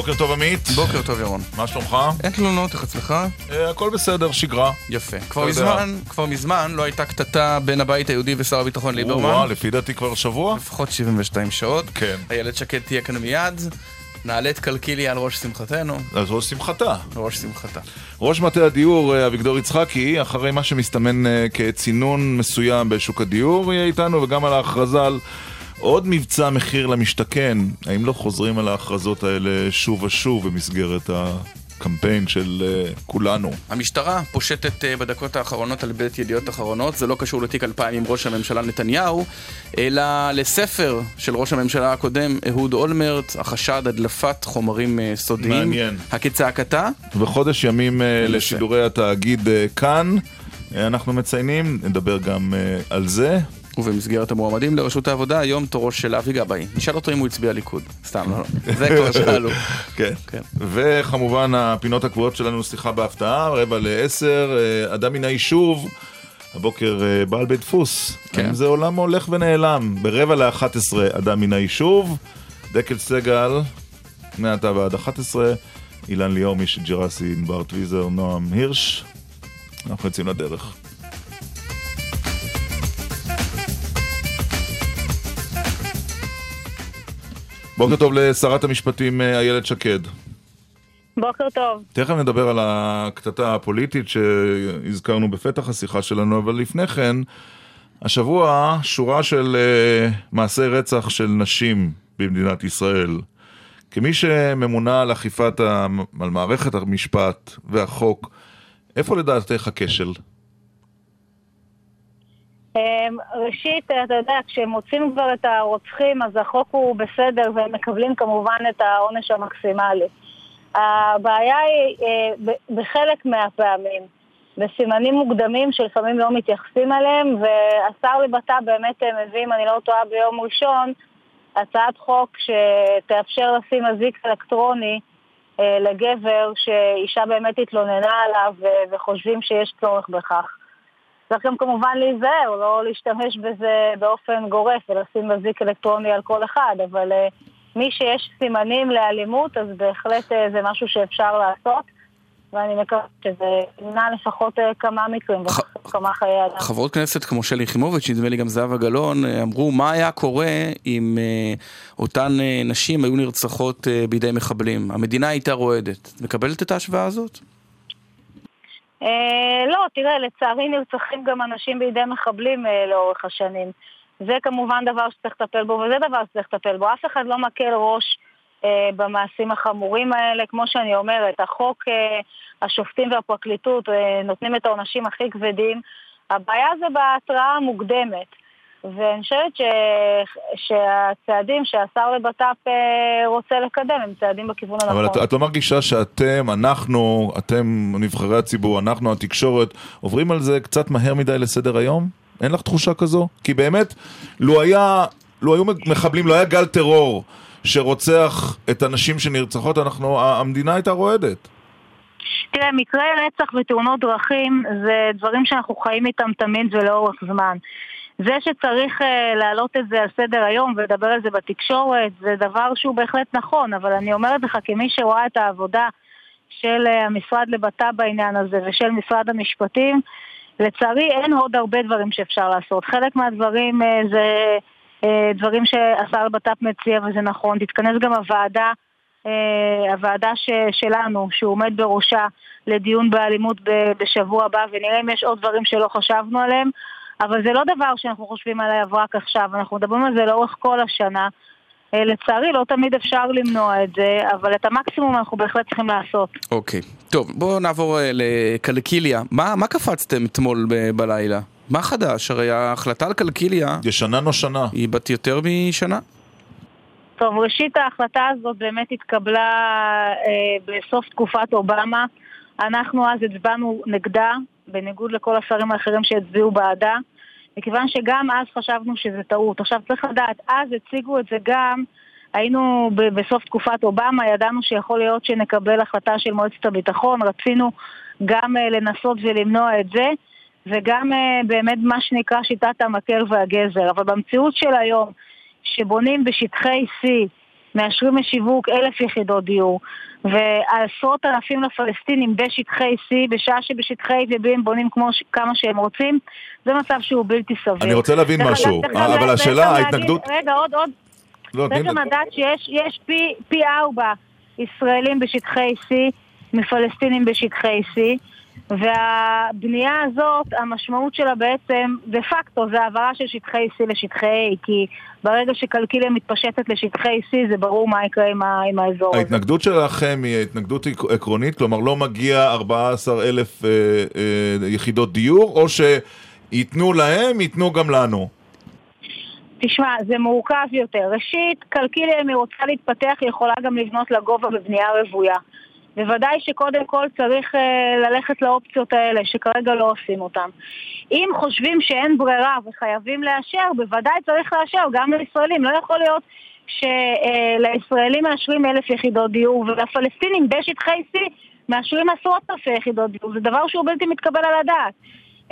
בוקר טוב עמית. בוקר טוב ירון. מה שלומך? אין תלונות, איך אצלך? אה, הכל בסדר, שגרה. יפה. כבר מזמן, כבר מזמן לא הייתה קטטה בין הבית היהודי ושר הביטחון ליברמן. וואו, לפי דעתי כבר שבוע. לפחות 72 שעות. כן. איילת שקד תהיה כאן מיד. נעלה את קלקיליה על ראש שמחתנו. אז ראש שמחתה. ראש שמחתה. ראש מטה הדיור אה, אביגדור יצחקי, אחרי מה שמסתמן אה, כצינון מסוים בשוק הדיור, יהיה איתנו, וגם על ההכרזה על עוד מבצע מחיר למשתכן. האם לא חוזרים על ההכרזות האלה שוב ושוב במסגרת הקמפיין של uh, כולנו? המשטרה פושטת uh, בדקות האחרונות על בית ידיעות אחרונות, זה לא קשור לתיק 2000 עם ראש הממשלה נתניהו, אלא לספר של ראש הממשלה הקודם, אהוד אולמרט, החשד הדלפת חומרים uh, סודיים. מעניין. הכצעקתה. וחודש ימים uh, לשידורי התאגיד uh, כאן. אנחנו מציינים, נדבר גם uh, על זה. ובמסגרת המועמדים לראשות העבודה, היום תורו של אבי גבאי. נשאל אותו אם הוא הצביע ליכוד. סתם, לא, לא. זה כבר שאלו. כן. כן. וכמובן, הפינות הקבועות שלנו, סליחה בהפתעה, רבע לעשר, אה, אדם מן היישוב. הבוקר אה, בעל בית דפוס. כן. זה עולם הולך ונעלם. ברבע לאחת עשרה, אדם מן היישוב. דקל סגל, מעתה ועד 11. אילן ליאור, מישל ג'רסי, ענבר טוויזר, נועם הירש. אנחנו יוצאים לדרך. בוקר טוב לשרת המשפטים אה, איילת שקד. בוקר טוב. תכף נדבר על הקטטה הפוליטית שהזכרנו בפתח השיחה שלנו, אבל לפני כן, השבוע שורה של uh, מעשי רצח של נשים במדינת ישראל. כמי שממונה על אכיפת. על מערכת המשפט והחוק, איפה לדעתך הכשל? אמ, ראשית, אתה יודע, כשמוצאים כבר את הרוצחים, אז החוק הוא בסדר והם מקבלים כמובן את העונש המקסימלי. הבעיה היא אה, בחלק מהפעמים, בסימנים מוקדמים שלפעמים לא מתייחסים אליהם, והשר לבט"פ באמת אה, מביא, אם אני לא טועה, ביום ראשון, הצעת חוק שתאפשר לשים אזיק אלקטרוני אה, לגבר שאישה באמת התלוננה עליו וחושבים שיש צורך בכך. צריך גם כמובן להיזהר, לא להשתמש בזה באופן גורף ולשים מזיק אלקטרוני על כל אחד, אבל uh, מי שיש סימנים לאלימות, אז בהחלט uh, זה משהו שאפשר לעשות. ואני מקווה שזה ימנע לפחות uh, כמה מקרים וכמה חיי אדם. חברות כנסת כמו שלי יחימוביץ', נדמה לי גם זהבה גלאון, אמרו מה היה קורה אם uh, אותן uh, נשים היו נרצחות uh, בידי מחבלים. המדינה הייתה רועדת. מקבלת את ההשוואה הזאת? אה, לא, תראה, לצערי נרצחים גם אנשים בידי מחבלים אה, לאורך השנים. זה כמובן דבר שצריך לטפל בו, וזה דבר שצריך לטפל בו. אף אחד לא מקל ראש אה, במעשים החמורים האלה. כמו שאני אומרת, החוק, אה, השופטים והפרקליטות אה, נותנים את העונשים הכי כבדים. הבעיה זה בהתראה המוקדמת. ואני חושבת ש... שהצעדים שהשר לבט"פ אה, רוצה לקדם הם צעדים בכיוון הנכון. אבל את, את לא מרגישה שאתם, אנחנו, אתם נבחרי הציבור, אנחנו התקשורת, עוברים על זה קצת מהר מדי לסדר היום? אין לך תחושה כזו? כי באמת, לו היה, לו היו מחבלים, לא היה גל טרור שרוצח את הנשים שנרצחות, אנחנו, המדינה הייתה רועדת. תראה, מקרי רצח ותאונות דרכים זה דברים שאנחנו חיים איתם תמיד ולאורך זמן. זה שצריך uh, להעלות את זה על סדר היום ולדבר על זה בתקשורת זה דבר שהוא בהחלט נכון, אבל אני אומרת לך כמי שרואה את העבודה של uh, המשרד לבט"פ בעניין הזה ושל משרד המשפטים, לצערי אין עוד הרבה דברים שאפשר לעשות. חלק מהדברים uh, זה uh, דברים שהשר לבט"פ מציע וזה נכון. תתכנס גם הוועדה, uh, הוועדה ש, שלנו, שהוא עומד בראשה לדיון באלימות בשבוע הבא ונראה אם יש עוד דברים שלא חשבנו עליהם. אבל זה לא דבר שאנחנו חושבים עליו רק עכשיו, אנחנו מדברים על זה לאורך כל השנה. אה, לצערי לא תמיד אפשר למנוע את זה, אבל את המקסימום אנחנו בהחלט צריכים לעשות. אוקיי. Okay. טוב, בואו נעבור uh, לקלקיליה. מה, מה קפצתם אתמול ב- בלילה? מה חדש? הרי ההחלטה על קלקיליה... ישנה נושנה. היא בת יותר משנה? טוב, ראשית ההחלטה הזאת באמת התקבלה אה, בסוף תקופת אובמה. אנחנו אז הצבענו נגדה, בניגוד לכל השרים האחרים שהצביעו בעדה, מכיוון שגם אז חשבנו שזה טעות. עכשיו צריך לדעת, אז הציגו את זה גם, היינו ב- בסוף תקופת אובמה, ידענו שיכול להיות שנקבל החלטה של מועצת הביטחון, רצינו גם אה, לנסות ולמנוע את זה. וגם uh, באמת מה שנקרא שיטת המקל והגזר. אבל במציאות של היום, שבונים בשטחי C, מאשרים לשיווק אלף יחידות דיור, ועשרות אלפים לפלסטינים בשטחי C, בשעה שבשטחי A ו-B הם בונים כמו ש... כמה שהם רוצים, זה מצב שהוא בלתי סביר. אני רוצה להבין משהו, אבל השאלה, ההתנגדות... רגע, עוד, עוד. לא, צריך גם לדעת שיש יש פי, פי ארבע ישראלים בשטחי C מפלסטינים בשטחי C והבנייה הזאת, המשמעות שלה בעצם, דה פקטו, זה העברה של שטחי C לשטחי A כי ברגע שקלקיליה מתפשטת לשטחי C זה ברור מה יקרה עם, ה, עם האזור הזה. ההתנגדות שלכם היא התנגדות עק- עקרונית, כלומר לא מגיע 14 אלף אה, אה, יחידות דיור, או שייתנו להם, ייתנו גם לנו. תשמע, זה מורכב יותר. ראשית, קלקיליה, אם היא רוצה להתפתח, היא יכולה גם לבנות לגובה בבנייה רוויה. בוודאי שקודם כל צריך אה, ללכת לאופציות האלה, שכרגע לא עושים אותן. אם חושבים שאין ברירה וחייבים לאשר, בוודאי צריך לאשר, גם לישראלים. לא יכול להיות שלישראלים מאשרים אלף יחידות דיור, ולפלסטינים בשטחי C מאשרים עשרות אלפי יחידות דיור. זה דבר שהוא בלתי מתקבל על הדעת.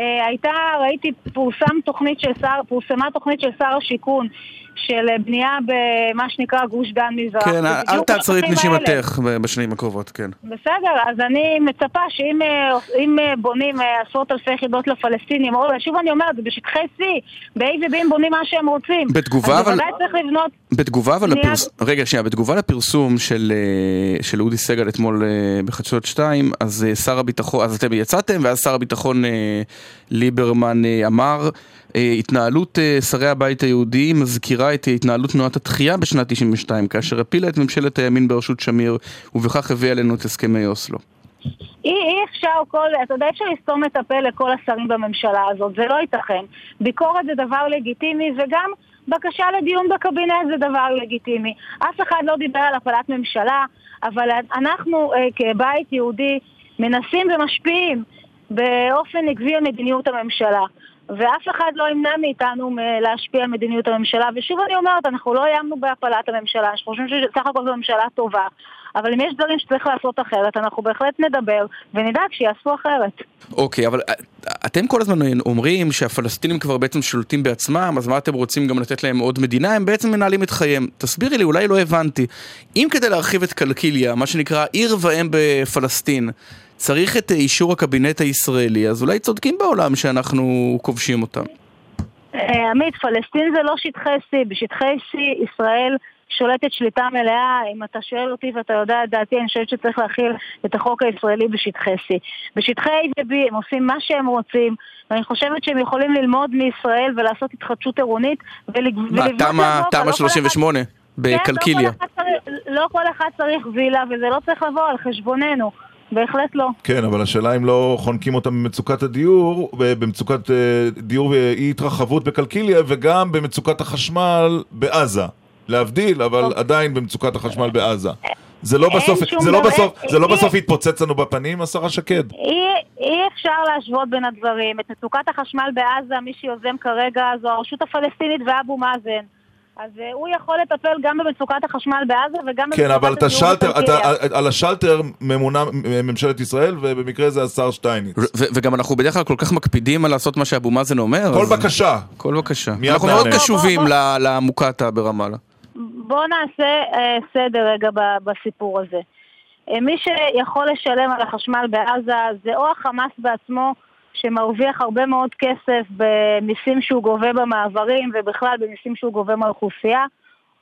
אה, הייתה, ראיתי, פורסם תוכנית של שר, פורסמה תוכנית של שר השיכון של בנייה במה שנקרא גוש דן מזרח. כן, אל תעצרי את. נשימתך בשנים הקרובות, כן. בסדר, אז אני מצפה שאם אה, אה, בונים אה, עשרות אלפי יחידות לפלסטינים, או שוב אני אומרת, זה בשטחי C, ב-A ו-B בונים מה שהם רוצים. בתגובה, אז אבל- בוודאי צריך לבנות... בתגובה אבל. לפרסום, רגע שנייה, בתגובה לפרסום של, אודי סגל אתמול בחדשות 2, אז שר הביטחון, אז אתם יצאתם, ואז שר הביטחון ליברמן אמר, התנהלות אה, שרי הבית היהודי מזכירה את התנהלות תנועת התחייה בשנת 92, כאשר הפילה את ממשלת הימין בראשות שמיר, ובכך הביאה עלינו את הסכמי אוסלו. אי, אי אפשר כל, אתה יודע, אי אפשר לסתום את הפה לכל השרים בממשלה הזאת, זה לא ייתכן. ביקורת זה דבר לגיטימי וגם בקשה לדיון בקבינט זה דבר לגיטימי. אף אחד לא דיבר על הפלת ממשלה, אבל אנחנו אה, כבית יהודי מנסים ומשפיעים באופן עקבי על מדיניות הממשלה. ואף אחד לא ימנע מאיתנו מ- להשפיע על מדיניות הממשלה. ושוב אני אומרת, אנחנו לא איימנו בהפלת הממשלה, אנחנו חושבים שסך הכל זו ממשלה טובה. אבל אם יש דברים שצריך לעשות אחרת, אנחנו בהחלט נדבר ונדאג שיעשו אחרת. אוקיי, אבל אה, אתם כל הזמן אומרים שהפלסטינים כבר בעצם שולטים בעצמם, אז מה אתם רוצים גם לתת להם עוד מדינה? הם בעצם מנהלים את חייהם. תסבירי לי, אולי לא הבנתי. אם כדי להרחיב את קלקיליה, מה שנקרא עיר ואם בפלסטין, צריך את אישור הקבינט הישראלי, אז אולי צודקים בעולם שאנחנו כובשים אותם. אה, עמית, פלסטין זה לא שטחי C, בשטחי C ישראל שולטת שליטה מלאה, אם אתה שואל אותי ואתה יודע את דעתי, אני חושבת שצריך להכיל את החוק הישראלי בשטחי C. בשטחי A ו-B הם עושים מה שהם רוצים, ואני חושבת שהם יכולים ללמוד מישראל ולעשות התחדשות עירונית ולג- מה, ולבנות תמ"א לגובה, תמ"א לא כל אחד- 38 כן, בקלקיליה. לא אחד צריך, לא כל אחד צריך וילה, וזה לא צריך לבוא על חשבוננו. בהחלט לא. כן, אבל השאלה אם לא חונקים אותם במצוקת הדיור, במצוקת אה, דיור ואי התרחבות בקלקיליה, וגם במצוקת החשמל בעזה. להבדיל, אבל עדיין במצוקת החשמל בעזה. זה לא אין בסוף, זה לא בסוף, זה לא בסוף יתפוצץ לנו בפנים, השרה שקד. אי, אי אפשר להשוות בין הדברים. את מצוקת החשמל בעזה, מי שיוזם כרגע זו הרשות הפלסטינית ואבו מאזן. אז אה, הוא יכול לטפל גם במצוקת החשמל בעזה וגם כן, במצוקת אבל אתה הדיור שלטר, בקלקיליה. אתה, על השלטר ממונה ממשלת ישראל, ובמקרה זה השר שטייניץ. ו- וגם אנחנו בדרך כלל כל כך מקפידים על לעשות מה שאבו מאזן אומר. כל אז- בקשה. כל בקשה. אנחנו מאוד. קשובים למוקטעה ברמאללה. בואו נעשה אה, סדר רגע ב- בסיפור הזה. אה, מי שיכול לשלם על החשמל בעזה זה או החמאס בעצמו, שמרוויח הרבה מאוד כסף במיסים שהוא גובה במעברים ובכלל במיסים שהוא גובה מהאוכלוסייה,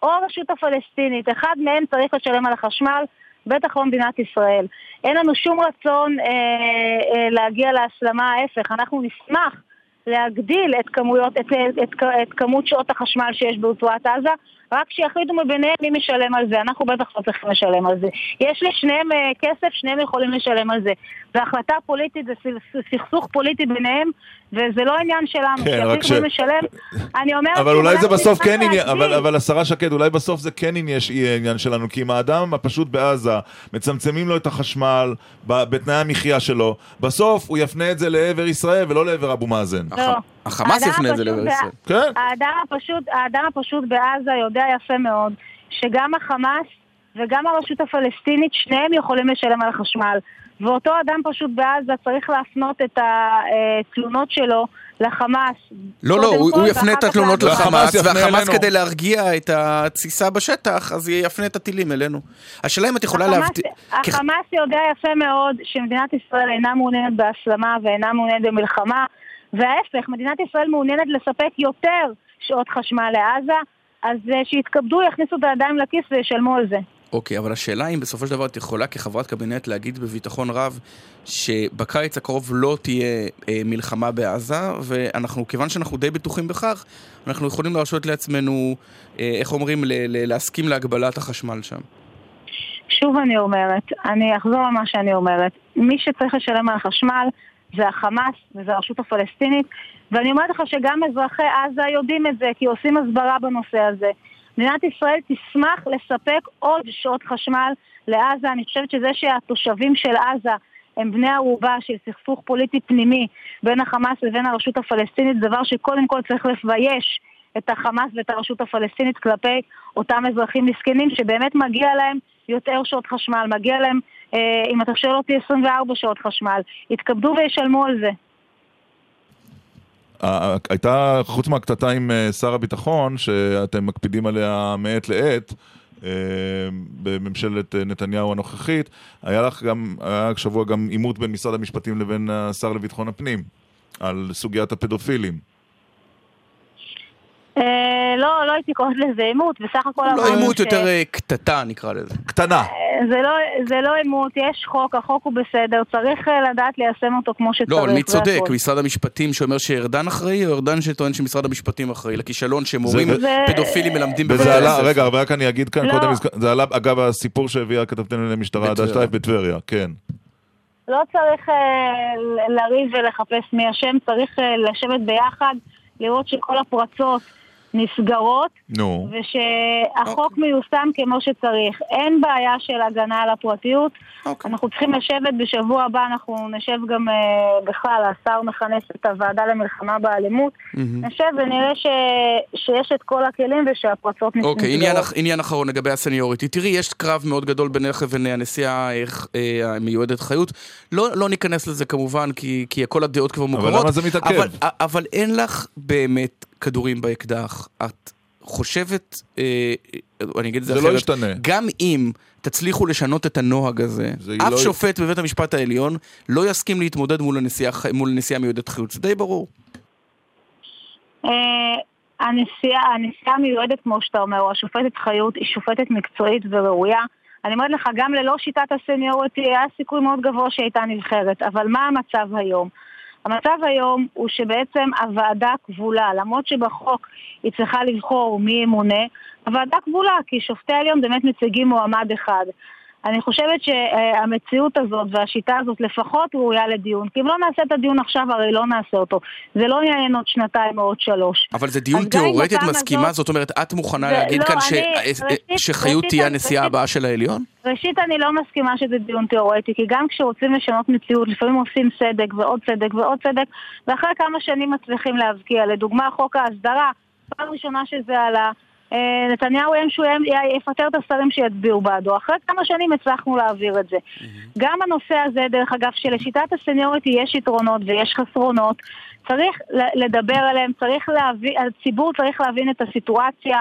או הרשות הפלסטינית. אחד מהם צריך לשלם על החשמל, בטח לא מדינת ישראל. אין לנו שום רצון אה, אה, להגיע להסלמה, ההפך, אנחנו נשמח להגדיל את, כמויות, את, את, את, את כמות שעות החשמל שיש ברצועת עזה, רק שיחליטו מביניהם מי משלם על זה, אנחנו בטח לא צריכים לשלם על זה. יש לשניהם אה, כסף, שניהם יכולים לשלם על זה. והחלטה פוליטית זה סכסוך פוליטי ביניהם, וזה לא עניין שלנו, כן, רק ש... משלם. אני אומרת... אבל אולי זה בסוף כן עניין, אבל, אבל השרה שקד, אולי בסוף זה כן יהיה עניין שלנו, כי אם האדם הפשוט בעזה, מצמצמים לו את החשמל בתנאי המחיה שלו, בסוף הוא יפנה את זה לעבר ישראל ולא לעבר אבו מאזן. לא. החמאס יפנה את זה לעבר ישראל. כן. האדם הפשוט בעזה יודע יפה מאוד שגם החמאס וגם הרשות הפלסטינית, שניהם יכולים לשלם על החשמל. ואותו אדם פשוט בעזה צריך להפנות את התלונות שלו לחמאס. לא, לא, הוא, הוא יפנה את התלונות לחמאס, והחמאס כדי להרגיע את התסיסה בשטח, אז יפנה את הטילים אלינו. השאלה אם את יכולה להבטיח... החמאס יודע יפה מאוד שמדינת ישראל אינה מעוניינת בהסלמה ואינה מעוניינת במלחמה, וההפך, מדינת ישראל מעוניינת לספק יותר שעות חשמל לעזה, אז אה, שיתכבדו, יכניסו את הידיים לכיס וישלמו על זה. אוקיי, אבל השאלה אם בסופו של דבר את יכולה כחברת קבינט להגיד בביטחון רב שבקיץ הקרוב לא תהיה אה, מלחמה בעזה, ואנחנו, כיוון שאנחנו די בטוחים בכך, אנחנו יכולים להרשות לעצמנו, אה, איך אומרים, ל- ל- להסכים להגבלת החשמל שם. שוב אני אומרת, אני אחזור על מה שאני אומרת. מי שצריך לשלם על החשמל זה החמאס וזה הרשות הפלסטינית, ואני אומרת לך שגם אזרחי עזה יודעים את זה, כי עושים הסברה בנושא הזה. מדינת ישראל תשמח לספק עוד שעות חשמל לעזה. אני חושבת שזה שהתושבים של עזה הם בני ערובה של סכסוך פוליטי פנימי בין החמאס לבין הרשות הפלסטינית, דבר שקודם כל צריך לבייש את החמאס ואת הרשות הפלסטינית כלפי אותם אזרחים מסכנים שבאמת מגיע להם יותר שעות חשמל, מגיע להם, אם אתה שואל אותי, 24 שעות חשמל. יתכבדו וישלמו על זה. הייתה, חוץ מהקטטה עם אה, שר הביטחון, שאתם מקפידים עליה מעת לעת, אה, בממשלת אה, נתניהו הנוכחית, היה לך גם, היה שבוע גם עימות בין משרד המשפטים לבין השר לביטחון הפנים, על סוגיית הפדופילים. לא, לא הייתי קוראת לזה עימות, בסך הכל... לא עימות, יותר אה, קטטה נקרא לזה. קטנה. זה לא, זה לא עימות, יש חוק, החוק הוא בסדר, צריך אה, לדעת ליישם אותו כמו שצריך. לא, אבל מי צודק? משרד המשפטים שאומר שארדן אחראי, או ארדן שטוען שמשרד המשפטים אחראי לכישלון שמורים פדופילים מלמדים בבית הספר? רגע, רק אני אגיד כאן לא. קודם, זה עלה אגב הסיפור שהביאה כתבתנו למשטרה עדה שטייף בטבריה, כן. לא צריך אה, לריב ולחפש מי אשם, צריך לשבת ביחד, לראות שכל הפרצות נסגרות, נו. ושהחוק אוקיי. מיושם כמו שצריך. אין בעיה של הגנה על הפרטיות. אוקיי. אנחנו צריכים לשבת בשבוע הבא, אנחנו נשב גם uh, בכלל, השר מכנס את הוועדה למלחמה באלימות. Mm-hmm. נשב ונראה ש... שיש את כל הכלים ושהפרצות נסגרות. אוקיי, עניין, עניין אחרון לגבי הסניוריטי. תראי, יש קרב מאוד גדול בינך לבין הנשיאה אה, המיועדת חיות. לא, לא ניכנס לזה כמובן, כי, כי כל הדעות כבר מוכרות. אבל למה זה מתעכב? אבל, אבל אין לך באמת כדורים באקדח. את חושבת, אה, אני אגיד את זה, זה אחרת, לא ישתנה. גם אם תצליחו לשנות את הנוהג הזה, אף לא... שופט בבית המשפט העליון לא יסכים להתמודד מול הנשיאה, מול הנשיאה מיועדת חיות, זה די ברור. אה, הנשיאה, הנשיאה המיועדת, כמו שאתה אומר, או השופטת חיות, היא שופטת מקצועית וראויה. אני אומרת לך, גם ללא שיטת הסניוריטי היה סיכוי מאוד גבוה שהייתה נבחרת, אבל מה המצב היום? המצב היום הוא שבעצם הוועדה כבולה, למרות שבחוק היא צריכה לבחור מי ימונה, הוועדה כבולה, כי שופטי העליון באמת מציגים מועמד אחד. אני חושבת שהמציאות הזאת והשיטה הזאת לפחות ראויה לדיון, כי אם לא נעשה את הדיון עכשיו, הרי לא נעשה אותו. זה לא יעניין עוד שנתיים או עוד שלוש. אבל זה דיון תיאורטי, את מסכימה? זאת אומרת, את מוכנה להגיד לא, כאן שחיות תהיה הנשיאה הבאה של העליון? ראשית, אני לא מסכימה שזה דיון תיאורטי, כי גם כשרוצים לשנות מציאות, לפעמים עושים צדק ועוד צדק ועוד צדק, ואחרי כמה שנים מצליחים להבקיע. לדוגמה, חוק ההסדרה, פעם ראשונה שזה עלה, אה, נתניהו איים שהוא יפטר את השרים שיצביעו בעדו. אחרי כמה שנים הצלחנו להעביר את זה. גם הנושא הזה, דרך אגב, שלשיטת הסניוריטי יש יתרונות ויש חסרונות, צריך לדבר עליהם, צריך להבין, הציבור צריך להבין את הסיטואציה.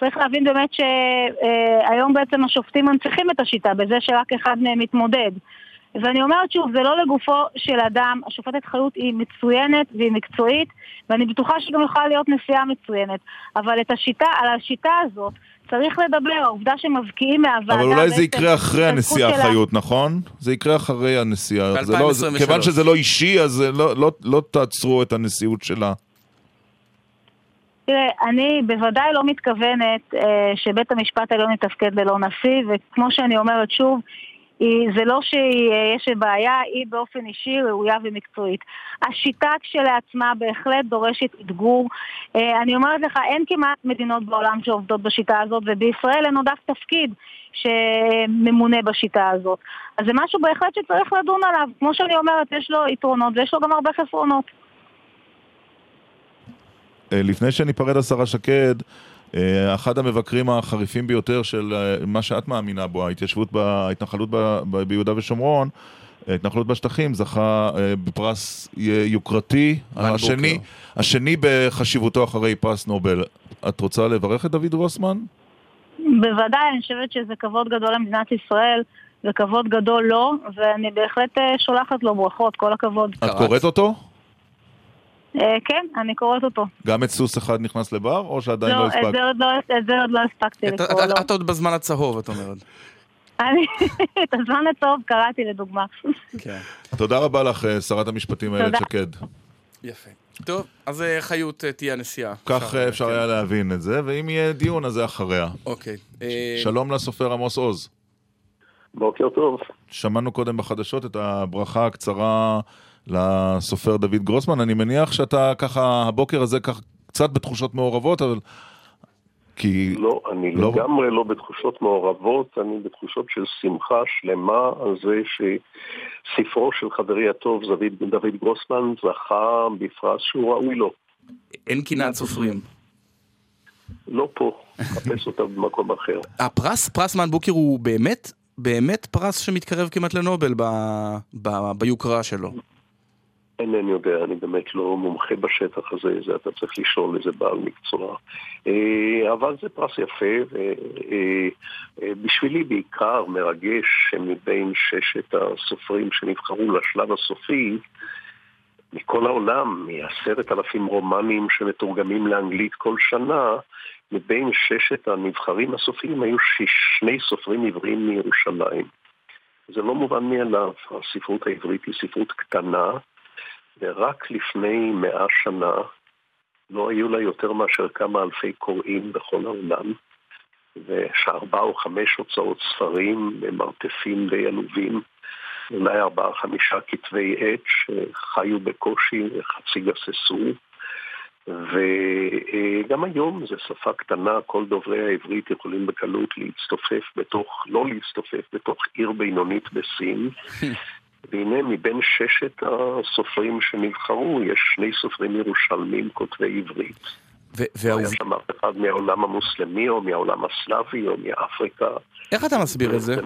צריך להבין באמת שהיום אה, בעצם השופטים מנציחים את השיטה בזה שרק אחד מהם מתמודד. ואני אומרת שוב, זה לא לגופו של אדם, השופטת חיות היא מצוינת והיא מקצועית, ואני בטוחה שגם יכולה להיות נשיאה מצוינת. אבל את השיטה, על השיטה הזאת צריך לדבר, העובדה שמבקיעים מהוועדה... אבל אולי זה יקרה אחרי הנשיאה חיות, נכון? זה יקרה אחרי הנשיאה. לא, כיוון שזה לא אישי, אז לא, לא, לא תעצרו את הנשיאות שלה. תראה, אני בוודאי לא מתכוונת אה, שבית המשפט העליון יתפקד ללא נשיא, וכמו שאני אומרת שוב, היא, זה לא שיש בעיה, היא באופן אישי ראויה ומקצועית. השיטה כשלעצמה בהחלט דורשת אתגור. אה, אני אומרת לך, אין כמעט מדינות בעולם שעובדות בשיטה הזאת, ובישראל אין עוד אף תפקיד שממונה בשיטה הזאת. אז זה משהו בהחלט שצריך לדון עליו. כמו שאני אומרת, יש לו יתרונות ויש לו גם הרבה חסרונות. אה, לפני שניפרד השרה שקד, אה, אחד המבקרים החריפים ביותר של אה, מה שאת מאמינה בו, ההתיישבות, בהתנחלות ביהודה ושומרון, ההתנחלות בשטחים, זכה בפרס יוקרתי, השני, השני בחשיבותו אחרי פרס נובל. את רוצה לברך את דוד רוסמן? בוודאי, אני חושבת שזה כבוד גדול למדינת ישראל. וכבוד גדול לו, ואני בהחלט שולחת לו ברכות, כל הכבוד. את קוראת אותו? אה, כן, אני קוראת אותו. גם את סוס אחד נכנס לבר, או שעדיין לא, לא הספקת? לא, את זה עוד לא הספקתי לקרוא, לא. את עוד בזמן הצהוב, את אומרת. אני, את הזמן הצהוב קראתי לדוגמה. כן. תודה רבה לך, אה, שרת המשפטים איילת שקד. יפה. טוב, אז אה, חיות תהיה הנשיאה. כך אפשר היה להבין את זה, ואם יהיה דיון, אז זה אחריה. אוקיי. שלום לסופר עמוס עוז. בוקר טוב. שמענו קודם בחדשות את הברכה הקצרה לסופר דוד גרוסמן. אני מניח שאתה ככה, הבוקר הזה ככה קצת בתחושות מעורבות, אבל... כי... לא, אני לא... לגמרי לא בתחושות מעורבות, אני בתחושות של שמחה שלמה על זה שספרו של חברי הטוב דוד, דוד גרוסמן זכה בפרס שהוא ראוי לו. אין קנאת סופרים. לא פה, חפש אותה במקום אחר. הפרס, פרס מן בוקר הוא באמת, באמת פרס שמתקרב כמעט לנובל ב, ב, ביוקרה שלו. אינני יודע, אני באמת לא מומחה בשטח הזה, זה אתה צריך לשאול איזה בעל מקצוע. אה, אבל זה פרס יפה, ובשבילי אה, אה, בעיקר מרגש שמבין ששת הסופרים שנבחרו לשלב הסופי, מכל העולם, מעשרת אלפים רומנים שמתורגמים לאנגלית כל שנה, מבין ששת הנבחרים הסופיים היו שני סופרים עבריים מירושלים. זה לא מובן מאליו, הספרות העברית היא ספרות קטנה, ורק לפני מאה שנה לא היו לה יותר מאשר כמה אלפי קוראים בכל העולם, ושארבע או חמש הוצאות ספרים במרתפים די עלובים, אולי ארבעה חמישה כתבי עת שחיו בקושי וחצי גססו. וגם היום זו שפה קטנה, כל דוברי העברית יכולים בקלות להצטופף בתוך, לא להצטופף, בתוך עיר בינונית בסין, והנה מבין ששת הסופרים שנבחרו, יש שני סופרים ירושלמים כותבי עברית. והעוב... היה שם אף אחד מהעולם המוסלמי או מהעולם הסלאבי או מאפריקה. איך אתה מסביר את זה,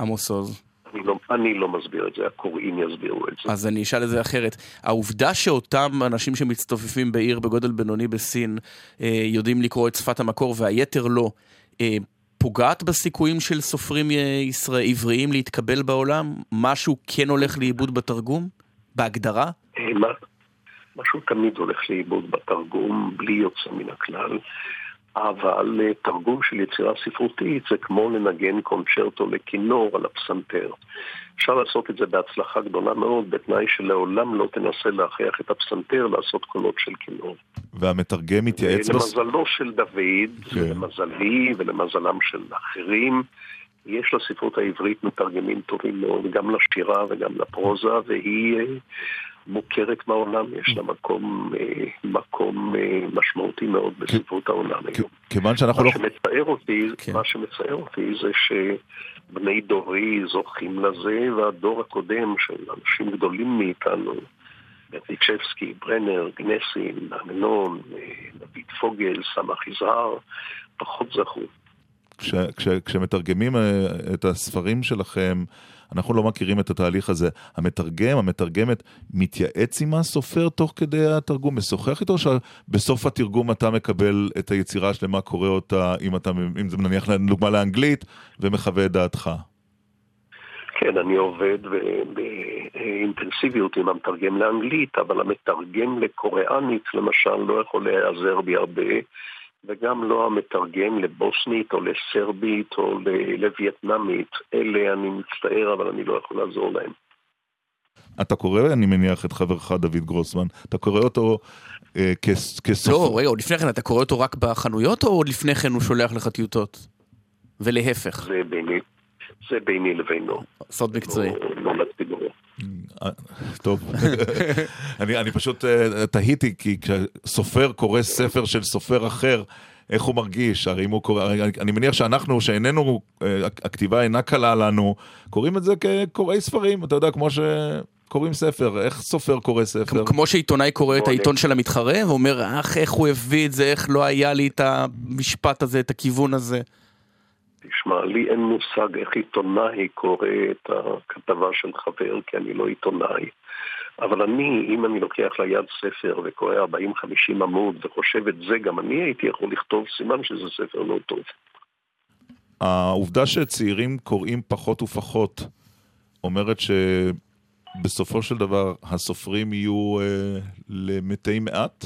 עמוס עוז? אני לא, אני לא מסביר את זה, הקוראים יסבירו את זה. אז אני אשאל את זה אחרת. העובדה שאותם אנשים שמצטופפים בעיר בגודל בינוני בסין אה, יודעים לקרוא את שפת המקור והיתר לא, אה, פוגעת בסיכויים של סופרים ישראל, עבריים להתקבל בעולם? משהו כן הולך לאיבוד בתרגום? בהגדרה? אה, משהו תמיד הולך לאיבוד בתרגום, בלי יוצא מן הכלל. אבל אה, תרגום של יצירה ספרותית זה כמו לנגן קונצ'רטו לכינור על הפסנתר. אפשר לעשות את זה בהצלחה גדולה מאוד, בתנאי שלעולם לא תנסה להכריח את הפסנתר לעשות קולות של כינור. והמתרגם מתייעץ... בס... למזלו של דוד, כן. למזלי ולמזלם של אחרים, יש לספרות העברית מתרגמים טובים מאוד, גם לשירה וגם לפרוזה, והיא אה, מוכרת בעולם, יש לה מקום, אה, מקום אה, משמעותי מאוד בספרות העולם היום. כיוון שאנחנו לא... שמצער אותי, כן. מה שמצער אותי זה שבני דורי זוכים לזה, והדור הקודם של אנשים גדולים מאיתנו, ברדיצ'בסקי, ברנר, גנסין, אמנון, דוד פוגל, סמך יזהר, פחות זכו. כש, כש, כשמתרגמים את הספרים שלכם, אנחנו לא מכירים את התהליך הזה. המתרגם, המתרגמת, מתייעץ עם הסופר תוך כדי התרגום, משוחח איתו, שבסוף התרגום אתה מקבל את היצירה השלמה, קורא אותה, אם, אתה, אם זה נניח לדוגמה לאנגלית, ומחווה את דעתך? כן, אני עובד באינטנסיביות עם המתרגם לאנגלית, אבל המתרגם לקוריאנית, למשל, לא יכול להיעזר בי הרבה. וגם לא המתרגם לבוסנית או לסרבית או לווייטנמית. אלה אני מצטער, אבל אני לא יכול לעזור להם. אתה קורא, אני מניח, את חברך דוד גרוסמן, אתה קורא אותו כסופר. לא, רגע, עוד לפני כן אתה קורא אותו רק בחנויות, או עוד לפני כן הוא שולח לך טיוטות? ולהפך. זה ביני, זה ביני לבינו. סוד מקצועי. לא, לא. טוב, אני, אני פשוט תהיתי, כי כשסופר קורא ספר של סופר אחר, איך הוא מרגיש, הרי אם הוא קורא, אני מניח שאנחנו, שאיננו, הכתיבה אינה קלה לנו, קוראים את זה כקוראי ספרים, אתה יודע, כמו שקוראים ספר, איך סופר קורא ספר? כמו שעיתונאי קורא את העיתון של המתחרה, ואומר, אך, איך הוא הביא את זה, איך לא היה לי את המשפט הזה, את הכיוון הזה. תשמע, לי אין מושג איך עיתונאי קורא את הכתבה של חבר, כי אני לא עיתונאי. אבל אני, אם אני לוקח ליד ספר וקורא 40-50 עמוד וחושב את זה, גם אני הייתי יכול לכתוב סימן שזה ספר לא טוב. העובדה שצעירים קוראים פחות ופחות אומרת שבסופו של דבר הסופרים יהיו אה, למתי מעט?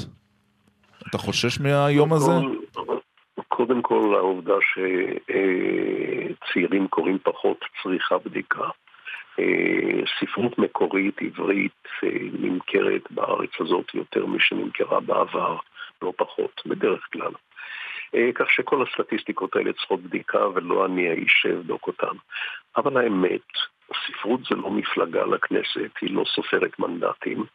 אתה חושש מהיום הזה? קודם כל, העובדה שצעירים קוראים פחות צריכה בדיקה. ספרות מקורית עברית נמכרת בארץ הזאת יותר משנמכרה בעבר, לא פחות, בדרך כלל. כך שכל הסטטיסטיקות האלה צריכות בדיקה ולא אני האיש שאבדוק אותן. אבל האמת, ספרות זה לא מפלגה לכנסת, היא לא סופרת מנדטים.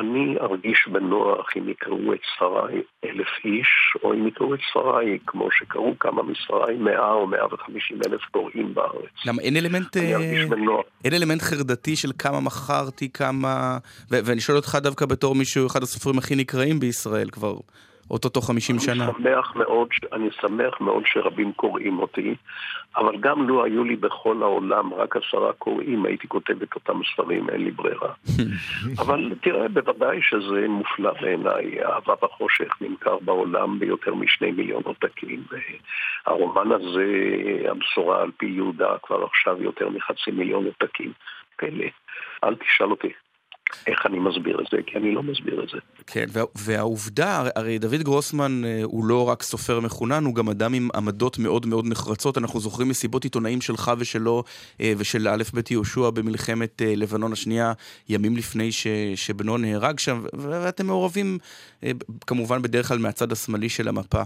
אני ארגיש בנוח אם יקראו את ספריי אלף איש, או אם יקראו את ספריי כמו שקראו כמה מספריי, מאה או מאה וחמישים אלף קוראים בארץ. למה אין אלמנט, בנוח. אין אלמנט חרדתי של כמה מכרתי, כמה... ו- ואני שואל אותך דווקא בתור מישהו, אחד הסופרים הכי נקראים בישראל כבר. אוטוטו 50 שנה. אני שמח מאוד, אני שמח מאוד שרבים קוראים אותי, אבל גם לו היו לי בכל העולם רק עשרה קוראים, הייתי כותב את אותם ספרים, אין לי ברירה. אבל תראה, בוודאי שזה מופלא בעיניי. אהבה בחושך נמכר בעולם ביותר משני מיליון עותקים. הרומן הזה, הבשורה על פי יהודה, כבר עכשיו יותר מחצי מיליון עותקים. פלא. אל תשאל אותי. איך אני מסביר את זה, כי אני לא מסביר את זה. כן, וה, והעובדה, הרי דוד גרוסמן אה, הוא לא רק סופר מחונן, הוא גם אדם עם עמדות מאוד מאוד נחרצות. אנחנו זוכרים מסיבות עיתונאים שלך ושלו אה, ושל א' ב' יהושע במלחמת אה, לבנון השנייה, ימים לפני ש, שבנו נהרג שם, ואתם מעורבים כמובן בדרך כלל מהצד השמאלי של המפה.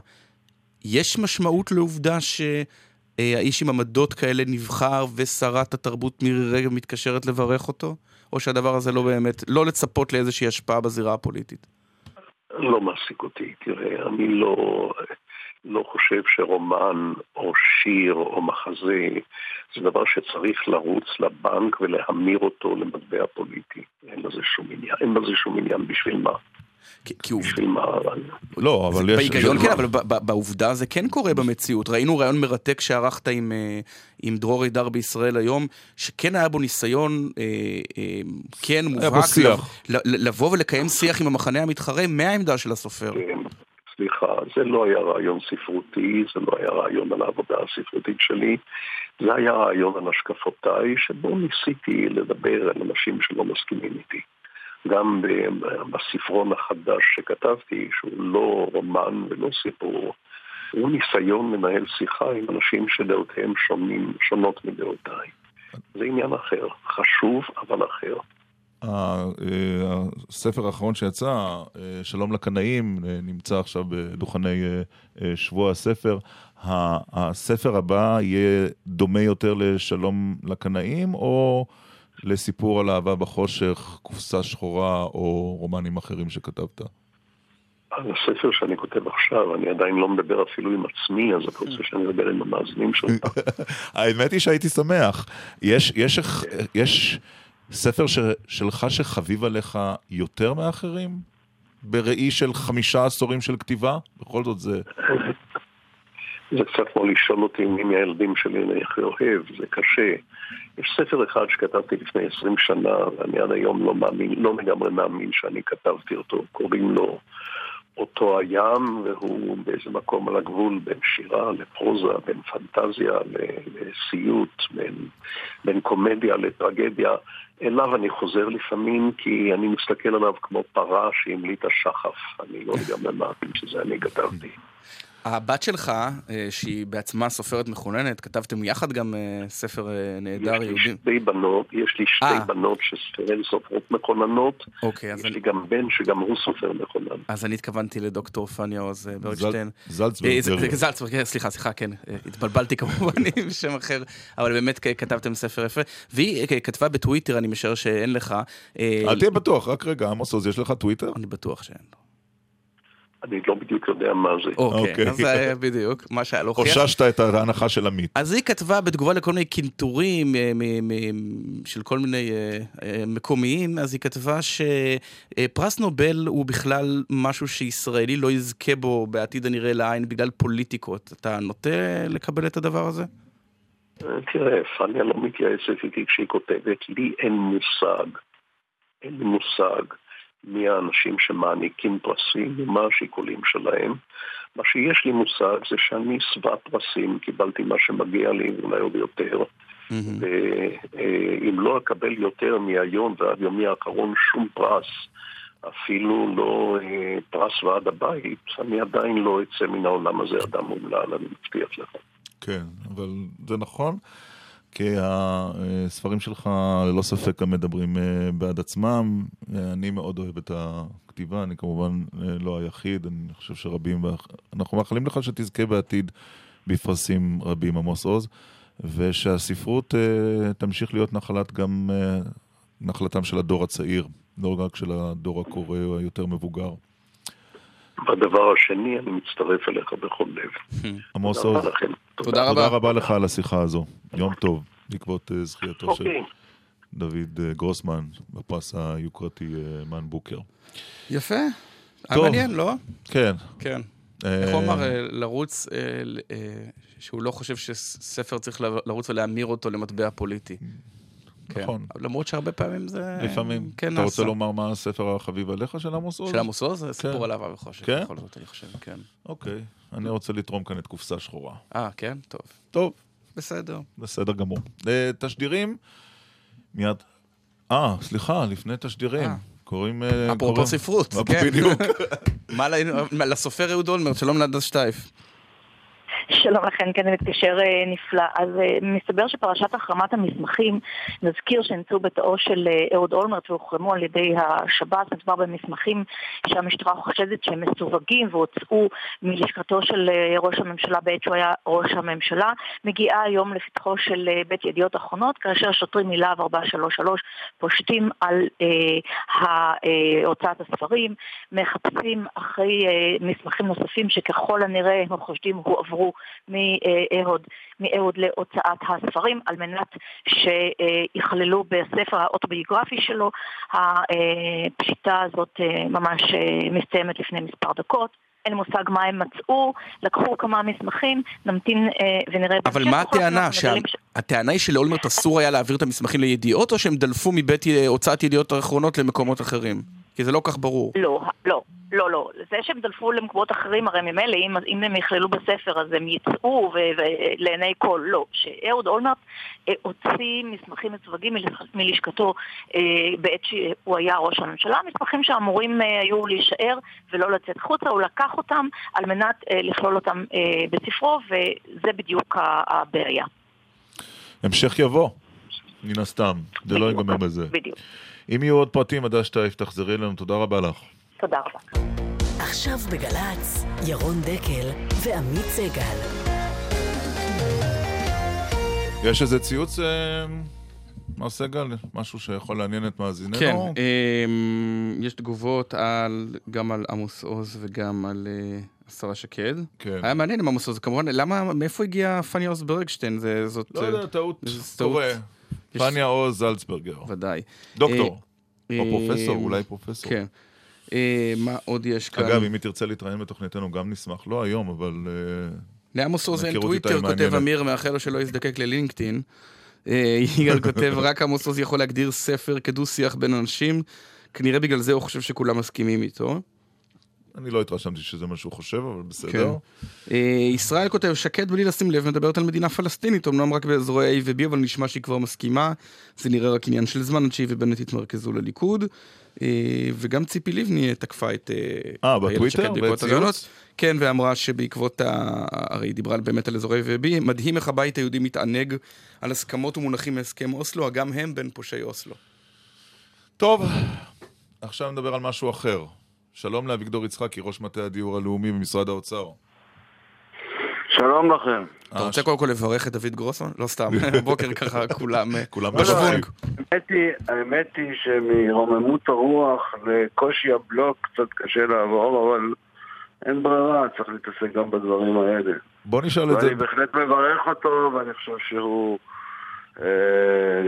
יש משמעות לעובדה ש... האיש עם עמדות כאלה נבחר ושרת התרבות מירי רגב מתקשרת לברך אותו? או שהדבר הזה לא באמת, לא לצפות לאיזושהי השפעה בזירה הפוליטית? לא מעסיק אותי, תראה, אני לא, לא חושב שרומן או שיר או מחזה זה דבר שצריך לרוץ לבנק ולהמיר אותו למטבע פוליטי. אין לזה שום עניין, אין בזה שום עניין בשביל מה. כי הוא... לא, אבל יש... בהיגיון כן, אבל בעובדה זה כן קורה במציאות. ראינו ראיון מרתק שערכת עם, אה, עם דרור הידר בישראל היום, שכן היה בו ניסיון, אה, אה, כן מובהק, לבוא ולקיים שיח עם המחנה המתחרה מהעמדה של הסופר. כן, סליחה, זה לא היה רעיון ספרותי, זה לא היה רעיון על העבודה הספרותית שלי, זה היה רעיון על השקפותיי, שבו ניסיתי לדבר על אנשים שלא מסכימים איתי. גם בספרון החדש שכתבתי, שהוא לא רומן ולא סיפור, הוא ניסיון לנהל שיחה עם אנשים שדעותיהם שונים, שונות מדעותיי. זה עניין אחר, חשוב אבל אחר. אה, הספר האחרון שיצא, אה, שלום לקנאים, אה, נמצא עכשיו בדוכני שבוע הספר. הספר הבא יהיה דומה יותר לשלום לקנאים, או לסיפור על אהבה בחושך, קופסה שחורה או רומנים אחרים שכתבת? על הספר שאני כותב עכשיו, אני עדיין לא מדבר אפילו עם עצמי, אז אתה רוצה שאני אדבר עם המאזינים שלך? האמת היא שהייתי שמח. יש, יש, יש ספר ש, שלך שחביב עליך יותר מאחרים? בראי של חמישה עשורים של כתיבה? בכל זאת זה... זה קצת כמו לשאול אותי מי מהילדים שלי אני הכי אוהב, זה קשה. יש ספר אחד שכתבתי לפני עשרים שנה, ואני עד היום לא מאמין, לא לגמרי מאמין שאני כתבתי אותו, קוראים לו אותו הים, והוא באיזה מקום על הגבול בין שירה לפרוזה, בין פנטזיה לסיוט, בין, בין קומדיה לטרגדיה. אליו אני חוזר לפעמים כי אני מסתכל עליו כמו פרה שהמליטה שחף. אני לא לגמרי מאמין שזה אני כתבתי. הבת שלך, אה, שהיא בעצמה סופרת מחוננת, כתבתם יחד גם אה, ספר אה, נהדר יש לי יהודי. שתי בנות, יש לי שתי אה. בנות שהן סופרות מכוננות. אוקיי, אז יש אני- לי גם בן שגם הוא סופר מכונן. אז אני התכוונתי לדוקטור פניה עוז ברגשטיין. זל- זלצברג. זה- זלצברג, סליחה, סליחה, כן, התבלבלתי כמובן עם שם אחר, אבל באמת כתבתם ספר יפה. והיא כתבה בטוויטר, אני משער שאין לך. אל תהיה בטוח, רק רגע, עמוס עוז, יש לך טוויטר? אני בטוח שאין. אני לא בדיוק יודע מה זה. אוקיי, אוקיי. אז זה היה בדיוק מה שהיה להוכיח. חוששת את ההנחה של עמית. אז היא כתבה בתגובה לכל מיני קינטורים אה, מ- מ- של כל מיני אה, אה, מקומיים, אז היא כתבה שפרס נובל הוא בכלל משהו שישראלי לא יזכה בו בעתיד הנראה לעין בגלל פוליטיקות. אתה נוטה לקבל את הדבר הזה? אה, תראה, פניה לא מתייעצת איתי כשהיא כותבת, לי אין מושג, אין לי מושג מי האנשים שמעניקים פרסים ומה השיקולים שלהם. מה שיש לי מושג זה שאני שבע פרסים, קיבלתי מה שמגיע לי ואולי עוד יותר. ואם לא אקבל יותר מהיום ועד יומי האחרון שום פרס, אפילו לא אה, פרס ועד הבית, אני עדיין לא אצא מן העולם הזה אדם אומלל, אני מבטיח לך. כן, אבל זה נכון, כי הספרים שלך ללא ספק גם מדברים אה, בעד עצמם. אני מאוד אוהב את הכתיבה, אני כמובן אה, לא היחיד, אני חושב שרבים, אנחנו מאחלים לך שתזכה בעתיד בפרסים רבים, עמוס עוז, ושהספרות אה, תמשיך להיות נחלת גם, נחלתם של הדור הצעיר, לא רק של הדור הקורא היותר מבוגר. והדבר השני, אני מצטרף אליך בכל לב. עמוס תודה עוז, רבה לכם. תודה תודה רבה. רבה לך על השיחה הזו. יום טוב, בעקבות אה, זכייתו של... אוקיי. דוד אה, גרוסמן בפרס היוקרתי אה, מן בוקר. יפה. היה. מעניין, לא? כן. כן. איך הוא אמר? לרוץ, שהוא לא חושב שספר צריך לרוץ ולהמיר אותו למטבע פוליטי. כן. נכון. למרות שהרבה פעמים זה... לפעמים. כן אתה רוצה נעשה. לומר מה הספר החביב עליך של עמוס עוז? של עמוס עוז? זה סיפור כן. על אהבה וחושך. כן? בכל זאת, אני חושב, כן. אוקיי. אני רוצה לתרום כאן את קופסה שחורה. אה, כן? טוב. טוב, בסדר. בסדר גמור. אה, תשדירים, מיד... אה, סליחה, לפני תשדירים. אה. קוראים... אה, אפרופו ספרות, כן. בדיוק. מה לסופר אהוד אולמרט, שלום להדס שטייף. שלום לכן, כן, זה מתקשר אה, נפלא. אז אה, מסתבר שפרשת החרמת המסמכים, נזכיר שנמצאו בתאו של אה, אהוד אולמרט והוחרמו על ידי השב"ס, מדובר במסמכים שהמשטרה חושדת שהם מסווגים והוצאו מלשכתו של ראש הממשלה בעת שהוא היה ראש הממשלה, מגיעה היום לפתחו של בית ידיעות אחרונות, כאשר שוטרים מלהב 433 פושטים על אה, הוצאת הספרים, מחפשים אחרי אה, מסמכים נוספים שככל הנראה הם חושדים הועברו מאהוד, מאהוד להוצאת הספרים על מנת שיכללו בספר האוטוביוגרפי שלו. הפשיטה הזאת אה, ממש אה, מסתיימת לפני מספר דקות. אין מושג מה הם מצאו, לקחו כמה מסמכים, נמתין אה, ונראה אבל. מה הטענה? מגלים ש- שהטענה היא שלאולמרט אסור היה להעביר את המסמכים לידיעות, או שהם דלפו מבית הוצאת ידיעות האחרונות למקומות אחרים? כי זה לא כך ברור. לא, לא, לא, לא. זה שהם דלפו למקומות אחרים, הרי ממילא, אם, אם הם יכללו בספר, אז הם יצאו ו- ו- לעיני כל. לא. שאהוד אולמרט אה, הוציא מסמכים מסווגים מלש- מלשכתו אה, בעת שהוא היה ראש הממשלה, מסמכים שאמורים אה, היו להישאר ולא לצאת החוצה, הוא לקח אותם על מנת אה, לכלול אותם אה, בספרו, וזה בדיוק ה- הבעיה. המשך יבוא, מן הסתם. זה לא. ייגמר בזה. בדיוק. אם יהיו עוד פרטים, הדס שטייף, תחזרי אלינו, תודה רבה לך. תודה רבה. עכשיו בגל"צ, ירון דקל ועמית סגל. יש איזה ציוץ, אה, מר סגל? משהו שיכול לעניין את מאזיננו? כן, אמ, יש תגובות על, גם על עמוס עוז וגם על אה, השרה שקד. כן. היה מעניין עם עמוס עוז, כמובן, למה, מאיפה הגיע פניה עוז ברגשטיין? זה, זאת... לא אה, יודע, טעות זה טעות. פניה עוז זלצברגר. ודאי. דוקטור. אה, או פרופסור, אה, אולי פרופסור. כן. אה, מה עוד יש כאן? אגב, אם היא תרצה להתראיין בתוכניתנו, גם נשמח. לא היום, אבל... לעמוס איתה טוויטר, כותב. אמיר, מאחל לו שלא יזדקק ללינקדאין. יגאל כותב, רק עמוס עוז יכול להגדיר ספר כדו-שיח בין אנשים, כנראה בגלל זה הוא חושב שכולם מסכימים איתו. אני לא התרשמתי שזה מה שהוא חושב, אבל בסדר. כן. אה, ישראל כותב, שקד בלי לשים לב מדברת על מדינה פלסטינית, אמנם רק באזורי A ו-B, אבל נשמע שהיא כבר מסכימה. זה נראה רק עניין של זמן עד שהיא ובנט יתמרכזו לליכוד. אה, וגם ציפי לבני תקפה את... אה, בטוויטר? בציוץ? כן, ואמרה שבעקבות ה... הרי היא דיברה באמת על אזורי ו-B, מדהים איך הבית היהודי מתענג על הסכמות ומונחים מהסכם אוסלו, אגם הם בין פושעי אוסלו. טוב, עכשיו נדבר על משהו אחר. שלום לאביגדור יצחקי, ראש מטה הדיור הלאומי במשרד האוצר. שלום לכם. אתה רוצה קודם כל לברך את דוד גרוסון? לא סתם, בוקר ככה כולם כולם לא, לא, בשוונג. האמת היא, האמת היא שמרוממות הרוח לקושי הבלוק קצת קשה לעבור, אבל אין ברירה, צריך להתעסק גם בדברים האלה. בוא נשאל את זה. ואני בהחלט מברך אותו, ואני חושב שהוא... אה,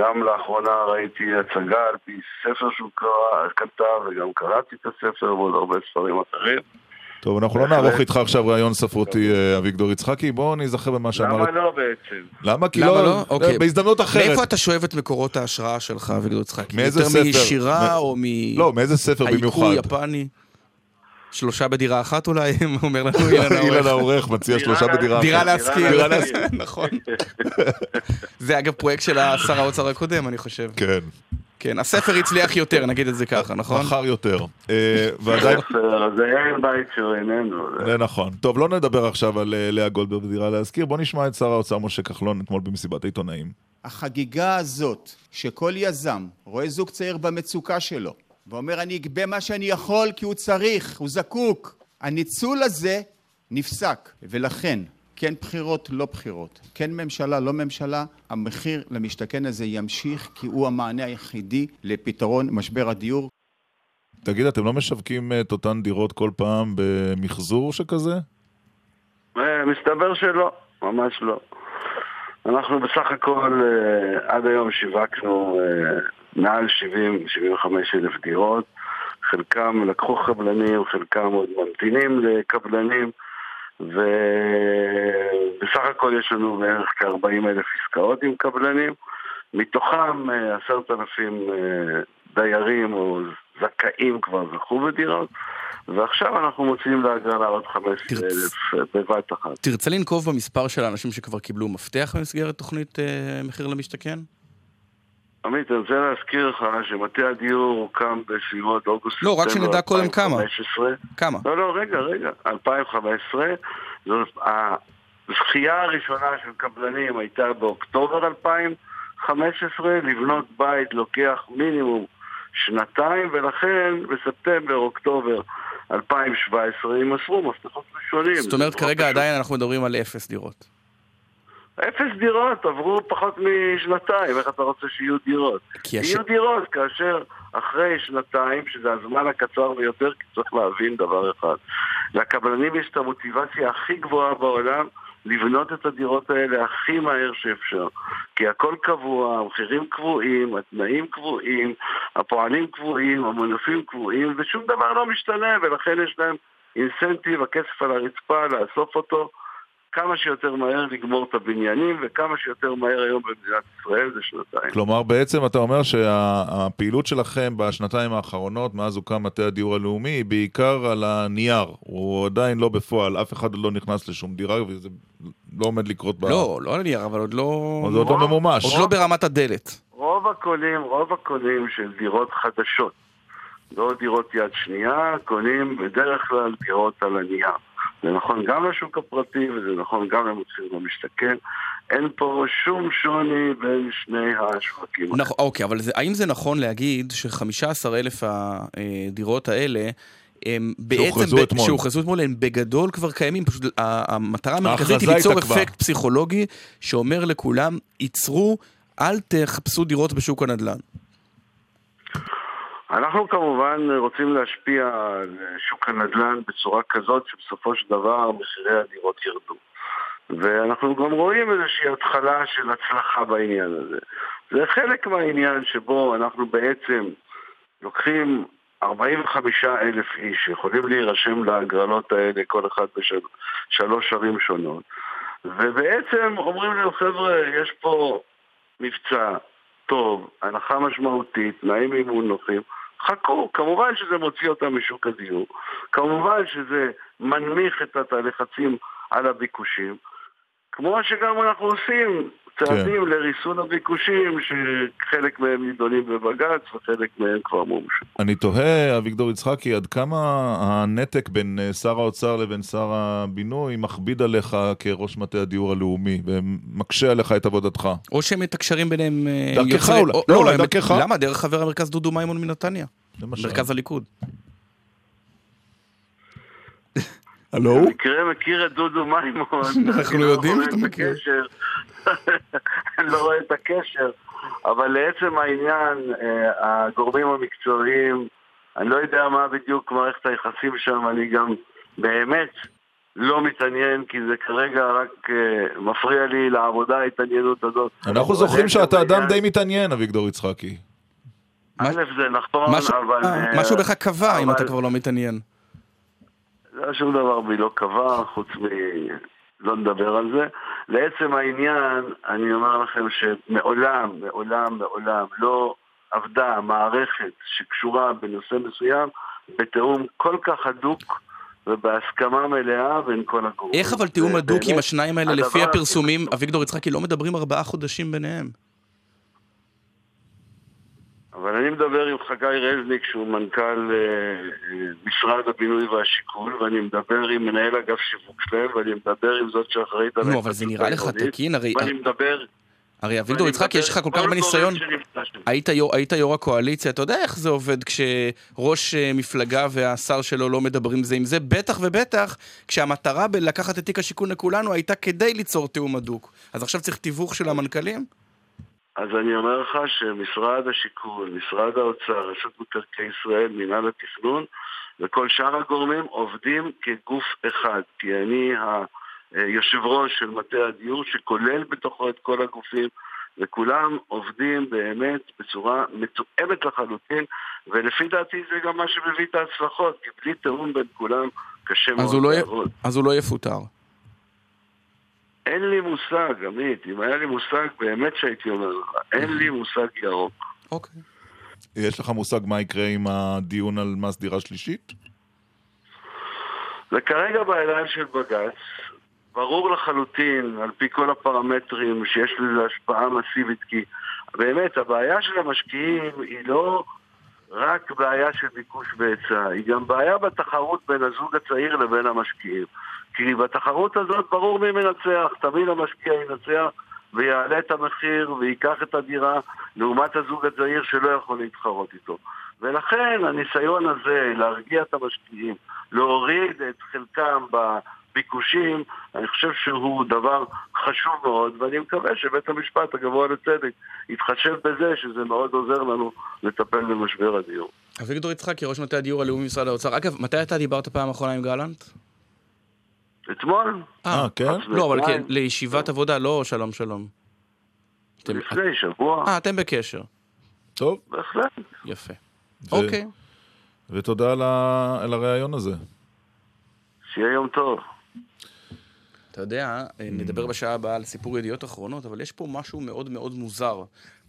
גם לאחרונה ראיתי הצגה על פי ספר שהוא קרא, כתב, וגם קראתי את הספר ועוד הרבה ספרים אחרים. טוב, אנחנו לא נערוך איתך עכשיו ראיון ספרותי, אה, אביגדור יצחקי, בוא ניזכר במה שאמר... למה לא בעצם? למה? כי למה לא... לא? אוקיי. בהזדמנות אחרת. מאיפה אתה שואב את מקורות ההשראה שלך, אביגדור יצחקי? מאיזה יותר ספר? משירה מ- או מ... לא, מאיזה ספר במיוחד? האיקוי יפני? שלושה בדירה אחת אולי, אומר לנו אילן אילן העורך. מציע שלושה בדירה דירה אחת. להשכיר. דירה להשכיר, נכון. זה אגב פרויקט של שר האוצר הקודם, אני חושב. כן, כן, הספר הצליח יותר, נגיד את זה ככה, נכון? מחר יותר. אה, ועדיין... זה אין בית שאיננו. זה- זה נכון. טוב, לא נדבר עכשיו על אה, לאה גולדברג בדירה להזכיר, בוא נשמע את שר האוצר משה כחלון אתמול במסיבת העיתונאים. החגיגה הזאת, שכל יזם רואה זוג צעיר במצוקה שלו, ואומר אני אגבה מה שאני יכול כי הוא צריך, הוא זקוק. הניצול הזה נפסק, ולכן, כן בחירות, לא בחירות, כן ממשלה, לא ממשלה, המחיר למשתכן הזה ימשיך כי הוא המענה היחידי לפתרון משבר הדיור. תגיד, אתם לא משווקים אה, את אותן דירות כל פעם במחזור שכזה? אה, מסתבר שלא, ממש לא. אנחנו בסך הכל אה, עד היום שיווקנו אה, מעל 70-75 אלף דירות. חלקם לקחו קבלנים, חלקם עוד ממתינים לקבלנים, ובסך הכל יש לנו בערך כ-40 אלף עסקאות עם קבלנים. מתוכם אה, עשרת אלפים דיירים או זכאים כבר זכו בדירות, ועכשיו אנחנו מוציאים להגרלה עוד 15 אלף בבת אחת. תרצה לנקוב במספר של האנשים שכבר קיבלו מפתח במסגרת תוכנית אה, מחיר למשתכן? עמית, אני רוצה להזכיר לך שמטה הדיור הוקם בסביבות אוגוסט לא, רק שנדע קודם כמה. 2015. כמה? לא, לא, רגע, רגע, 2015. זאת הזכייה הראשונה של קבלנים הייתה באוקטובר 2015, לבנות בית לוקח מינימום שנתיים, ולכן בספטמבר, אוקטובר 2017 יימסרו מפתחות ראשונים. זאת אומרת, כרגע פשוט. עדיין אנחנו מדברים על אפס דירות. אפס דירות, עברו פחות משנתיים, איך אתה רוצה שיהיו דירות? כי הש- יהיו דירות כאשר אחרי שנתיים, שזה הזמן הקצר ביותר, כי צריך להבין דבר אחד. לקבלנים יש את המוטיבציה הכי גבוהה בעולם לבנות את הדירות האלה הכי מהר שאפשר. כי הכל קבוע, המחירים קבועים, התנאים קבועים, הפועלים קבועים, המנופים קבועים, ושום דבר לא משתנה, ולכן יש להם אינסנטיב, הכסף על הרצפה, לאסוף אותו. כמה שיותר מהר לגמור את הבניינים, וכמה שיותר מהר היום במדינת ישראל זה שנתיים. כלומר, בעצם אתה אומר שהפעילות שלכם בשנתיים האחרונות, מאז הוקם מטה הדיור הלאומי, היא בעיקר על הנייר. הוא עדיין לא בפועל, אף אחד עוד לא נכנס לשום דירה, וזה לא עומד לקרות ב... לא, לא על הנייר, אבל עוד לא... עוד עוד לא ממומש. עוד לא ברמת הדלת. רוב הקונים, רוב הקונים של דירות חדשות, לא דירות יד שנייה, קונים בדרך כלל דירות על הנייר. זה נכון גם לשוק הפרטי וזה נכון גם למוצאים במשתכן. אין פה שום שוני בין שני השווקים. נכון, אוקיי, אבל זה, האם זה נכון להגיד ש-15 אלף הדירות האלה הם בעצם, שהוכרזו אתמול. הם בגדול כבר קיימים, פשוט ה- המטרה המרכזית היא ליצור. אפקט פסיכולוגי שאומר לכולם, ייצרו, אל תחפשו דירות בשוק הנדל"ן. אנחנו כמובן רוצים להשפיע על שוק הנדל"ן בצורה כזאת שבסופו של דבר מחירי הדירות ירדו. ואנחנו גם רואים איזושהי התחלה של הצלחה בעניין הזה. זה חלק מהעניין שבו אנחנו בעצם לוקחים 45 אלף איש שיכולים להירשם להגרלות האלה, כל אחד בשלוש ערים שונות, ובעצם אומרים להם, חבר'ה, יש פה מבצע טוב, הנחה משמעותית, תנאים מימון נוחים, חכו, כמובן שזה מוציא אותם משוק הדיור, כמובן שזה מנמיך את הלחצים על הביקושים, כמו שגם אנחנו עושים צעדים כן. לריסון הביקושים, שחלק מהם נידונים בבג"ץ וחלק מהם כבר מומשו. אני תוהה, אביגדור יצחקי, עד כמה הנתק בין אה, שר האוצר לבין שר הבינוי מכביד עליך כראש מטה הדיור הלאומי, ומקשה עליך את עבודתך. או שהם מתקשרים ביניהם... אה, דרכך אולי, לא, לא, אולי דרכך. למה? דרך חבר המרכז דודו מימון מנתניה. מרכז הליכוד. הלו? במקרה מכיר את דודו מימון. אנחנו לא יודעים שאתה מכיר. אני לא רואה את הקשר, אבל לעצם העניין, אה, הגורמים המקצועיים, אני לא יודע מה בדיוק מערכת היחסים שם, אני גם באמת לא מתעניין, כי זה כרגע רק uh, מפריע לי לעבודה ההתעניינות הזאת. אנחנו זוכרים שאתה אדם די מתעניין, אביגדור יצחקי. א', זה נכון, אבל... משהו בך קבע אם אתה כבר לא מתעניין. לא שום דבר בי לא קבע, חוץ מ... לא נדבר על זה. לעצם העניין, אני אומר לכם שמעולם, מעולם, מעולם לא עבדה מערכת שקשורה בנושא מסוים בתיאום כל כך הדוק ובהסכמה מלאה בין כל הגורמים. איך אבל תיאום הדוק עם השניים האלה, לפי הפרסומים, אביגדור יצחקי, לא מדברים ארבעה חודשים ביניהם? אבל אני מדבר עם חגי רזניק שהוא מנכ"ל אה, אה, משרד הבינוי והשיכון ואני מדבר עם מנהל אגף שיווק שלהם ואני מדבר עם זאת שאחראית על... נו, אבל זה נראה לך תקין? הרי... ואני מדבר... הרי אביגדור יצחק, יש לך כל כך הרבה ניסיון. היית יו"ר, היית יו"ר הקואליציה, אתה יודע איך זה עובד כשראש אה, מפלגה והשר שלו לא מדברים זה עם זה, בטח ובטח כשהמטרה בלקחת את תיק השיכון לכולנו הייתה כדי ליצור תיאום הדוק. אז עכשיו צריך תיווך של המנכ"לים? אז אני אומר לך שמשרד השיכון, משרד האוצר, רשות מקרקעי ישראל, מינהל התכנון וכל שאר הגורמים עובדים כגוף אחד, כי אני היושב ראש של מטה הדיור שכולל בתוכו את כל הגופים וכולם עובדים באמת בצורה מתואמת לחלוטין ולפי דעתי זה גם מה שמביא את ההצלחות, כי בלי תיאום בין כולם קשה מאוד לא לעבוד. אז הוא לא יפוטר. אין לי מושג, עמית, אם היה לי מושג, באמת שהייתי אומר לך, אין לי מושג ירוק. אוקיי. יש לך מושג מה יקרה עם הדיון על מס דירה שלישית? זה כרגע בידיים של בג"ץ. ברור לחלוטין, על פי כל הפרמטרים, שיש לזה השפעה מסיבית, כי באמת, הבעיה של המשקיעים היא לא רק בעיה של ביקוש והיצע, היא גם בעיה בתחרות בין הזוג הצעיר לבין המשקיעים. כי בתחרות הזאת ברור מי מנצח, תמיד המשקיע ינצח ויעלה את המחיר וייקח את הדירה לעומת הזוג הצעיר שלא יכול להתחרות איתו. ולכן הניסיון הזה להרגיע את המשקיעים, להוריד את חלקם בביקושים, אני חושב שהוא דבר חשוב מאוד, ואני מקווה שבית המשפט הגבוה לצדק יתחשב בזה שזה מאוד עוזר לנו לטפל במשבר הדיור. אביגדור יצחקי, ראש מטה הדיור הלאומי במשרד האוצר. אגב, מתי אתה דיברת פעם אחרונה עם גלנט? אתמול. אה, כן? לא, אבל כן, לישיבת עבודה, לא שלום שלום. לפני שבוע. אה, אתם בקשר. טוב. בהחלט. יפה. אוקיי. ותודה על הריאיון הזה. שיהיה יום טוב. אתה יודע, נדבר בשעה הבאה על סיפור ידיעות אחרונות, אבל יש פה משהו מאוד מאוד מוזר.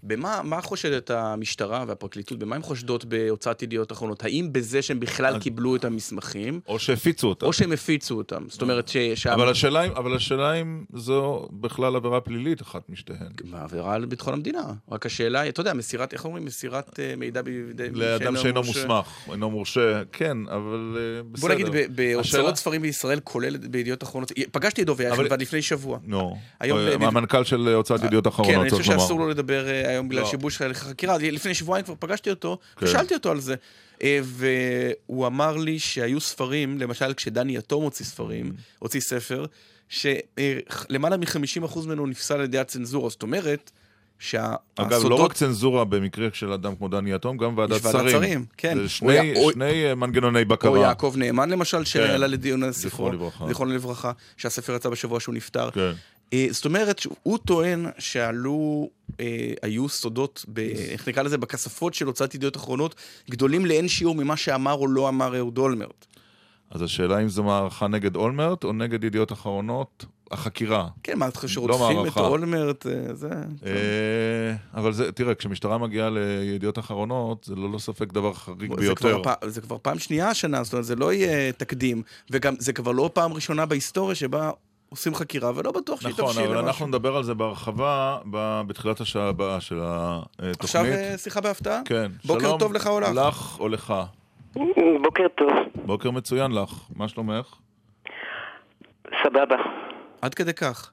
במה חושדת המשטרה והפרקליטות, במה הן חושדות בהוצאת ידיעות אחרונות? האם בזה שהם בכלל קיבלו את המסמכים? או שהפיצו אותם. או שהם הפיצו אותם. זאת אומרת ש... אבל השאלה, אבל השאלה אם זו בכלל עבירה פלילית, אחת משתיהן. עבירה על ביטחון המדינה. רק השאלה היא, אתה יודע, מסירת, איך אומרים? מסירת אה, מידע בידי... לאדם שאינו מוסמך, אינו מורשה, כן, אבל בסדר. בוא נגיד, בהוצאות ספרים בישראל, כולל בידיעות אחרונות, פגשתי את דובי אייכלבד לפני שבוע. נו, המנכ"ל של הוצאת ידיעות אחרונות, כן, אני חושב שאסור לו לדבר אה, היום בגלל לא. שיבוש חקירה. לפני שבועיים כבר פגשתי אותו, כן. ושאלתי אותו על זה. אה, והוא אמר לי שהיו ספרים, למשל כשדני יתום הוציא ספרים, הוציא ספר, שלמעלה מ-50% ממנו נפסל על ידי הצנזורה. זאת אומרת, שהסודות... אגב, לא רק צנזורה במקרה של אדם כמו דני יתום, גם ועדת שרים. שרים, כן. זה שני, היה, שני או... מנגנוני בקרה. או יעקב נאמן למשל, כן. שעלה לדיון על ספרו. זיכרונו לברכה. שהספר יצא בשבוע שהוא נפטר. כן. אה, זאת אומרת, הוא טוען שעלו, אה, היו סודות, ב, איך נקרא לזה, בכספות של הוצאת ידיעות אחרונות, גדולים לאין שיעור ממה שאמר או לא אמר אהוד אולמרט. אז השאלה אם זו מערכה נגד אולמרט או נגד ידיעות אחרונות, החקירה. כן, מה, אתה חושב לא שרודפים את מערכה. אולמרט, אה, זה... אה, אבל זה, תראה, כשמשטרה מגיעה לידיעות אחרונות, זה ללא ספק דבר חריג זה ביותר. כבר, פ- זה כבר פעם שנייה השנה, זאת אומרת, זה לא יהיה תקדים, וגם זה כבר לא פעם ראשונה בהיסטוריה שבה עושים חקירה, ולא בטוח שהיא נכון, תבשיל אבל למשהו. אנחנו נדבר על זה בהרחבה בתחילת השעה הבאה של התוכנית. עכשיו אה, שיחה בהפתעה? כן. בוקר טוב לך או לך? לך או לך. בוקר טוב, בוקר מצוין לך. מה שלומך? סבבה. עד כדי כך.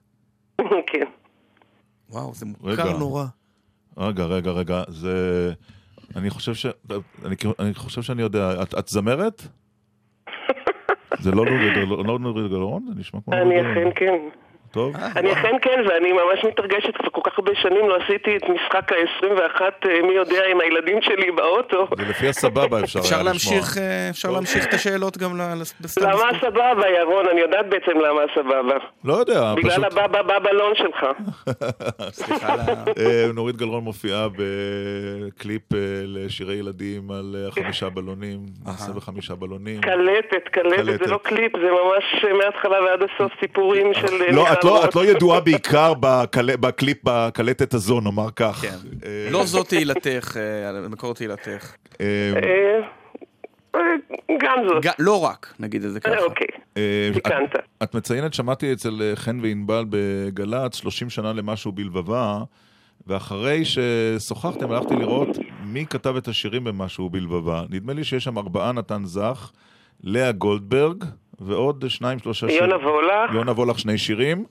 כן. וואו, זה. מוכר נורא. רגע, רגע, רגע, זה... אני חושב ש... אני, אני חושב שאני יודע. את, את זמרת? זה לא נורית גלרון? לא? זה נשמע כמו אני נורית גלרון. אכן כן. טוב. אני אכן כן, ואני ממש מתרגשת, כבר כל כך הרבה שנים לא עשיתי את משחק ה-21, מי יודע, עם הילדים שלי באוטו. זה לפי הסבבה אפשר היה אפשר לשמוע. להמשיך, אה, אפשר להמשיך את השאלות גם ל- לס- בסתם. למה סבבה, ירון? אני יודעת בעצם למה סבבה. לא יודע, בגלל פשוט... הבבא בבלון שלך. סליחה אה, נורית גלרון מופיעה בקליפ אה, לשירי ילדים על אה, החמישה בלונים, מעשה בחמישה בלונים. קלטת, קלטת. זה לא קליפ, זה ממש אה, מההתחלה ועד הסוף סיפורים של... אה, לא, את לא, נערות. את לא ידועה בעיקר בקל... בקליפ, בקלטת הזו, נאמר כך. כן. אה, לא זו תהילתך, אה, מקור תהילתך. אה, גם זאת. לא רק, נגיד את זה ככה. אוקיי, את- תיקנת. את מציינת, שמעתי אצל חן וענבל בגל"צ, 30 שנה למשהו בלבבה, ואחרי ששוחחתם הלכתי לראות מי כתב את השירים במשהו בלבבה. נדמה לי שיש שם ארבעה נתן זך, לאה גולדברג, ועוד שניים, שלושה שירים. יונה וולך, יונה וולך שני שירים.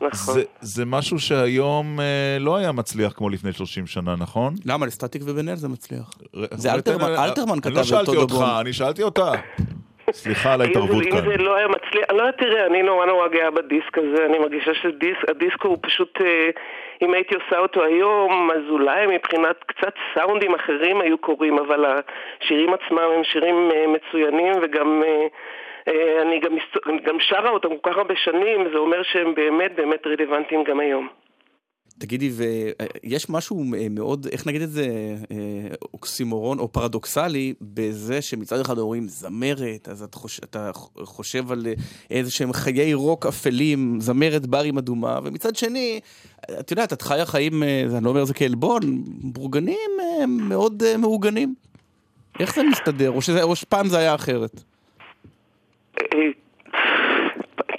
נכון. זה, זה משהו שהיום אה, לא היה מצליח כמו לפני 30 שנה, נכון? למה? לסטטיק ובן אל זה מצליח. ר- זה אלתרמן- תן- אלתרמן אני כתב לא את שאלתי טודו אותך, בון. אני שאלתי אותה. סליחה על ההתערבות כאן. אם זה לא היה מצליח, לא, תראה, אני נורא נורא גאה בדיסק הזה, אני מרגישה שהדיסק הוא פשוט, אה, אם הייתי עושה אותו היום, אז אולי מבחינת קצת סאונדים אחרים היו קורים, אבל השירים עצמם הם שירים אה, מצוינים, וגם אה, אה, אני גם, גם שרה אותם כל כך הרבה שנים, זה אומר שהם באמת באמת רלוונטיים גם היום. תגידי, ויש משהו אה, מאוד, איך נגיד את זה, אה, אוקסימורון או פרדוקסלי, בזה שמצד אחד אומרים זמרת, אז את חוש, אתה חושב על אה, איזה שהם חיי רוק אפלים, זמרת בר עם אדומה, ומצד שני, את יודעת, את חיה חיים, אה, אני לא אומר את זה כעלבון, בורגנים אה, מאוד אה, מעוגנים. איך זה מסתדר? או, שזה, או שפעם זה היה אחרת? אה,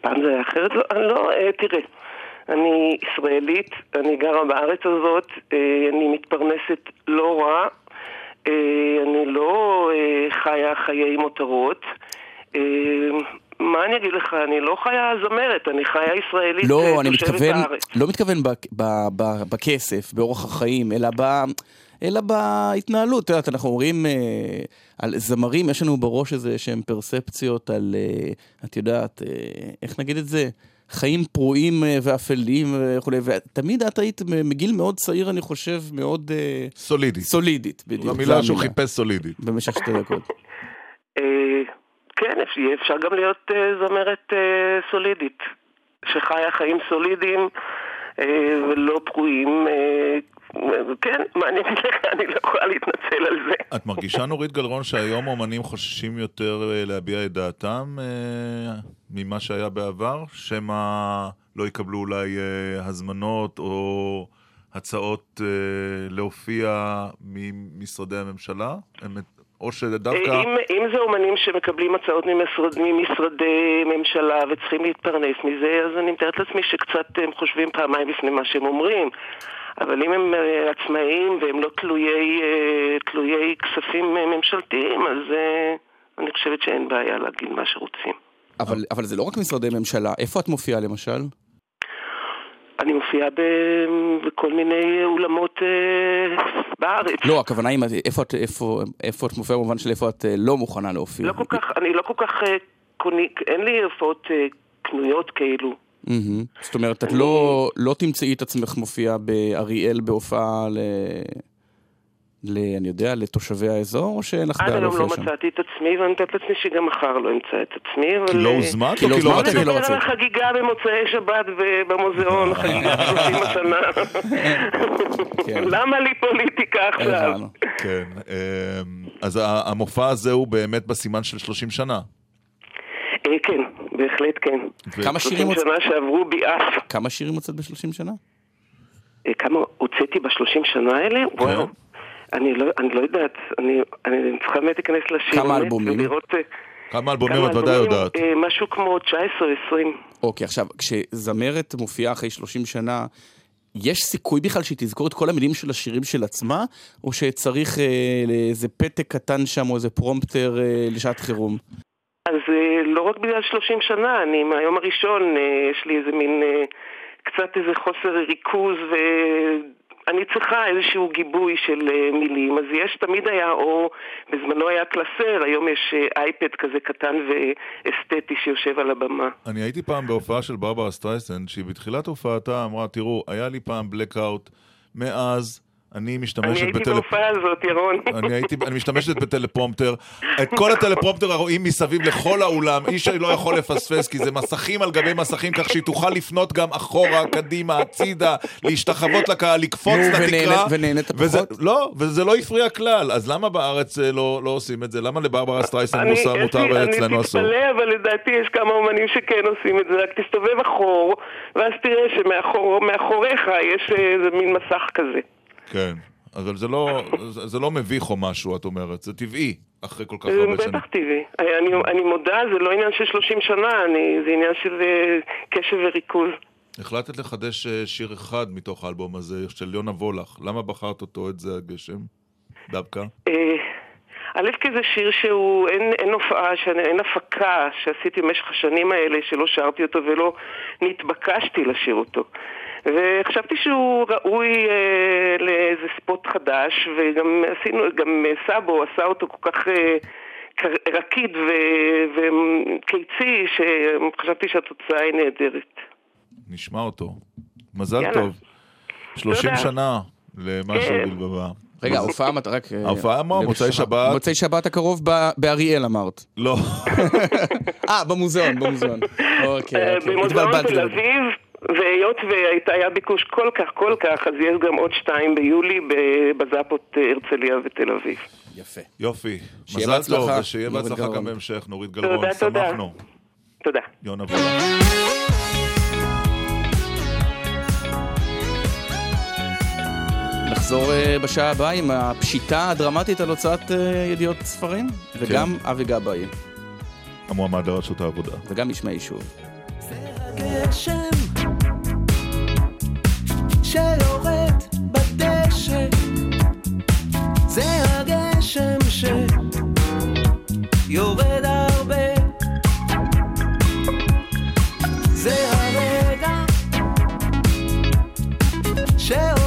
פעם זה היה אחרת? לא, לא, אה, תראה, אני ישראלית, אני גרה בארץ הזאת, אה, אני מתפרנסת לא רע, אני לא חיה חיי מותרות. מה אני אגיד לך, אני לא חיה זמרת, אני חיה ישראלית לא, אני מתכוון, הארץ. לא מתכוון בכסף, באורח החיים, אלא ב... אלא בהתנהלות, את יודעת, אנחנו אומרים אה, על זמרים, יש לנו בראש איזה שהם פרספציות על, אה, את יודעת, אה, איך נגיד את זה? חיים פרועים אה, ואפלים וכולי, ותמיד את היית מגיל מאוד צעיר, אני חושב, מאוד אה, סולידית. סולידית, בדיוק. זו המילה שהוא המילה. חיפש סולידית. במשך שתי דקות. אה, כן, אפשר, גם להיות אה, זמרת אה, סולידית, שחיה חיים סולידיים אה, ולא פגועים. כן, מה אני אגיד לך, אני לא יכולה להתנצל על זה. את מרגישה, נורית גלרון, שהיום אומנים חוששים יותר אה, להביע את דעתם אה, ממה שהיה בעבר? שמא לא יקבלו אולי אה, הזמנות או הצעות להופיע ממשרדי הממשלה? או שדווקא... אם, אם זה אומנים שמקבלים הצעות ממשרד, ממשרדי ממשלה וצריכים להתפרנס מזה, אז אני מתארת לעצמי שקצת הם חושבים פעמיים לפני מה שהם אומרים. אבל אם הם אה, עצמאיים והם לא תלויי, אה, תלויי כספים אה, ממשלתיים, אז אני חושבת שאין בעיה להגיד מה שרוצים. אבל, אבל זה לא רק משרדי ממשלה, איפה את מופיעה למשל? אני מופיעה ב- בכל מיני אולמות אה, בארץ. לא, הכוונה היא, איפה את, איפה, איפה את מופיעה במובן של איפה את אה, לא מוכנה להופיע. לא כל כך, אני לא כל כך אה, קוני, אין לי הופעות אה, קנויות כאילו. זאת אומרת, את לא, לא תמצאי את עצמך מופיעה באריאל בהופעה ל... ל... אני יודע, לתושבי האזור, או שאין לך עד בעיה היום לא להופיע שם? מצאתי את עצמי, ואני מתארת לעצמי שגם מחר לא אמצא את עצמי, אבל... כי לא אה, הוזמנת כי או לא כי לא הוזמנת, רצית? כי לא נדבר רצית. על החגיגה במוצאי שבת במוזיאון, חגיגת 30 השנה. כן. למה לי פוליטיקה עכשיו? כן. אה, אז המופע הזה הוא באמת בסימן של 30 שנה. כן, בהחלט כן. כמה שירים 30 הוצ- שנה שעברו בי אף. כמה שירים הוצאת ב-30 שנה? אה, כמה הוצאתי בשלושים שנה האלה? וואו. אני לא, אני לא יודעת, אני, אני צריכה באמת להיכנס לשיר. כמה אלבומים? ולראות, אה, כמה אלבומים את ודאי יודעת. אה, משהו כמו 19-20. אוקיי, עכשיו, כשזמרת מופיעה אחרי 30 שנה, יש סיכוי בכלל שהיא תזכור את כל המילים של השירים של עצמה, או שצריך אה, איזה פתק קטן שם, או איזה פרומפטר אה, לשעת חירום? אז אה, לא רק בגלל 30 שנה, אני מהיום הראשון, אה, יש לי איזה מין, אה, קצת איזה חוסר ריכוז ואני צריכה איזשהו גיבוי של מילים, אז יש, תמיד היה, או בזמנו היה קלסר, היום יש אייפד כזה קטן ואסתטי שיושב על הבמה. אני הייתי פעם בהופעה של ברברה סטרייסן, שהיא בתחילת הופעתה אמרה, תראו, היה לי פעם blackout, מאז אני אני משתמשת הייתי בטלפ... בהופעה הזאת, ירון. אני הייתי, אני משתמשת בטלפרומפטר, את כל הטלפרומפטר הרואים מסביב לכל האולם, איש לא יכול לפספס, כי זה מסכים על גבי מסכים, כך שהיא תוכל לפנות גם אחורה, קדימה, הצידה, להשתחוות לקהל, לקפוץ לתקרה. ונהנית- וזה, פחות? לא, וזה לא הפריע כלל, אז למה בארץ אה, לא, לא עושים את זה? למה לברברה סטרייסן אני- מוסר מותר ואצלנו אסור? אני תתפלא, אבל לדעתי יש כמה אומנים שכן עושים את זה, רק תסתובב אחור, ואז תראה שמאחוריך יש אה, איזה מין מסך כזה. כן, אבל זה לא, זה, זה לא מביך או משהו, את אומרת, זה טבעי, אחרי כל כך זה הרבה שנים. בטח טבעי. אה, אני, אני מודה, זה לא עניין של 30 שנה, אני, זה עניין של אה, קשב וריכוז. החלטת לחדש אה, שיר אחד מתוך האלבום הזה, של יונה וולך. למה בחרת אותו, את זה הגשם? דווקא? אה, א', כי זה שיר שהוא, אין, אין הופעה, שאני- אין הפקה שעשיתי במשך השנים האלה שלא שרתי אותו ולא נתבקשתי לשיר אותו. וחשבתי שהוא ראוי אה, לאיזה ספוט חדש, וגם עשינו, גם אה, סאבו עשה אותו כל כך אה, רקיד ו- וקיצי, שחשבתי שהתוצאה היא נהדרת. נשמע אותו. מזל יאללה. טוב. 30 תודה. שנה למשהו כן. בלבבה. רגע, ההופעה, מת- רק... אה, ההופעה אמרה, מוצאי למשך- שבת. מוצאי שבת הקרוב ב- באריאל אמרת. לא. אה, במוזיאון, במוזיאון. אוקיי, אה, אוקיי. במוזיאון התבלבלתי תל. אביב, והיות והיה ביקוש כל כך כל כך, אז יש גם עוד שתיים ביולי בזאפות אה, הרצליה ותל אביב. יפה. יופי. שיהיה מזל טוב, ושיהיה בהצלחה. גם בהמשך, נורית גלרון. תודה, תודה. שמחנו. תודה. יונה וולך. נחזור אה, בשעה הבאה עם הפשיטה הדרמטית על הוצאת אה, ידיעות ספרים, וגם אבי גבאי, המועמד לראשות העבודה. וגם ישמעי שוב. גשם שיורד בדשא. זה הגשם שיורד הרבה. זה הרגע שעובר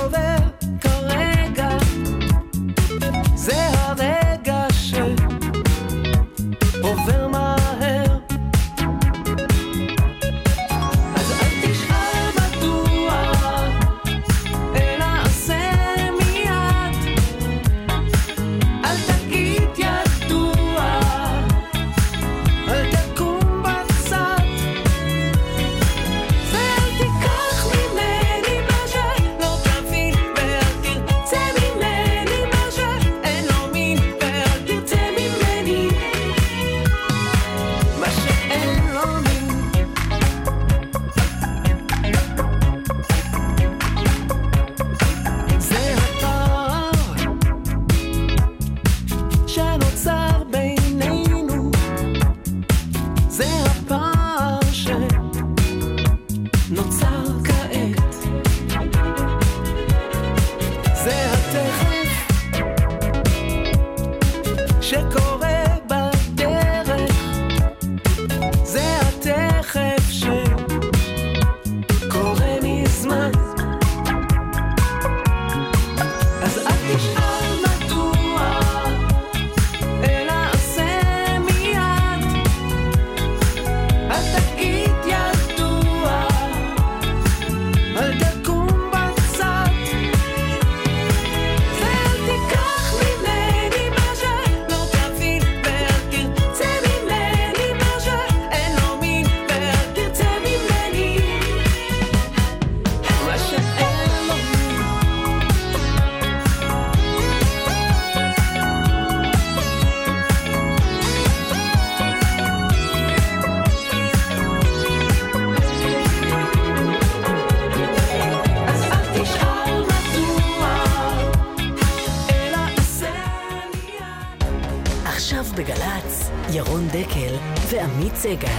ועמית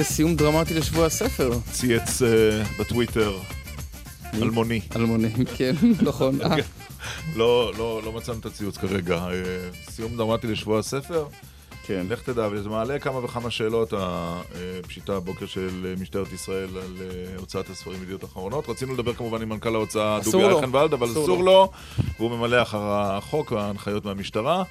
איזה סיום דרמטי לשבוע הספר. צייץ אה, בטוויטר, אלמוני. אלמוני, כן, נכון. אה, לא, לא, לא מצאנו את הציוץ כרגע. אה, סיום דרמטי לשבוע הספר. כן. לך תדע, וזה מעלה כמה וכמה שאלות, הפשיטה הבוקר של משטרת ישראל על הוצאת הספרים בידיעות אחרונות. רצינו לדבר כמובן עם מנכ"ל ההוצאה דובי. אייכנוולד, אבל אסור. לו, והוא ממלא אחר החוק וההנחיות מהמשטרה.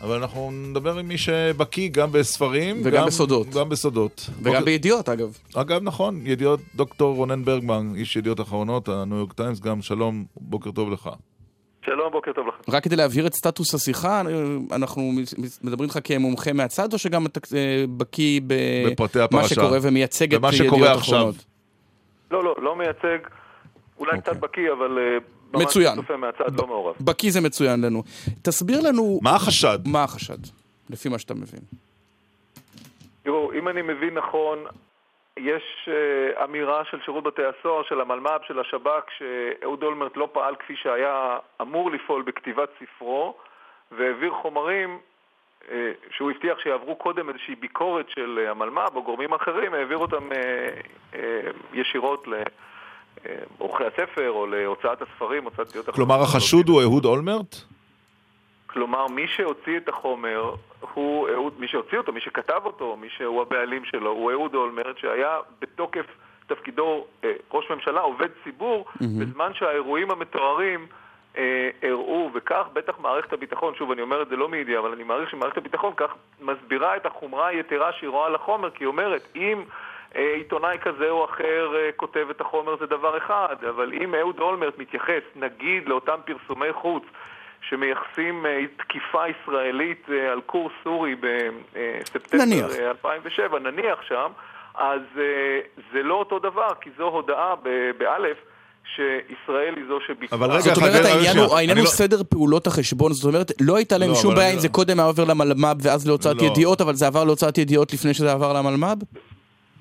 אבל אנחנו נדבר עם מי שבקיא גם בספרים. וגם בסודות. גם בסודות. וגם בוקר- בידיעות, אגב. אגב, נכון, ידיעות דוקטור רונן ברגמן, איש ידיעות אחרונות, הניו יורק טיימס, גם שלום, בוקר טוב לך. שלום, בוקר טוב לכם. רק כדי להבהיר את סטטוס השיחה, אנחנו מדברים איתך כמומחה מהצד, או שגם אתה אה, בקיא במה. שקורה ומייצג את ידיעות שקורה עכשיו. אחרונות? לא, לא, לא מייצג, אולי אוקיי. קצת בקיא, אבל אה, ממש מצוין. צופה מהצד, לא מעורב. בקיא זה מצוין לנו. תסביר לנו מה החשד? מה החשד, לפי מה שאתה מבין. תראו, אם אני מבין נכון, יש אה, אמירה של שירות בתי הסוהר, של המלמ"ב, של השב"כ, שאהוד אולמרט לא פעל כפי שהיה אמור לפעול בכתיבת ספרו, והעביר חומרים אה, שהוא הבטיח שיעברו קודם איזושהי ביקורת של אה, המלמ"ב או גורמים אחרים, העביר אותם אה, אה, ישירות לעורכי הספר או להוצאת הספרים, הוצאת ידיעות כלומר, אחרונות. החשוד הוא אהוד אולמרט? כלומר, מי שהוציא את החומר הוא אהוד, מי שהוציא אותו, מי שכתב אותו, מי שהוא הבעלים שלו, הוא אהוד אולמרט, שהיה בתוקף תפקידו אה, ראש ממשלה, עובד ציבור, בזמן שהאירועים המתוארים אה, וכך בטח מערכת הביטחון, שוב, אני אומר את זה לא מידיעה, אבל אני מעריך שמערכת הביטחון כך מסבירה את החומרה היתרה שהיא רואה לחומר, כי היא אומרת, אם... אה, עיתונאי כזה או אחר אה, כותב את החומר זה דבר אחד, אבל אם אהוד אולמרט מתייחס, נגיד, לאותם פרסומי חוץ שמייחסים אה, תקיפה ישראלית על קורס סורי בספטמבר נניח. אה, 2007, נניח שם, אז זה לא אותו דבר, כי זו הודעה באלף שישראל היא זו שביצעה. אבל רגע, זאת אומרת, העניין. הוא העניין אני הוא לא- סדר פעולות החשבון, זאת אומרת, לא הייתה להם לא, שום בעיה אם לא- זה קודם היה עובר למלמ"ב ואז להוצאת לא. ידיעות, אבל זה עבר להוצאת ידיעות לפני שזה עבר למלמ"ב?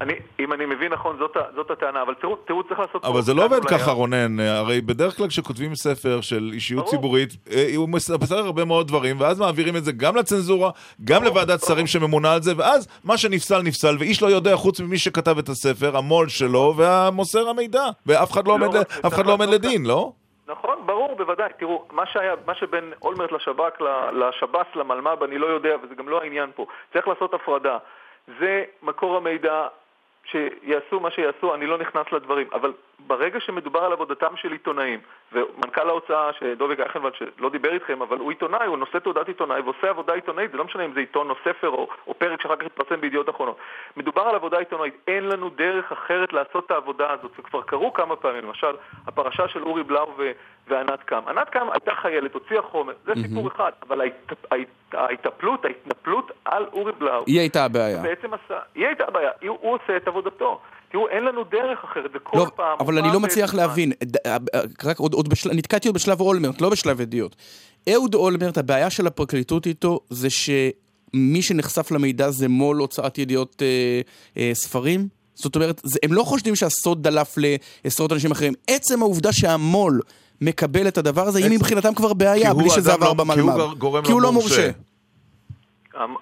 אני, אם אני מבין נכון, זאת, זאת הטענה, אבל תראו, תראו צריך לעשות... אבל זה לא עובד ככה, רונן. הרי בדרך כלל כשכותבים ספר של אישיות ברור. ציבורית, אה, הוא מספר הרבה מאוד דברים, ואז מעבירים את זה גם לצנזורה, גם לוועדת שרים שממונה על זה, ואז מה שנפסל נפסל, ואיש לא יודע חוץ ממי שכתב את הספר, המו"ל שלו והמוסר המידע. ואף אחד לא לא, עומד ל- רק אף אחד לא עומד לדין, לא? נכון, ברור, בוודאי. תראו, מה שהיה, מה שבין אולמרט לשב"כ, לשב"ס, למלמ"ב, אני לא יודע, וזה גם לא העניין פה. צריך לעשות הפרדה. זה מקור המידע, שיעשו מה שיעשו, אני לא נכנס לדברים. אבל ברגע שמדובר על עבודתם של עיתונאים, ומנכ"ל ההוצאה, שדוביק אייכנוולד, שלא דיבר איתכם, אבל הוא עיתונאי, הוא נושא תעודת עיתונאי ועושה עבודה עיתונאית, זה לא משנה אם זה עיתון או ספר או, או פרק שאחר כך יתפרסם בידיעות אחרונות. מדובר על עבודה עיתונאית, אין לנו דרך אחרת לעשות את העבודה הזאת, וכבר קרו כמה פעמים, למשל, הפרשה של אורי בלאו ו- וענת קם. ענת קם הייתה חיילת, הוציאה חומר, זה סיפור אחד, אבל ההת- ההת- ההתאפלות, ההתנפלות על אורי בלאו, היא הייתה הבעיה. בעצם עשה, היא הייתה הבעיה, הוא, הוא עושה את עבודתו. תראו, אין לנו דרך אחרת, זה כל לא, פעם... אבל אני לא מצליח. להבין, אה, אה, רק עוד, עוד בשל... נתקעתי עוד בשלב אולמרט, לא בשלב ידיעות. אהוד אולמרט, הבעיה של הפרקליטות איתו זה שמי שנחשף למידע זה מו"ל הוצאת ידיעות אה, אה, ספרים? זאת אומרת, זה, הם לא חושדים שהסוד דלף לעשרות אנשים אחרים. עצם העובדה שהמו"ל מקבל את הדבר הזה, היא מבחינתם כבר בעיה, בלי שזה עבר לא- כי הוא במלמ"ב. גורם כי הוא לא לא מורשה.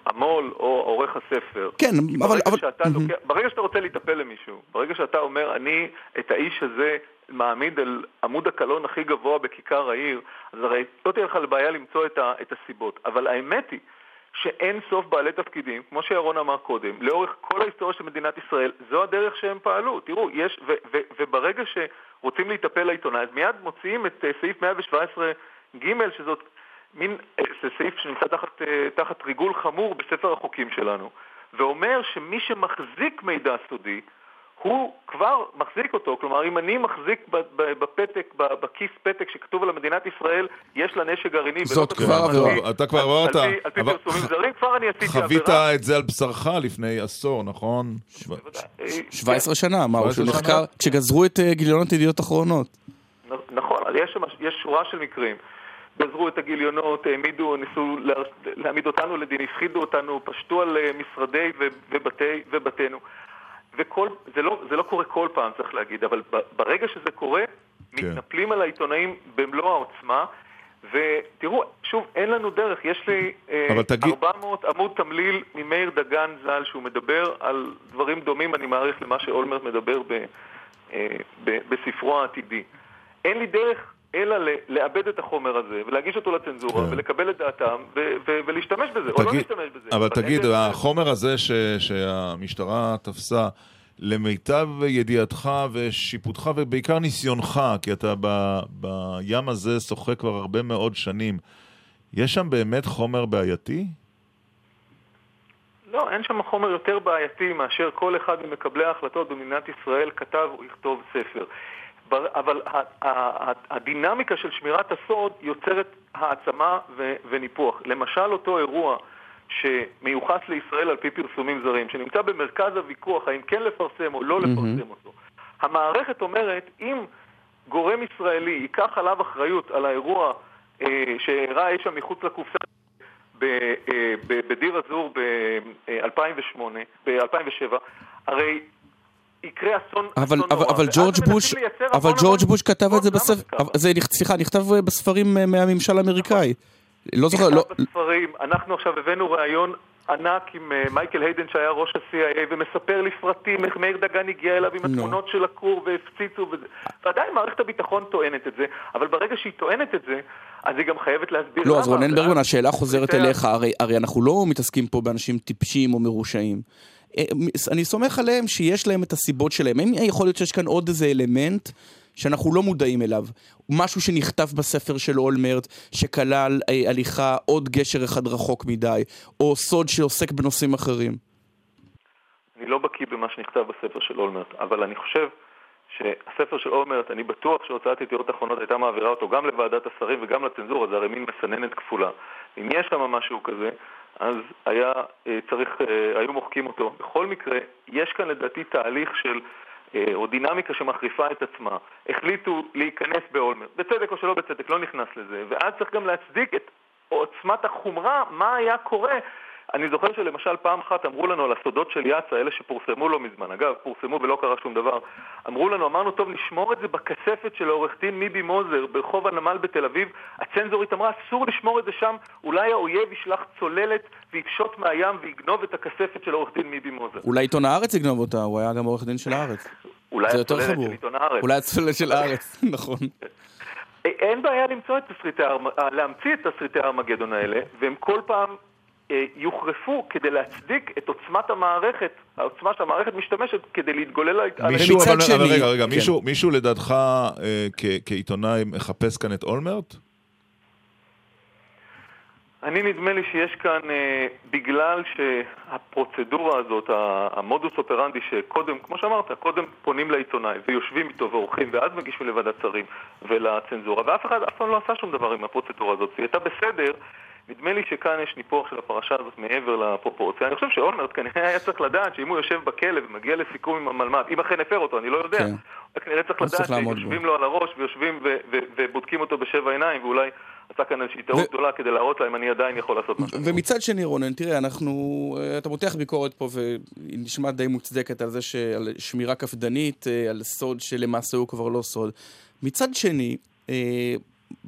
המו"ל או עורך הספר. כן, אבל- ברגע אבל- שאתה מהמם. לוקח, ברגע שאתה רוצה להיטפל למישהו, ברגע שאתה אומר, אני את האיש הזה מעמיד על עמוד הקלון הכי גבוה בכיכר העיר, אז הרי לא תהיה לך בעיה למצוא את, ה, את הסיבות. אבל האמת היא שאין סוף בעלי תפקידים, כמו שירון אמר קודם, לאורך כל ההיסטוריה של מדינת ישראל, זו הדרך שהם פעלו. תראו, יש, ו, ו, וברגע שרוצים להיטפל לעיתונאי, אז מיד מוציאים את אה, סעיף 117 ג', שזאת מין, אה, זה סעיף שנמצא תחת, אה, תחת ריגול חמור בספר החוקים שלנו, ואומר שמי שמחזיק מידע סודי הוא כבר מחזיק אותו, כלומר אם אני מחזיק בפתק, בכיס פתק שכתוב על מדינת ישראל, יש לה נשק גרעיני, זאת כבר עבירה. פי- אתה כבר עברת, על פי- על פי אבל- פרסומים זרים, כבר אני עשיתי חווית עבירה. את זה על בשרך לפני עשור, נכון? אה, 17 שנה, מה, הוא 17 שהוא שנה? נחקר, כשגזרו את אה, גיליונות ידיעות אחרונות. נ- נכון, יש שורה של מקרים. גזרו את הגיליונות, העמידו, ניסו לה- להעמיד אותנו לדין, הפחידו אותנו, פשטו על אה, משרדי ובתי, ובתינו. וכל, זה לא, זה לא קורה כל פעם, צריך להגיד, אבל ברגע שזה קורה, כן. מתנפלים על העיתונאים במלוא העוצמה, ותראו, שוב, אין לנו דרך, יש לי אה, תגיד- 400 עמוד תמליל ממאיר דגן ז"ל, שהוא מדבר על דברים דומים, אני מעריך, למה שאולמרט מדבר ב, אה, ב, בספרו העתידי. אין לי דרך אלא ל- לאבד את החומר הזה, ולהגיש אותו לצנזורה, כן. ולקבל את דעתם, ו- ו- ולהשתמש בזה, או לא תגיד- להשתמש בזה. אבל אין תגיד, אחרת. החומר הזה ש- שהמשטרה תפסה, למיטב ידיעתך ושיפוטך ובעיקר ניסיונך, כי אתה ב- בים הזה שוחה כבר הרבה מאוד שנים, יש שם באמת חומר בעייתי? לא, אין שם חומר יותר בעייתי מאשר כל אחד ממקבלי ההחלטות במדינת ישראל כתב או יכתוב ספר. אבל הדינמיקה של שמירת הסוד יוצרת העצמה וניפוח. למשל אותו אירוע שמיוחס לישראל על פי פרסומים זרים, שנמצא במרכז הוויכוח האם כן לפרסם או לא לפרסם אותו. המערכת אומרת, אם גורם ישראלי ייקח עליו אחריות על האירוע אה, שאירע אי שם מחוץ לקופסה ב- אה, ב- בדיר אזור ב-2008, ב-2007, הרי יקרה אסון אבל, אסון אבל, נורא. אבל ג'ורג' בוש, אבל ג'ורג' בוש כתב את זה בספר? זה, סליחה, נכתב אה, בספרים אה, מהממשל האמריקאי. לא זוכר, לא, בספרים, אנחנו עכשיו הבאנו ראיון ענק עם אה, מייקל היידן שהיה ראש ה-CIA ומספר לפרטים איך מאיר דגן הגיע אליו עם נו. התמונות של הכור והפציצו וזה. ועדיין מערכת הביטחון טוענת את זה, אבל ברגע שהיא טוענת את זה, אז היא גם חייבת להסביר לא, אז למה. רונן ואז- ברגמן, השאלה חוזרת אליך, הרי אנחנו לא מתעסקים פה באנשים טיפשים או מרושעים. אה, אני סומך עליהם שיש להם את הסיבות שלהם. האם יכול להיות שיש כאן עוד איזה אלמנט שאנחנו לא מודעים אליו? משהו שנכתב בספר של אולמרט, שכלל אה, הליכה עוד גשר אחד רחוק מדי, או סוד שעוסק בנושאים אחרים. אני לא בקיא במה שנכתב בספר של אולמרט, אבל אני חושב שהספר של אולמרט, אני בטוח שהוצאת ידיעות אחרונות הייתה מעבירה אותו גם לוועדת השרים וגם לצנזורה, זה הרי מין מסננת כפולה. אם יש שם משהו כזה, אז היה אה, צריך, אה, היו מוחקים אותו. בכל מקרה, יש כאן לדעתי תהליך של, אה, או דינמיקה שמחריפה את עצמה. החליטו להיכנס באולמרט, בצדק או שלא בצדק, לא נכנס לזה, ואז צריך גם להצדיק את עוצמת החומרה, מה היה קורה. אני זוכר שלמשל פעם אחת אמרו לנו על הסודות של יאצה, אלה שפורסמו לא מזמן, אגב, פורסמו ולא קרה שום דבר, אמרו לנו, אמרנו, טוב, נשמור את זה בכספת של העורך דין מיבי מוזר ברחוב הנמל בתל אביב, הצנזורית אמרה, אסור לשמור את זה שם, אולי האויב ישלח צוללת ויפשוט מהים ויגנוב את הכספת של העורך דין מיבי מוזר. אולי עיתון הארץ יגנוב אותה, הוא היה גם עורך דין של הארץ. אולי הצוללת. של עיתון הארץ. אולי הצוללת של הארץ, נכון. אה, אין בעיה למצוא את תסריטי, אה, להמציא את תסריטי הארמגדון האלה, והם כל פעם אה, יוכרפו כדי להצדיק את עוצמת המערכת, העוצמה שהמערכת משתמשת כדי להתגולל על... על- מישהו, אבל, שני- אבל רגע, רגע, כן. מישהו, מישהו לדעתך אה, כ- כעיתונאי מחפש כאן את אולמרט? אני נדמה לי שיש כאן, אה, בגלל שהפרוצדורה הזאת, המודוס אופרנדי שקודם, כמו שאמרת, קודם פונים לעיתונאי ויושבים איתו ועורכים ואז מגישים לוועדת שרים ולצנזורה ואף אחד אף פעם לא עשה שום דבר עם הפרוצדורה הזאת. היא הייתה בסדר, נדמה לי שכאן יש ניפוח של הפרשה הזאת מעבר לפרופורציה. אני חושב שאולמרט כנראה היה צריך לדעת שאם הוא יושב בכלא ומגיע לסיכום עם המלמ"ב, אם אכן הפר אותו, אני לא יודע, כן. הוא כנראה צריך לדעת. שיושבים לו על הראש ויושבים ו- ו- ובודקים אותו בשבע עיניים ואולי עשה כאן איזושהי טעות ו- גדולה כדי להראות להם אני עדיין יכול לעשות משהו. ומצד שני, רונן, תראה, אנחנו... אה, אתה מותח ביקורת פה, והיא נשמעת די מוצדקת על זה ש... על שמירה קפדנית, אה, על סוד שלמעשה הוא כבר לא סוד. מצד שני, אה,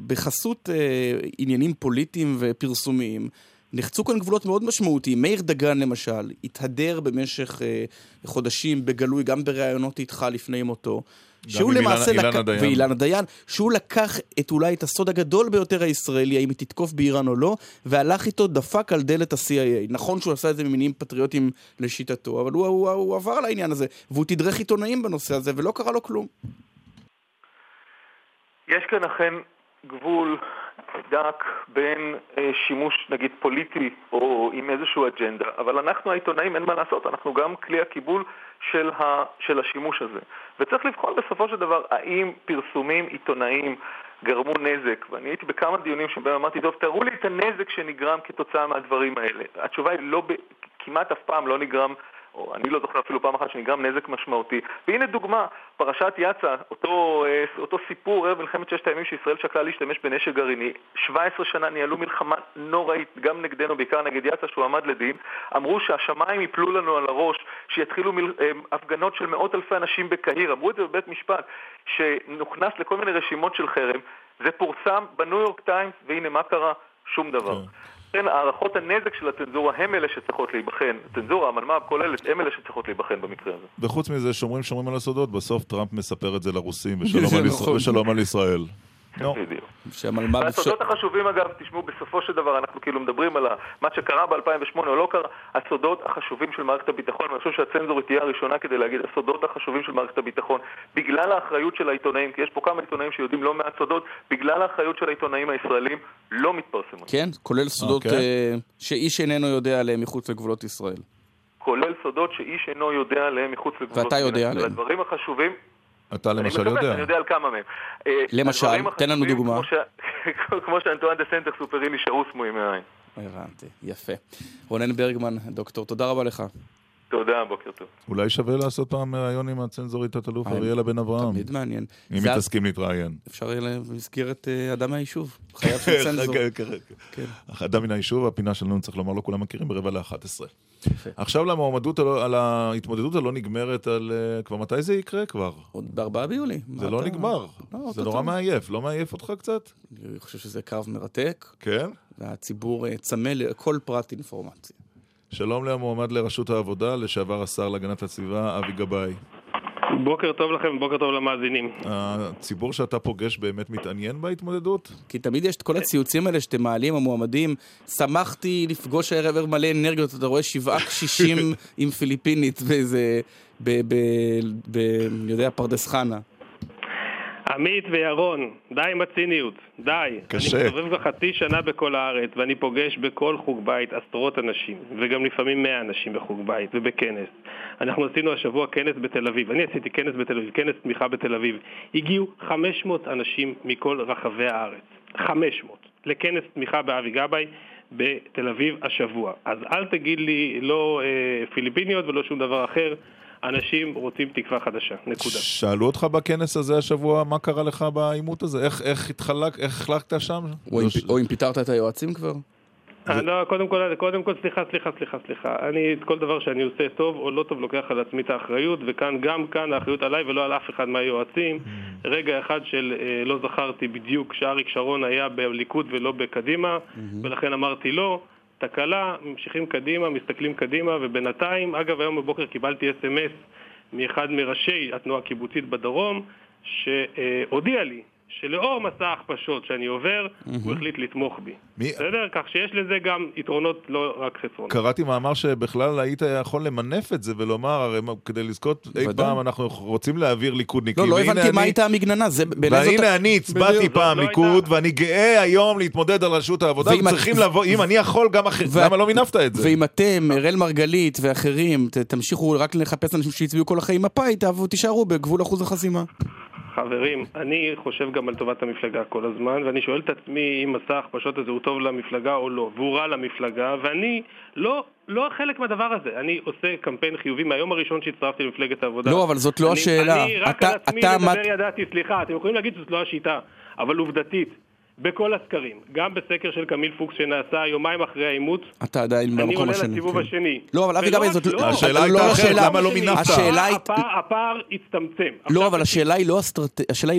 בחסות אה, עניינים פוליטיים ופרסומיים, נחצו כאן גבולות מאוד משמעותיים. מאיר דגן, למשל, התהדר במשך אה, חודשים בגלוי, גם בראיונות איתך לפני מותו. שהוא למעשה אילנה- לקח, אילנה דיין. ואילנה דיין, שהוא לקח את אולי את הסוד הגדול ביותר הישראלי, האם היא תתקוף באיראן או לא, והלך איתו, דפק על דלת ה-CIA. נכון שהוא עשה את זה ממניעים פטריוטיים לשיטתו, אבל הוא, הוא, הוא עבר על העניין הזה, והוא תדרך עיתונאים בנושא הזה, ולא קרה לו כלום. יש כאן אכן גבול דק בין אה, שימוש נגיד פוליטי או עם איזושהי אג'נדה, אבל אנחנו העיתונאים אין מה לעשות, אנחנו גם כלי הקיבול של, ה, של השימוש הזה. וצריך לבחון בסופו של דבר האם פרסומים עיתונאיים גרמו נזק, ואני הייתי בכמה דיונים שבהם אמרתי, טוב, תראו לי את הנזק שנגרם כתוצאה מהדברים האלה. התשובה היא לא, כמעט אף פעם לא נגרם או אני לא זוכר אפילו פעם אחת שנגרם נזק משמעותי. והנה דוגמה, פרשת יצא, אותו, אה, אותו סיפור ערב מלחמת ששת הימים שישראל שקלה להשתמש בנשק גרעיני. 17 שנה ניהלו מלחמה נוראית, גם נגדנו, בעיקר נגד יצא, שהוא עמד לדין. אמרו שהשמיים יפלו לנו על הראש, שיתחילו מל, אה, הפגנות של מאות אלפי אנשים בקהיר. אמרו את זה בבית משפט, שנוכנס לכל מיני רשימות של חרם. זה פורסם בניו יורק טיימס, והנה מה קרה? שום דבר. לכן הערכות הנזק של הצנזורה הם אלה שצריכות להיבחן. הצנזורה, המלמ"ב, כל אלה, הם אלה שצריכות להיבחן במקרה הזה. וחוץ מזה, שומרים שומרים על הסודות, בסוף טראמפ מספר את זה לרוסים, ושלום זה על ישראל- ישראל. נו. בדיוק. שהמלמ"ב... והסודות החשובים אגב, תשמעו, בסופו של דבר אנחנו כאילו מדברים על מה שקרה ב-2008 או לא קרה, הסודות החשובים של מערכת הביטחון, ואני חושב שהצנזורית תהיה הראשונה כדי להגיד הסודות החשובים של מערכת הביטחון, בגלל האחריות של העיתונאים, כי יש פה כמה עיתונאים שיודעים לא מעט סודות, בגלל האחריות של העיתונאים הישראלים, לא מתפרסמות. כן, כולל סודות אוקיי. אה, שאיש איננו יודע עליהם מחוץ לגבולות ישראל. כולל סודות שאיש אינו יודע עליהם מחוץ לגבולות. ואתה יודע ישראל. עליהם. הדברים החשובים, אתה אני למשל מקווה יודע. שאני יודע על כמה מהם. אה, למשל, תן לנו דוגמה. כמו ש- כמו שאנטואן דה סנטר סופרי נשארו סמויים מהעין. הבנתי, יפה. רונן ברגמן, דוקטור, תודה רבה לך. תודה, בוקר טוב. אולי שווה לעשות פעם ראיון עם הצנזורית תת-אלוף אה, אריאלה בן אברהם. תמיד מעניין. אם היא תסכים להתראיין. אפשר יהיה במסגרת אה, אדם מהיישוב. חייב של צנזור. כן, כן, כן. אדם מן היישוב, הפינה שלנו, צריך לומר, לא כולם מכירים, ברבע לאחת עשרה. עכשיו למועמדות, על ההתמודדות הלא נגמרת, על... אה, כבר מתי זה יקרה כבר? עוד בארבעה ביולי. זה לא נגמר. לא, זה. נורא מעייף. לא מעייף אותך קצת? אני חושב שזה קרב מרתק, כן? והציבור צמא לכל פרט אינפורמציה. שלום למועמד לראשות העבודה, לשעבר השר להגנת הסביבה, אבי גבאי. בוקר טוב לכם ובוקר טוב למאזינים. הציבור שאתה פוגש באמת מתעניין בהתמודדות? כי תמיד יש את כל הציוצים האלה שאתם מעלים, המועמדים, שמחתי לפגוש הערב ערב מלא אנרגיות, אתה רואה שבעה קשישים עם פיליפינית באיזה, ב... ב... ב... אני יודע, פרדס חנה. עמית וירון, די עם הציניות, די. קשה. אני מסתובב כבר חצי שנה בכל הארץ, ואני פוגש בכל חוג בית עשרות אנשים, וגם לפעמים מאה אנשים בחוג בית ובכנס. אנחנו עשינו השבוע כנס בתל אביב, אני עשיתי כנס בתל אביב, כנס תמיכה בתל אביב. הגיעו 500 אנשים מכל רחבי הארץ, 500, לכנס תמיכה באבי גבאי. בתל אביב השבוע. אז אל תגיד לי לא אה, פיליפיניות ולא שום דבר אחר, אנשים רוצים תקווה חדשה, נקודה. שאלו אותך בכנס הזה השבוע מה קרה לך בעימות הזה? איך, איך התחלק, איך החלקת שם? או אם, זה- או אם פיטרת את היועצים כבר? אה, לא, קודם כל, קודם כל, סליחה, סליחה, סליחה, סליחה. אני, את כל דבר שאני עושה טוב או לא טוב, לוקח על עצמי את האחריות, וכאן, גם כאן האחריות עליי ולא על אף אחד מהיועצים. רגע אחד של אה, לא זכרתי בדיוק שאריק שרון היה בליכוד ולא בקדימה, ולכן אמרתי לא. תקלה, ממשיכים קדימה, מסתכלים קדימה, ובינתיים, אגב, היום בבוקר קיבלתי אס.אם.אס מאחד מראשי התנועה הקיבוצית בדרום, שהודיע לי שלאור מסע ההכפשות שאני עובר, הוא החליט לתמוך בי. מי- בסדר? כך שיש לזה גם יתרונות, לא רק חסרונות. קראתי מאמר שבכלל היית יכול למנף את זה ולומר, הרי מה, כדי לזכות אי. פעם אנחנו רוצים להעביר ליכודניקים. לא, לא הבנתי מה אני- הייתה המגננה, זה בעיניי. והנה אני הצבעתי. פעם לא ליכוד, ואני גאה היום להתמודד על רשות העבודה, ואם את- וצריכים לבוא, אם אני יכול, גם אחרים, ואת- למה לא מינפת את זה? ואם אתם, אראל מרגלית ואחרים, ת- תמשיכו רק לחפש אנשים שהצביעו כל החיים מפא"י, תעבו- תישארו בגבול אחוז החסימה. חברים, אני חושב גם על טובת המפלגה כל הזמן, ואני שואל את עצמי אם מסע ההכפשות הזה הוא טוב למפלגה או לא, והוא רע למפלגה, ואני לא, לא חלק מהדבר הזה. אני עושה קמפיין חיובי מהיום הראשון שהצטרפתי למפלגת העבודה. לא, אבל זאת לא אני- השאלה. אני רק אתה- על עצמי אתה לדבר עמד- ידעתי, סליחה, אתם יכולים להגיד שזאת לא השיטה, אבל עובדתית, בכל הסקרים, גם בסקר של קמיל פוקס שנעשה יומיים אחרי העימות, אתה עדיין אני במקום עולה השני. לסיבוב כן. השני. לא, אבל אבי גבאי זאת לא, השאלה לא הייתה אחרת, למה לא מינפת? הפער, הצטמצם. לא, אבל השאלה היא לא,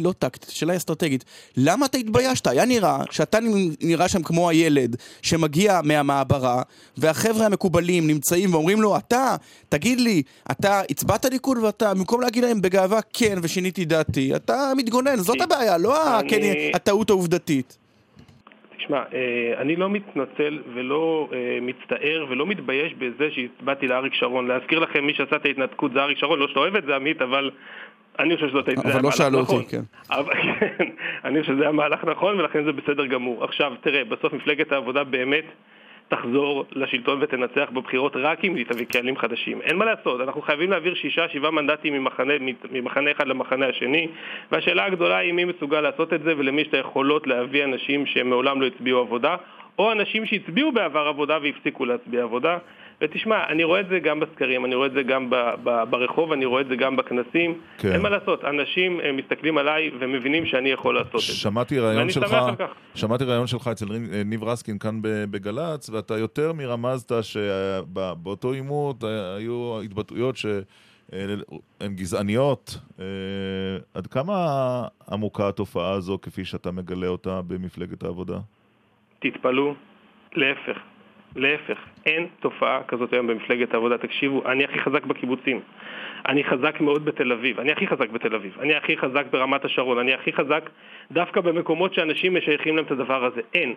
לא טקטית, השאלה היא אסטרטגית. למה אתה התביישת? היה נראה שאתה נראה שם כמו הילד שמגיע מהמעברה, והחבר'ה המקובלים נמצאים ואומרים לו, אתה, תגיד לי, אתה הצבעת ליכוד ואתה, במקום להגיד להם בגאווה כן ושיניתי דעתי, אתה מתגונן, זאת הבעיה, לא אני- הטעות העובדתית. תשמע, אה, אני לא מתנצל ולא אה, מצטער ולא מתבייש בזה שהצבעתי לאריק שרון. להזכיר לכם, מי שעשה את ההתנתקות זה אריק שרון, לא שאתה אוהב את זה עמית, אבל אני חושב שזאת הייתה... אבל לא שאלו נכון. אותי, כן. אבל כן, אני חושב שזה היה מהלך נכון ולכן זה בסדר גמור. עכשיו, תראה, בסוף מפלגת העבודה באמת תחזור לשלטון ותנצח בבחירות רק אם היא תביא קהלים חדשים. אין מה לעשות, אנחנו חייבים להעביר שישה, שבעה מנדטים ממחנה, ממחנה אחד למחנה השני, והשאלה הגדולה היא מי מסוגל לעשות את זה ולמי יש את היכולות להביא אנשים שהם מעולם לא הצביעו עבודה, או אנשים שהצביעו בעבר עבודה והפסיקו להצביע עבודה. ותשמע, אני רואה את זה גם בסקרים, אני רואה את זה גם ב- ב- ברחוב, אני רואה את זה גם בכנסים. כן. אין מה לעשות, אנשים אה, מסתכלים עליי ומבינים שאני יכול לעשות את זה. שמעתי ואני שלך. שמעתי ראיון שלך אצל ריב- ניב רסקין כאן בגל"צ, ואתה יותר מרמזת שבאותו עימות אה, היו התבטאויות שהן גזעניות. אה, עד כמה עמוקה התופעה הזו כפי שאתה מגלה אותה במפלגת העבודה? תתפלאו, להפך, להפך, אין תופעה כזאת היום במפלגת העבודה. תקשיבו, אני הכי חזק בקיבוצים, אני חזק מאוד בתל אביב, אני הכי חזק בתל אביב, אני הכי חזק ברמת השרון, אני הכי חזק דווקא במקומות שאנשים משייכים להם את הדבר הזה. אין.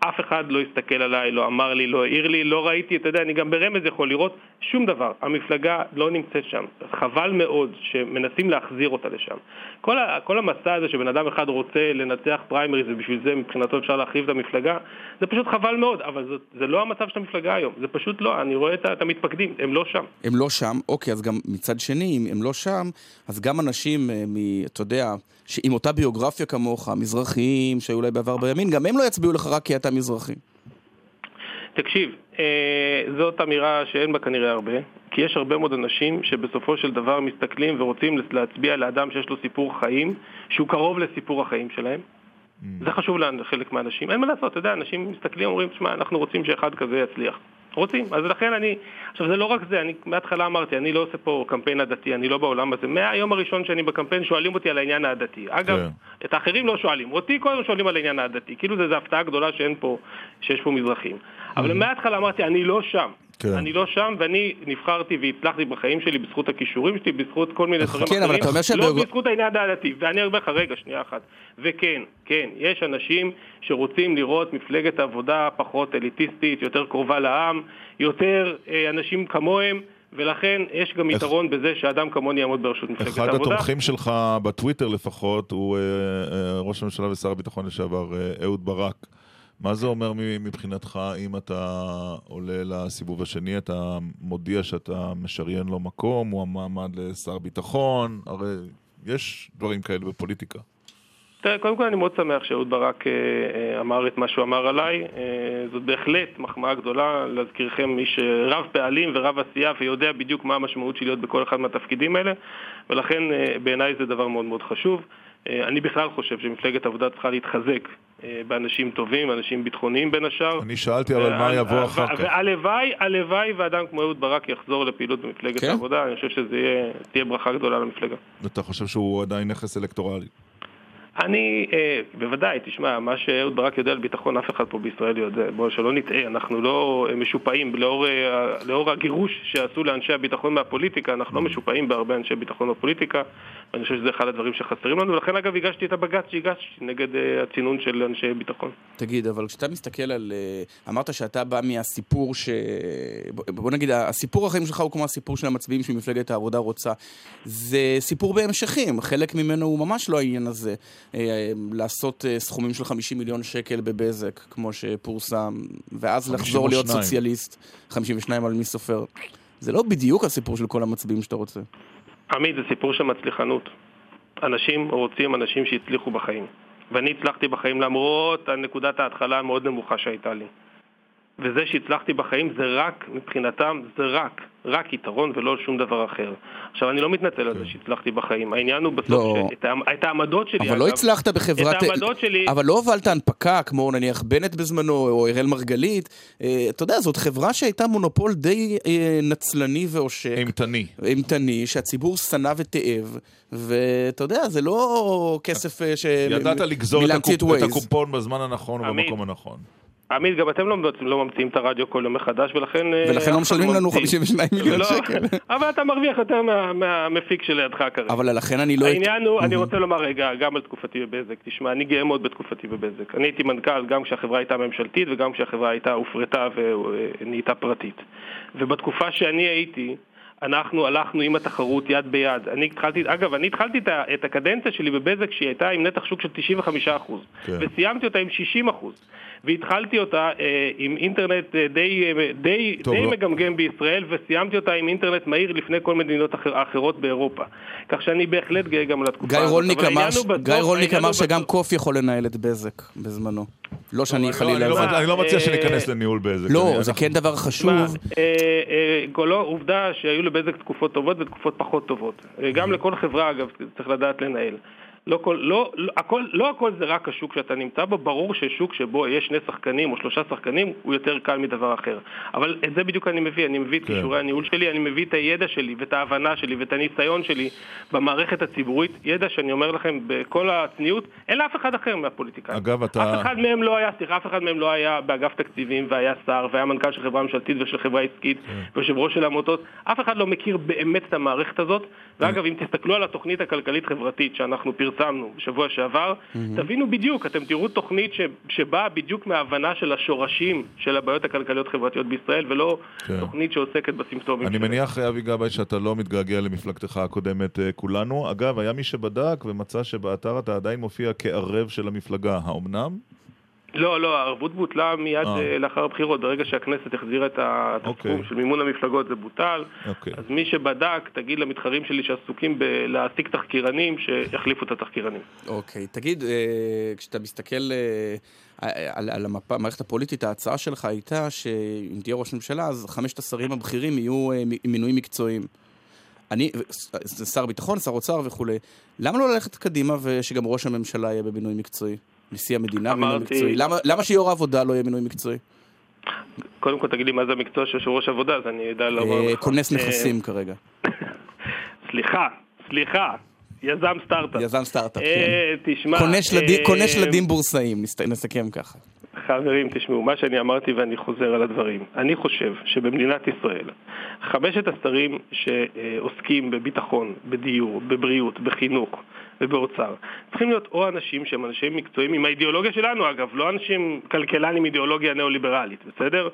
אף אחד לא הסתכל עליי, לא אמר לי, לא העיר לי, לא ראיתי, אתה יודע, אני גם ברמז יכול לראות שום דבר. המפלגה לא נמצאת שם. חבל מאוד שמנסים להחזיר אותה לשם. כל, ה, כל המסע הזה שבן אדם אחד רוצה לנצח פריימריז ובשביל זה מבחינתו אפשר להחריב את המפלגה, זה פשוט חבל מאוד, אבל זאת, זה לא המצב של המפלגה היום. זה פשוט לא, אני רואה את, את המתפקדים, הם לא שם. הם לא שם, אוקיי, אז גם מצד שני, אם הם לא שם, אז גם אנשים, אה, אתה יודע, שעם אותה ביוגרפיה כמוך, מזרחיים, שהיו אולי בעבר בימין, גם הם לא יצביעו לך רק כי אתה מזרחי. תקשיב, אה, זאת אמירה שאין בה כנראה הרבה, כי יש הרבה מאוד אנשים שבסופו של דבר מסתכלים ורוצים להצביע לאדם שיש לו סיפור חיים, שהוא קרוב לסיפור החיים שלהם. זה חשוב לחלק מהאנשים. אין מה לעשות, אתה יודע, אנשים מסתכלים ואומרים, שמע, אנחנו רוצים שאחד כזה יצליח. רוצים. אז לכן אני, עכשיו זה לא רק זה, אני מההתחלה אמרתי, אני לא עושה פה קמפיין עדתי, אני לא בעולם הזה. מהיום הראשון שאני בקמפיין שואלים אותי על העניין העדתי. אגב, כן. את האחרים לא שואלים, אותי קודם שואלים על העניין העדתי. כאילו זה, זה הפתעה גדולה שאין פה, שיש פה מזרחים. אבל מההתחלה אמרתי, אני לא שם. כן. אני לא שם, ואני נבחרתי והצלחתי בחיים שלי בזכות הכישורים שלי, בזכות כל מיני דברים כן, אבל אחרים. לא שהביוג- בזכות העניין העדתי. ואני אומר לך, רגע, שנייה אחת. וכן, כן, יש אנשים שרוצים לראות מפלגת עבודה פחות אליטיסטית, יותר קרובה לעם, יותר אה, אנשים כמוהם. ולכן יש גם יתרון בזה שאדם כמוני יעמוד בראשות מפלגת אחד העבודה. התומכים שלך בטוויטר לפחות הוא אה, אה, ראש הממשלה ושר הביטחון לשעבר אה, אהוד ברק. מה זה אומר מבחינתך אם אתה עולה לסיבוב השני, אתה מודיע שאתה משריין לו מקום, הוא המעמד לשר ביטחון, הרי יש דברים כאלה בפוליטיקה. תראה, קודם כל אני מאוד שמח שאהוד ברק אה, אה, אמר את מה שהוא אמר עליי. אה, זאת בהחלט מחמאה גדולה, להזכירכם, איש אה, רב פעלים ורב עשייה ויודע בדיוק מה המשמעות של להיות בכל אחד מהתפקידים האלה, ולכן בעיניי זה דבר מאוד מאוד חשוב. אה, אני בכלל חושב שמפלגת העבודה צריכה להתחזק אה, באנשים טובים, אנשים ביטחוניים בין השאר. אני שאלתי אבל מה וה- יבוא אחר כך. והלוואי, הלוואי ואדם כמו אהוד ברק יחזור לפעילות במפלגת כן? העבודה, אני חושב שזה תהיה ברכה גדולה למפלגה. אתה חושב שהוא עדיין נכס אלקטורלי. אני, אה, בוודאי, תשמע, מה שאהוד ברק יודע על ביטחון, אף אחד פה בישראל יודע. בואו, שלא נטעה, אנחנו לא אה, משופעים, לאור, אה, לאור הגירוש שעשו לאנשי הביטחון מהפוליטיקה, אנחנו לא משופעים בהרבה אנשי ביטחון בפוליטיקה, ואני חושב שזה אחד הדברים שחסרים לנו, ולכן אגב הגשתי את הבג"ץ שהגשתי נגד אה, הצינון של אנשי ביטחון. תגיד, אבל כשאתה מסתכל על... אה, אמרת שאתה בא מהסיפור ש... בוא- בוא נגיד, הסיפור החיים שלך הוא כמו הסיפור של המצביעים שמפלגת העבודה רוצה. זה סיפור בהמשכים, חלק ממנו הוא ממש לא העניין הזה. אה, לעשות אה, סכומים של 50 מיליון שקל בבזק, כמו שפורסם, ואז לחזור להיות 52. סוציאליסט. 52 על מי סופר. זה לא בדיוק הסיפור של כל המצביעים שאתה רוצה. עמית, זה סיפור של מצליחנות. אנשים רוצים אנשים שהצליחו בחיים. ואני הצלחתי בחיים למרות נקודת ההתחלה המאוד נמוכה שהייתה לי. וזה שהצלחתי בחיים זה רק, מבחינתם, זה רק, רק יתרון ולא שום דבר אחר. עכשיו, אני לא מתנצל על זה שהצלחתי בחיים. העניין הוא בסוף, לא. שאת את העמדות שלי, אבל לא אגב, הצלחת בחברת... את העמדות שלי... אבל לא הובלת הנפקה, כמו נניח בנט בזמנו, או אראל מרגלית. אה, אתה יודע, זאת חברה שהייתה מונופול די אה, נצלני ועושק. אימתני. אימתני, שהציבור שנא ותיעב, ואתה יודע, זה לא כסף אה, ש... ידעת לגזור את הקופ-. הקופון בזמן הנכון. ובמקום הנכון. עמית, גם אתם לא, לא ממציאים את הרדיו כל יום מחדש, ולכן... אה, ולכן לא משלמים לנו ממציא. 52 מיליון ולא- שקל. אבל אתה מרוויח יותר מה- מהמפיק שלידך כרגע. אבל לכן אני לא... העניין הוא, אני רוצה לומר רגע, גם על תקופתי בבזק. תשמע, אני גאה מאוד בתקופתי בבזק. אני הייתי מנכ"ל גם כשהחברה הייתה ממשלתית וגם כשהחברה הייתה הופרטה ונהייתה פרטית. ובתקופה שאני הייתי, אנחנו הלכנו עם התחרות יד ביד. אני התחלתי, אגב, אני התחלתי את, את הקדנציה שלי בבזק שהיא הייתה עם נתח שוק של 95%, כן. וסיימתי אותה עם 60%. והתחלתי אותה אה, עם אינטרנט אה, די, אה, די, טוב, די לא. מגמגם בישראל, וסיימתי אותה עם אינטרנט מהיר לפני כל מדינות אחר, אחרות באירופה. כך שאני בהחלט גאה גם על התקופה גיא הזאת. רולניק אמר, הוא בסוף- גיא רולניק אמר שגם בסוף- קוף יכול לנהל את בזק בזמנו. לא שאני לא, חלילה... אני לא- לא מציע אה, שניכנס לניהול בזק. לא, זה כן דבר חשוב. אה, אה, לא, עובדה שהיו לבזק תקופות טובות ותקופות פחות טובות. גם לכל חברה, אגב, צריך לדעת לנהל. לא, כל, לא, לא, הכל, לא הכל זה רק השוק שאתה נמצא בו, ברור ששוק שבו יש שני שחקנים או שלושה שחקנים הוא יותר קל מדבר אחר. אבל את זה בדיוק אני מביא, אני מביא את כן. כישורי הניהול שלי, אני מביא את הידע שלי ואת ההבנה שלי ואת הניסיון שלי במערכת הציבורית, ידע שאני אומר לכם בכל הצניעות, אין לאף אחד אחר מהפוליטיקאים. אגב, אתה... אף אחד מהם לא היה, סליחה, אף אחד מהם לא היה באגף תקציבים והיה שר והיה מנכ"ל של חברה ממשלתית ושל חברה עסקית כן. ויושב ראש של עמותות, אף אחד לא מכיר באמת את המערכת הזאת. ואגב, אם תסתכלו על התוכנית הכלכלית-חברתית שאנחנו פרסמנו בשבוע שעבר, תבינו בדיוק, אתם תראו תוכנית ש, שבאה בדיוק מההבנה של השורשים של הבעיות הכלכליות-חברתיות בישראל, ולא כן. תוכנית שעוסקת בסימפטומים אני שלהם. מניח, אבי גבאי, שאתה לא מתגעגע למפלגתך הקודמת אה, כולנו. אגב, היה מי שבדק ומצא שבאתר אתה עדיין מופיע כערב של המפלגה. האומנם? לא, לא, הערבות בוטלה מיד אה. אה, לאחר הבחירות. ברגע שהכנסת החזירה את ה- את אוקיי. של מימון המפלגות זה בוטל. אוקיי. אז מי שבדק, תגיד למתחרים שלי שעסוקים בלהעסיק תחקירנים, שיחליפו את התחקירנים. אוקיי, תגיד, אה, כשאתה מסתכל אה, על, על המפה, המערכת הפוליטית, ההצעה שלך הייתה שאם תהיה ראש ממשלה, אז חמשת השרים הבכירים יהיו אה, מ- מינויים מקצועיים. אני, שר ביטחון, שר אוצר וכולי. למה לא ללכת קדימה ושגם ראש הממשלה יהיה במינוי מקצועי? נשיא המדינה מינוי אמרתי- מקצועי. למה, למה שיו"ר העבודה לא יהיה מינוי מקצועי? קודם כל תגיד לי מה זה המקצוע של יושב ראש עבודה, אז אני אדע לומר אה, לך. כונס אה, נכסים כרגע. סליחה, סליחה, יזם סטארט-אפ. יזם סטארט-אפ, כן. אה, תשמע... קונה שלדים- בורסאיים, נסכם ככה. חברים, תשמעו, מה שאני אמרתי ואני חוזר על הדברים. אני חושב שבמדינת ישראל, חמשת השרים שעוסקים בביטחון, בדיור, בבריאות, בחינוך ובאוצר, צריכים להיות או אנשים שהם אנשים מקצועיים עם האידיאולוגיה שלנו, אגב, לא אנשים כלכלנים עם אידיאולוגיה ניאו-ליברלית, בסדר?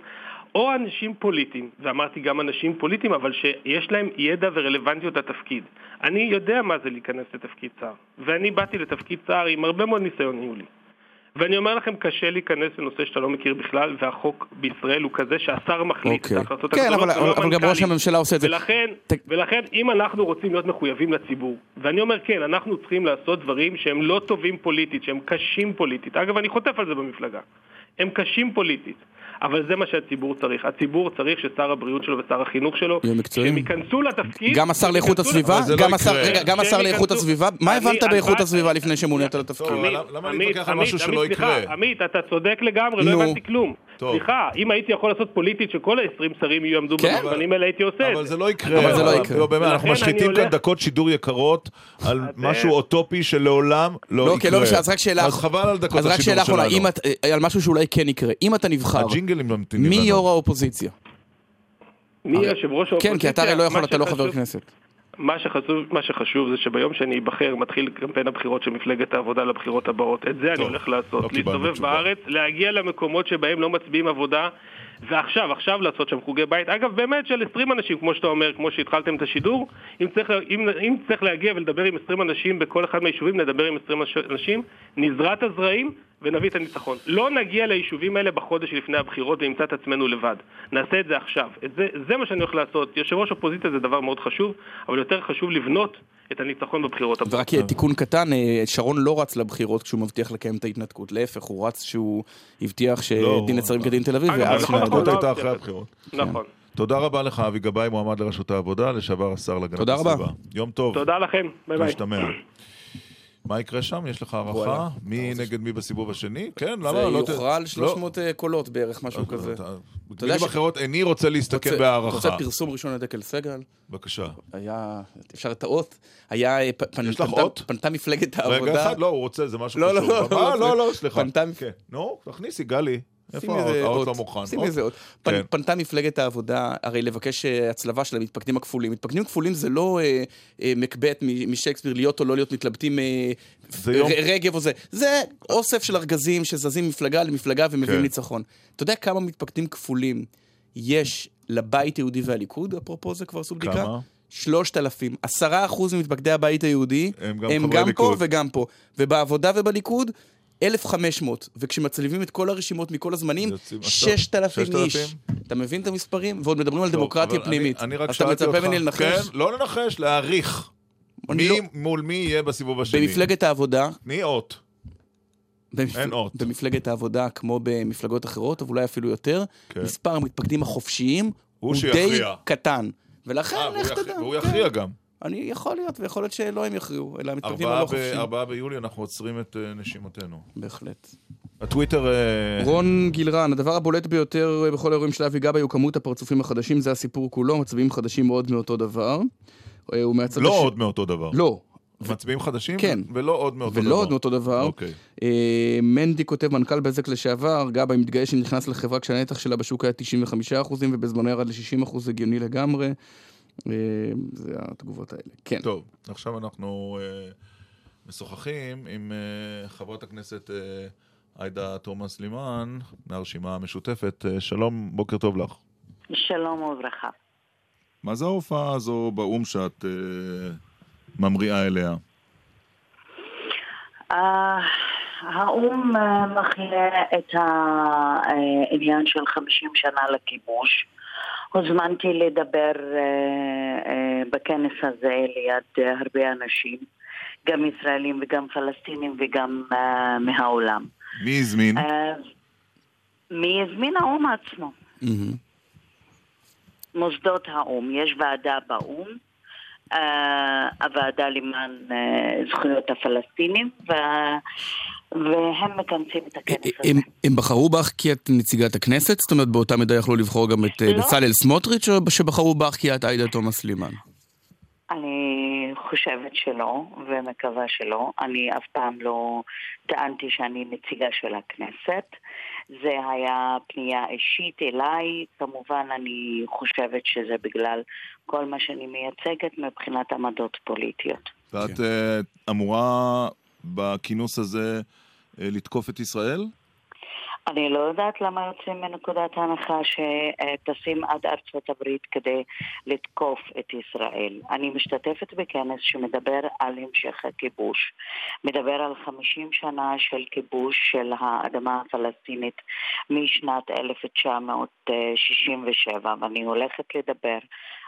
או אנשים פוליטיים, ואמרתי גם אנשים פוליטיים, אבל שיש להם ידע ורלוונטיות לתפקיד. אני יודע מה זה להיכנס לתפקיד שר, ואני באתי לתפקיד שר עם הרבה מאוד ניסיון ניהולי. ואני אומר לכם, קשה להיכנס לנושא שאתה לא מכיר בכלל, והחוק בישראל הוא כזה שהשר מחליט אוקיי. את ההחלטות כן, הגדולות, אבל- ולא אבל גם המנכ"לים. ראש הממשלה עושה את זה. ולכן, ת- ולכן, אם אנחנו רוצים להיות מחויבים לציבור, ואני אומר, כן, אנחנו צריכים לעשות דברים שהם לא טובים פוליטית, שהם קשים פוליטית. אגב, אני חוטף על זה במפלגה. הם קשים פוליטית. אבל זה מה שהציבור צריך. הציבור צריך ששר הבריאות שלו ושר החינוך שלו, יהיו מקצועיים. שהם ייכנסו לתפקיד... גם השר לאיכות הסביבה? לא גם השר- יקרה. רגע, גם השר לאיכות הסביבה? מה הבנת באיכות הסביבה לפני שמונית לתפקיד? למה- להתווכח על משהו שלא יקרה? עמית, אתה צודק לגמרי, לא. הבנתי כלום. טוב. סליחה, אם הייתי יכול לעשות פוליטית שכל ה-20 שרים יעמדו כן. במבחנים האלה, הייתי עושה את אבל זה. זה לא יקרה. אבל זה לא יקרה. לא, באמת, אנחנו משחיתים כאן דקות שידור יקרות על משהו אוטופי שלעולם לא לא, יקרה. כן, לא אז רק שאלה... אז חבל על דקות אז רק השידור שאלה אחרונה, שלנו. אם את- אה, על משהו שאולי כן יקרה. אם אתה נבחר, הג'ינגלים ממתינים מי לנו. יו"ר האופוזיציה? מי יושב ראש כן, האופוזיציה? כי אתה הרי לא יכול, אתה לא חבר כנסת. מה שחשוב, מה שחשוב זה שביום שאני אבחר מתחיל קמפיין הבחירות של מפלגת העבודה לבחירות הבאות. את זה אני טוב, הולך לא לעשות. קיבלנו להסתובב. בארץ, להגיע למקומות שבהם לא מצביעים עבודה, ועכשיו, עכשיו לעשות שם חוגי בית. אגב, באמת של 20 אנשים, כמו שאתה אומר, כמו שהתחלתם את השידור, אם צריך, אם, אם צריך להגיע ולדבר עם 20 אנשים בכל אחד מהיישובים, נדבר עם 20 אנשים, נזרע את הזרעים ונביא את הניצחון. לא נגיע ליישובים האלה בחודש לפני הבחירות ונמצא את עצמנו לבד. נעשה את זה עכשיו. את זה, זה מה שאני הולך לעשות. יושב ראש אופוזיציה זה דבר מאוד חשוב, אבל יותר חשוב לבנות את הניצחון בבחירות הבאות. ורק אה, תיקון קטן, אה, שרון לא רץ לבחירות כשהוא מבטיח לקיים את ההתנתקות. להפך, הוא רץ שהוא הבטיח לא, שדין נצרים כדין תל אביב, ואז... נכון, ההתנתקות נכון, הייתה אחרי כן. הבחירות. נכון. תודה רבה לך, אבי גבאי, מועמד לראשות העבודה, לשעבר השר להגנת תודה רבה. הסביבה. יום טוב. תודה לכם, ביי ביי. מה יקרה שם? יש לך הערכה? מי נגד מי בסיבוב השני? כן, למה? זה לא יוכרע על לא. 300 אה, קולות בערך, משהו כזה. אתה- במילים אחרות, איני רוצה להסתכל בהערכה. רוצה פרסום ראשון לדקל סגל? בבקשה. היה, אפשר את האות, היה, אה, יש לך פנתה- אות? פנתה מפלגת רגע העבודה. אחד, לא, הוא רוצה, זה משהו לא, לא. לא, מה? לא, לא, לא, סליחה. פנתה- כן. נו, תכניסי, גלי. איפה האות אות, לא מוכן? שים אות? איזה אות. פנ- פנתה מפלגת העבודה, הרי לבקש אה, הצלבה של המתפקדים הכפולים. מתפקדים כפולים זה לא אה, אה, מקבט משייקספיר, להיות או לא להיות מתלבטים רגב או זה. זה אוסף של ארגזים שזזים מפלגה למפלגה ומביאים כן. ניצחון. אתה יודע כמה מתפקדים כפולים יש לבית היהודי והליכוד, אפרופו זה כבר עשו בדיקה. כמה? שלושת אלפים. עשרה אחוז ממתפקדי הבית היהודי הם גם הם גם פה. וגם פה. ובעבודה ובליכוד, 1,500. וכשמצליבים את כל הרשימות מכל הזמנים, יוצאים עשרה- 6,000 איש. 6,000? אתה מבין את המספרים? ועוד מדברים על דמוקרטיה פנימית. אני רק אז אתה שאלתי מצפה אותך, ממני לנחש? כן, לא לנחש, להעריך. מי לא- מול מי יהיה בסיבוב השני? במפלגת העבודה, תני אות. אין אות. במפלגת העבודה, כמו במפלגות אחרות, אבל אולי אפילו יותר, כן. מספר המתפקדים החופשיים הוא הוא די. קטן. ולכן, אה, והוא לך יכ- תדע. והוא כן. יכריע גם. אני יכול להיות, ויכול להיות שלא הם יכריעו, אלא המתפקדים הלא חופשיים. ארבעה ביולי אנחנו עוצרים את אה, נשימתנו. בהחלט. הטוויטר... אה, רון גילרן, הדבר הבולט ביותר בכל האירועים של אבי גבאי הוא כמות הפרצופים החדשים, זה הסיפור כולו, מצביעים חדשים מאוד מאותו דבר. אה, לא הש- עוד מאותו דבר. לא. מצביעים חדשים? כן. ולא עוד מאותו דבר. ולא עוד מאותו דבר. אוקיי. אה, מנדי כותב, מנכ"ל בזק לשעבר, גבאי מתגאה שנכנס לחברה כשהנתח שלה בשוק היה 95% ובזמנו ירד ל-60% הגיוני לגמרי. אה, זה התגובות האלה. כן. טוב, עכשיו אנחנו אה, משוחחים עם אה, חברת הכנסת עאידה תומא סלימאן מהרשימה המשותפת. שלום, בוקר טוב לך. שלום וברכה. מה זה ההופעה הזו באו"ם שאת אה, ממריאה אליה? האו"ם מחיה את העניין של 50 שנה לכיבוש. הוזמנתי לדבר אה, אה, בכנס הזה ליד אה, הרבה אנשים, גם ישראלים וגם פלסטינים וגם מהעולם. מי הזמין? מי הזמין האו"ם עצמו? מוסדות האו"ם, יש ועדה באו"ם, הוועדה למען זכויות הפלסטינים, וה- והם מכנסים את הכנס הזה. הם, הם בחרו בך כי את נציגת הכנסת? זאת אומרת, באותה מידה יכלו לבחור גם את אה, לא. בצלאל סמוטריץ', או שבחרו בך כי את עאידה תומא סלימאן? אני חושבת שלא, ומקווה שלא. אני אף פעם לא טענתי שאני נציגה של הכנסת. זה היה פנייה אישית אליי. כמובן, אני חושבת שזה בגלל כל מה שאני מייצגת מבחינת עמדות פוליטיות. ואת אה, אמורה בכינוס הזה אה, לתקוף את ישראל? אני לא יודעת למה יוצאים מנקודת ההנחה שטסים עד ארצות הברית כדי לתקוף את ישראל. אני משתתפת בכנס שמדבר על המשך הכיבוש. מדבר על 50 שנה של כיבוש של האדמה הפלסטינית משנת 1967, ואני הולכת לדבר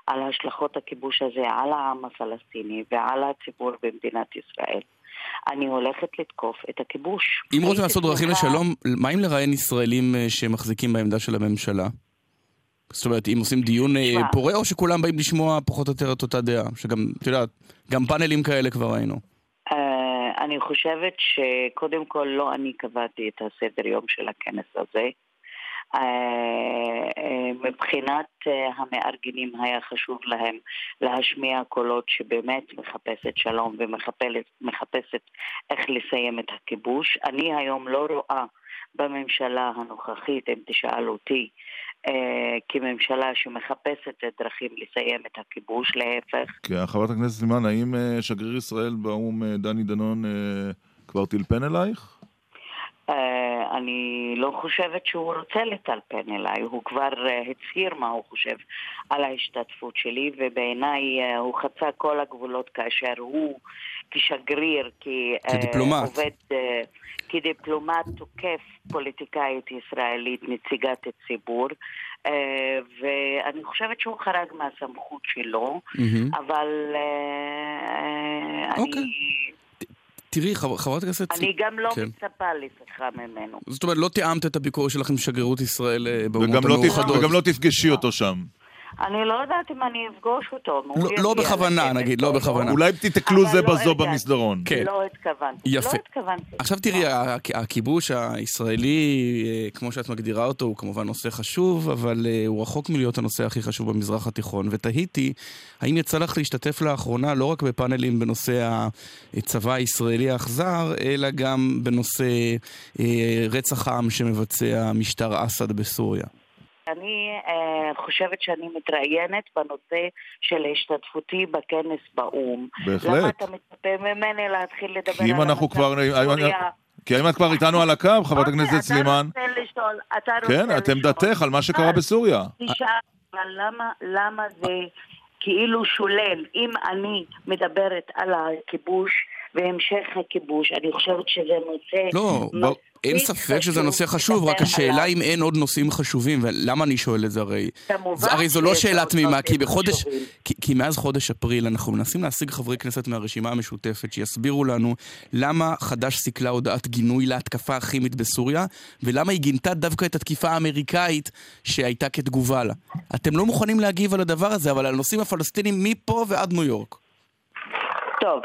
על השלכות הכיבוש הזה על העם הפלסטיני ועל הציבור במדינת ישראל. אני הולכת לתקוף את הכיבוש. אם רוצים לעשות דרכים לשלום, מה אם לראיין ישראלים אה, שמחזיקים בעמדה של הממשלה? זאת אומרת, אם עושים דיון אה, תשמע. פורה, או שכולם באים לשמוע פחות או יותר את אותה דעה? שגם, את יודעת, גם פאנלים כאלה כבר ראינו. אה, אני חושבת שקודם כל לא אני קבעתי את הסדר יום של הכנס הזה. מבחינת אה, המארגנים היה חשוב להם להשמיע קולות שבאמת מחפשת שלום ומחפשת איך לסיים את הכיבוש. אני היום לא רואה בממשלה הנוכחית, אם תשאל אותי, אה, כממשלה שמחפשת דרכים לסיים את הכיבוש, להפך. כן, חברת הכנסת סלימאן, האם אה, שגריר ישראל באו"ם דני דנון כבר טלפן אלייך? אה, אני לא חושבת שהוא רוצה לטלפן אליי, הוא כבר אה, הצהיר מה הוא חושב על ההשתתפות שלי, ובעיניי אה, הוא חצה כל הגבולות כאשר הוא כשגריר, כדיפלומט. עובד, אה, כדיפלומט תוקף פוליטיקאית ישראלית, נציגת הציבור, אה, ואני חושבת שהוא חרג מהסמכות שלו, מהמם. אבל אה, אוקיי. אני... תראי, חב- חברת הכנסת... אני גם לא כן. מצפה לשיחה ממנו. זאת אומרת, לא תיאמת את הביקור שלך עם שגרירות ישראל אה, באומות וגם לא. המאוחדות. וגם לא תפגשי אותו שם. אני לא יודעת אם אני אפגוש אותו. לא- לא בכוונה, נגיד, לא בכוונה. אולי תתקלו אבל זה לא בזו. במסדרון. כן. לא התכוונתי. יפה. לא התכוונתי. עכשיו תראי, הכ- הכיבוש הישראלי, אה, כמו שאת מגדירה אותו, הוא כמובן נושא חשוב, אבל אה, הוא רחוק מלהיות הנושא הכי חשוב במזרח התיכון. ותהיתי, האם יצא לך להשתתף לאחרונה לא רק בפאנלים בנושא הצבא הישראלי האכזר, אלא גם בנושא אה, רצח העם שמבצע משטר אסד בסוריה? אני אה, חושבת שאני מתראיינת בנושא של השתתפותי בכנס באו"ם. בהחלט. למה אתה מצפה ממני להתחיל לדבר על המצב כבר... בסוריה? כי אם את כבר איתנו על הקו, חברת אוקיי, הכנסת סלימאן, אתה רוצה לשאול, אתה רוצה כן, את לשאול. עמדתך על מה שקרה בסוריה. אבל למה, למה זה כאילו שולל? אם אני מדברת על הכיבוש והמשך הכיבוש, אני חושבת שזה נושא... לא, ב- אין ספק שזה נושא חשוב, רק השאלה. אם אין עוד נושאים חשובים, ולמה אני שואל את זה הרי? כמובן הרי זו לא שאלה תמימה, כי בחודש. כי, כי מאז חודש אפריל אנחנו מנסים להשיג חברי כנסת מהרשימה המשותפת שיסבירו לנו למה חד"ש סיכלה הודעת גינוי להתקפה הכימית בסוריה, ולמה היא גינתה דווקא את התקיפה האמריקאית שהייתה כתגובה לה. אתם לא מוכנים להגיב על הדבר הזה, אבל על הנושאים הפלסטינים מפה ועד ניו יורק. טוב,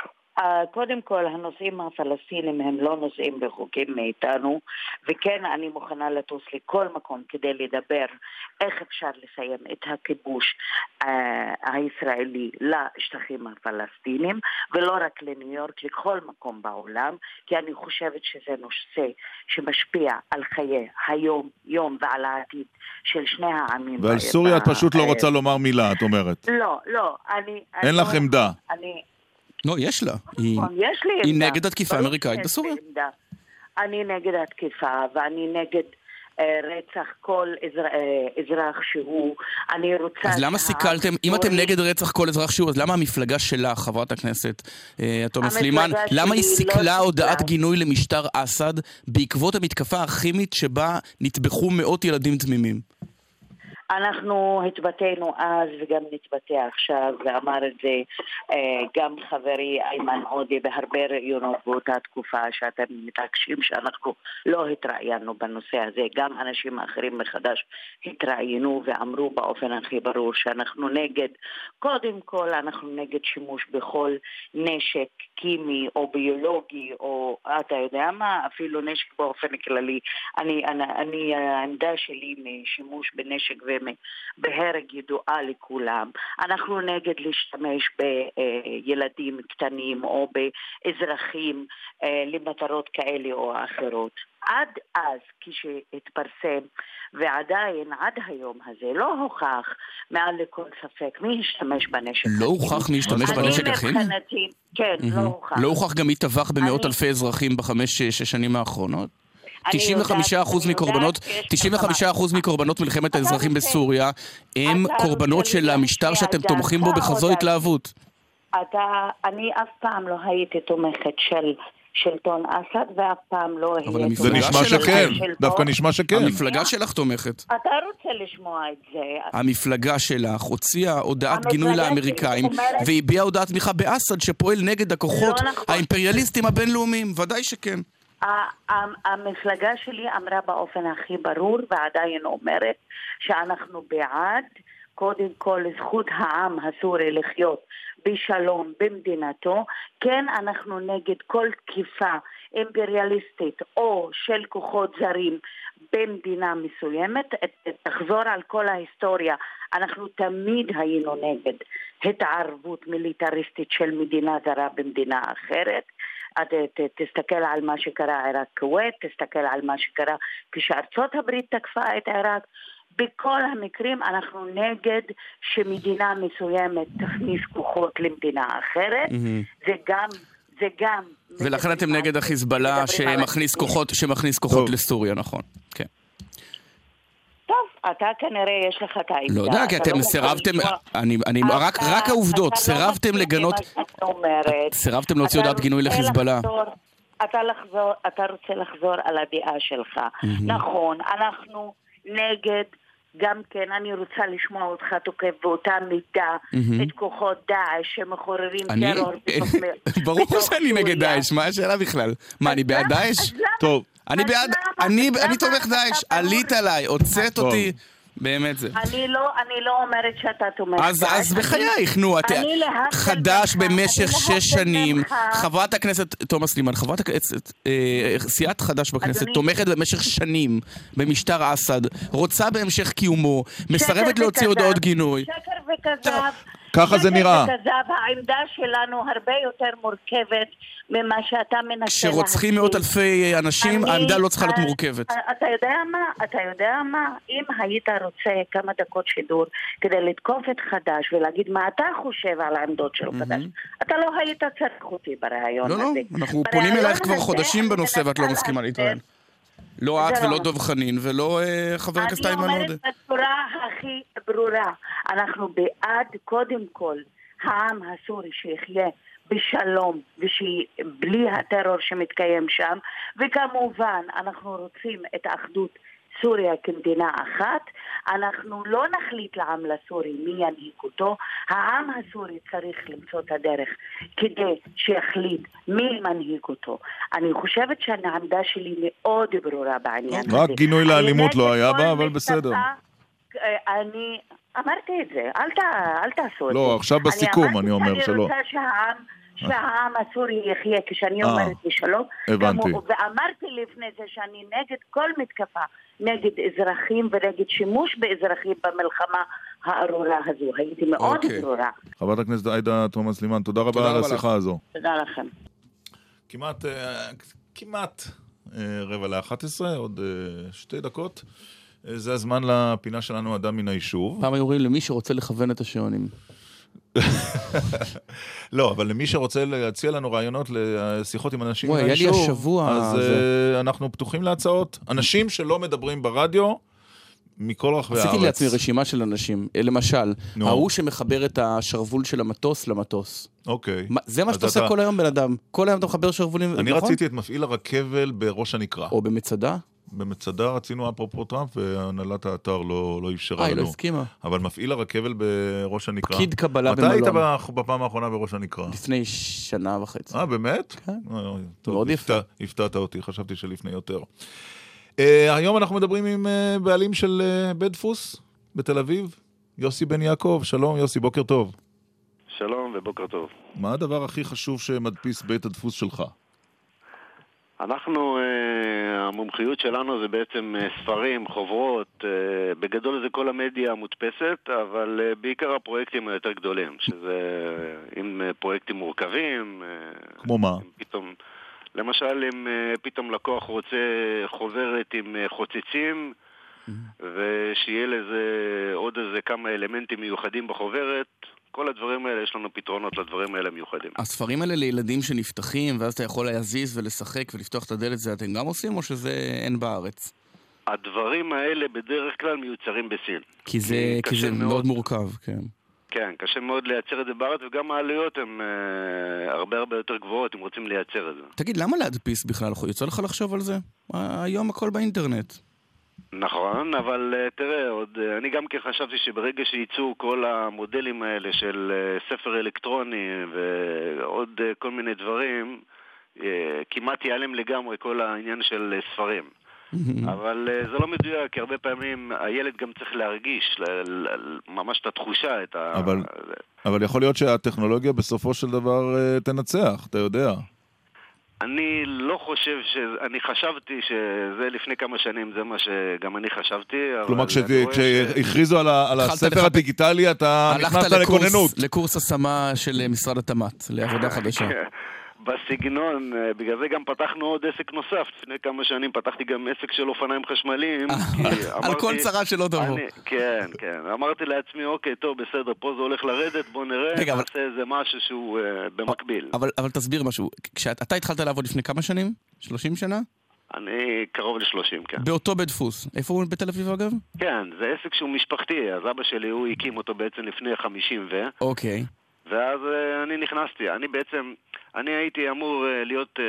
קודם כל הנושאים הפלסטינים הם לא נושאים רחוקים מאיתנו וכן אני מוכנה לטוס לכל מקום כדי לדבר איך אפשר לסיים את הכיבוש אה, הישראלי לשטחים הפלסטינים ולא רק לניו יורק, לכל מקום בעולם כי אני חושבת שזה נושא שמשפיע על חיי היום-יום ועל העתיד של שני העמים. ועל ב- סוריה את פשוט לא אה, רוצה לומר מילה, את אומרת. לא, לא, אני... אין אני לך עמדה. אני... לא, יש לה. היא, נכון, יש לי היא עמדה. נגד התקיפה ברור האמריקאית בסוריה. אני נגד התקיפה ואני נגד אה, רצח כל אה, אזרח שהוא. אני רוצה... אז למה סיכלתם, אם אתם נגד רצח כל אזרח שהוא, אז למה המפלגה שלך, חברת הכנסת אה, תומא סלימאן, למה היא לא סיכלה סיכלה. הודעת גינוי למשטר אסד בעקבות המתקפה הכימית שבה נטבחו מאות ילדים תמימים? אנחנו התבטאנו אז וגם נתבטא עכשיו, ואמר את זה אה, גם חברי איימן עודה בהרבה ראיונות באותה תקופה שאתם מתעקשים שאנחנו לא התראיינו בנושא הזה. גם אנשים אחרים מחדש התראיינו ואמרו באופן הכי ברור שאנחנו נגד, קודם כל אנחנו נגד שימוש בכל נשק קימי או ביולוגי או אתה יודע מה, אפילו נשק באופן כללי. אני, אני, אני העמדה שלי משימוש בנשק ובהרג ידועה לכולם. אנחנו נגד להשתמש בילדים קטנים או באזרחים אה, למטרות כאלה או אחרות. עד אז, כשהתפרסם, ועדיין עד היום הזה, לא הוכח מעל לכל ספק מי השתמש בנשק לא הוכח מי השתמש בנשק הכימי? אני מבחינתי, כן, לא. הוכח. לא הוכח גם מי טבח במאות אני- אלפי אזרחים בחמש-שש שנים האחרונות? אני 95 יודעת- אחוז אני מקורבנות, יודעת שיש 95 אחוז מקורבנות מלחמת האזרחים בסוריה הם קורבנות של המשטר שאתם תומכים בו בכזו? התלהבות. אתה, אני אף פעם לא הייתי תומכת של שלטון אסד ואף פעם לא אהיה אבל תומכת זה נשמע. שכן, דווקא. נשמע שכן. המפלגה שלך תומכת. אתה רוצה לשמוע את זה. המפלגה שלך הוציאה הודעת גינוי לאמריקאים והביעה הודעת תמיכה באסד שפועל נגד הכוחות לא נכון. האימפריאליסטים הבינלאומיים, ודאי שכן. המפלגה שלי אמרה באופן הכי ברור ועדיין אומרת שאנחנו בעד קודם כל זכות העם הסורי לחיות בשלום במדינתו. כן, אנחנו נגד כל תקיפה אימפריאליסטית או של כוחות זרים במדינה מסוימת. תחזור על כל ההיסטוריה, אנחנו תמיד היינו נגד התערבות מיליטריסטית של מדינה זרה במדינה אחרת. את- ת- תסתכל על מה שקרה עיראק כווית, תסתכל על מה שקרה כשארצות הברית תקפה את עיראק. בכל המקרים אנחנו נגד שמדינה מסוימת תכניס כוחות למדינה אחרת. מהמם. זה גם, זה גם... ולכן אתם נגד החיזבאללה שמכניס. כוחות, שמכניס כוחות. לסוריה, נכון. כן. אתה כנראה יש לך את העמדה. לא יודע, כי אתם מוכן סירבתם, אני, רק, העובדות, לא סירבתם לגנות. סירבתם להוציא הודעת גינוי לחיזבאללה. אתה, לחזור, אתה רוצה לחזור על הדעה שלך. נכון, אנחנו נגד, גם כן, אני רוצה לשמוע אותך תוקף באותה מידה. את כוחות דאעש שמחוררים אני, טרור. ברור שאני נגד. דאעש, מה השאלה בכלל? מה, אני בעד דאעש? טוב, אני בעד, אני תומך אתה דאעש? עלית עליי, הוצאת טוב. אותי, באמת זה. אני לא, אני לא אומרת שאתה תומך אז. אז בחייך, נו, את אני להבדיל חד"ש במשך שש שנים. חברת הכנסת תומא סלימאן, חברת הכנסת, אה, סיעת חד"ש בכנסת, אדוני. תומכת במשך שנים במשטר אסד, רוצה בהמשך קיומו, מסרבת להוציא וכזב. הודעות גינוי. שקר וכזב. ככה זה נראה. שקר וכזב, העמדה שלנו הרבה יותר מורכבת ממה שאתה מנסה להציג. כשרוצחים מאות אלפי אנשים, אני- העמדה לא צריכה להיות אה, מורכבת. אה, אתה יודע מה? אתה יודע מה? אם היית רוצה כמה דקות שידור כדי לתקוף את חד"ש ולהגיד מה אתה חושב על העמדות של חד"ש, אתה לא היית צריך אותי בריאיון לא, הזה. לא, אנחנו בריאיון פונים אלייך כבר חודשים אני בנושא ואת לא מסכימה להתראיין. לא את לא ולא נכון. דב חנין ולא אה, חבר הכנסת איימן אני עודה. אומרת בצורה הכי ברורה. אנחנו בעד, קודם כל, העם הסורי שיחיה בשלום ובלי הטרור שמתקיים שם, וכמובן אנחנו רוצים את אחדות סוריה כמדינה אחת. אנחנו לא נחליט לעם הסורי מי ינהיג אותו, העם הסורי צריך למצוא את הדרך כדי שיחליט מי מנהיג אותו. אני חושבת שהעמדה שלי מאוד ברורה בעניין הזה. רק גינוי אני לאלימות לא היה בה, אבל בסדר. אה, אני אמרתי את זה, אל, ת, אל תעשו את לא, זה. עכשיו בסיכום אני אומר שלא. שאני רוצה שהעם, שהעם הסורי יחיה כשאני אה, אומרת בשלום. הבנתי. ואמרתי לפני זה שאני נגד כל מתקפה, נגד אזרחים ונגד שימוש באזרחים במלחמה הארורה הזו. הייתי מאוד אוקיי. ברורה. חברת הכנסת עאידה תומא סלימאן, תודה רבה תודה על השיחה הזו. תודה לכם. כמעט, אה, כמעט אה, רבע לאחת עשרה, עוד אה, שתי דקות. אה, זה הזמן לפינה שלנו, אדם מן היישוב. פעם היו אומרים למי שרוצה לכוון את השעונים. לא, אבל למי שרוצה להציע לנו רעיונות לשיחות עם אנשים וואי, היה לי השבוע אז זה. אה, אנחנו פתוחים להצעות. אנשים שלא מדברים ברדיו, מכל רחבי הארץ. עשיתי לעצמי רשימה של אנשים. אה, למשל, נו. ההוא שמחבר את השרוול של המטוס למטוס. אוקיי. מה- זה מה שאתה עושה אתה- כל היום, בן אדם. כל היום אתה מחבר שרוולים, אני נכון? רציתי את מפעיל הרכבל בראש הנקרה. או במצדה? במצדה רצינו אפרופו טראמפ, והנהלת האתר לא לא אפשרה אה, היא לנו. לא הסכימה. אבל מפעיל הרכבל בראש הנקרה. פקיד קבלה מתי היית במלון. בח- בפעם האחרונה בראש הנקרה? לפני שנה וחצי. אה, באמת? כן. אוי, טוב, מאוד יפה. הפתע- הפתעת אותי, חשבתי שלפני יותר. אה, היום אנחנו מדברים עם אה, בעלים של אה, בית דפוס בתל אביב, יוסי בן יעקב. שלום, יוסי, בוקר טוב. שלום ובוקר טוב. מה הדבר הכי חשוב שמדפיס בית הדפוס שלך? אנחנו, אה, המומחיות שלנו זה בעצם אה, ספרים, חוברות, אה, בגדול זה כל המדיה המודפסת, אבל בעיקר הפרויקטים היותר גדולים, שזה עם פרויקטים מורכבים, כמו מה? פתאום, למשל אם פתאום לקוח רוצה חוברת עם חוצצים, ושיהיה לזה עוד איזה כמה אלמנטים מיוחדים בחוברת, כל הדברים האלה, יש לנו פתרונות לדברים האלה מיוחדים. הספרים האלה לילדים שנפתחים, ואז אתה יכול להזיז ולשחק ולפתוח את הדלת, זה אתם גם עושים, או שזה אין בארץ? הדברים האלה בדרך כלל מיוצרים בסין. כי זה, כי זה מאוד. מאוד מורכב, כן. כן, קשה מאוד לייצר את זה בארץ, וגם העלויות הן אה, הרבה הרבה יותר גבוהות אם רוצים לייצר את זה. תגיד, למה להדפיס בכלל? יוצא לך לחשוב על זה? אה, היום הכל באינטרנט. נכון, אבל אה, תראה, עוד, אה, אני גם כן חשבתי שברגע שייצאו כל המודלים האלה של אה, ספר אלקטרוני ועוד כל מיני דברים, כמעט ייעלם לגמרי כל העניין של ספרים. אבל זה לא מדויק, כי הרבה פעמים הילד גם צריך להרגיש ממש את התחושה, את ה... אבל, אבל יכול להיות שהטכנולוגיה בסופו של דבר תנצח, אתה יודע. אני לא חושב ש... אני חשבתי שזה לפני כמה שנים, זה מה שגם אני חשבתי. כלומר, כש- אני רואה ש- כשהכריזו על ה- על הספר לחפש- הדיגיטלי, אתה הלכת נכנסת לקורס- לכוננות. לקורס השמה של משרד התמ"ת, לעבודה חדשה. בסגנון, אה, בגלל זה גם פתחנו עוד עסק נוסף. לפני כמה שנים פתחתי גם עסק של אופניים חשמליים. כי על כל צרה שלא תבוא. כן, כן. אמרתי לעצמי, אוקיי, טוב, בסדר, פה זה הולך לרדת, בוא נראה, נעשה איזה משהו שהוא אה, במקביל. אבל, תסביר משהו, כשאתה התחלת לעבוד לפני כמה שנים? 30 שנה? אני קרוב ל-30, כן. באותו בית דפוס. איפה הוא בתל אביב אגב? כן, זה עסק שהוא משפחתי, אז אבא שלי, הוא הקים אותו בעצם לפני 50 ו... אוקיי. ואז אה, אני נכנסתי. אני בעצם, אני הייתי אמור אה, להיות אה,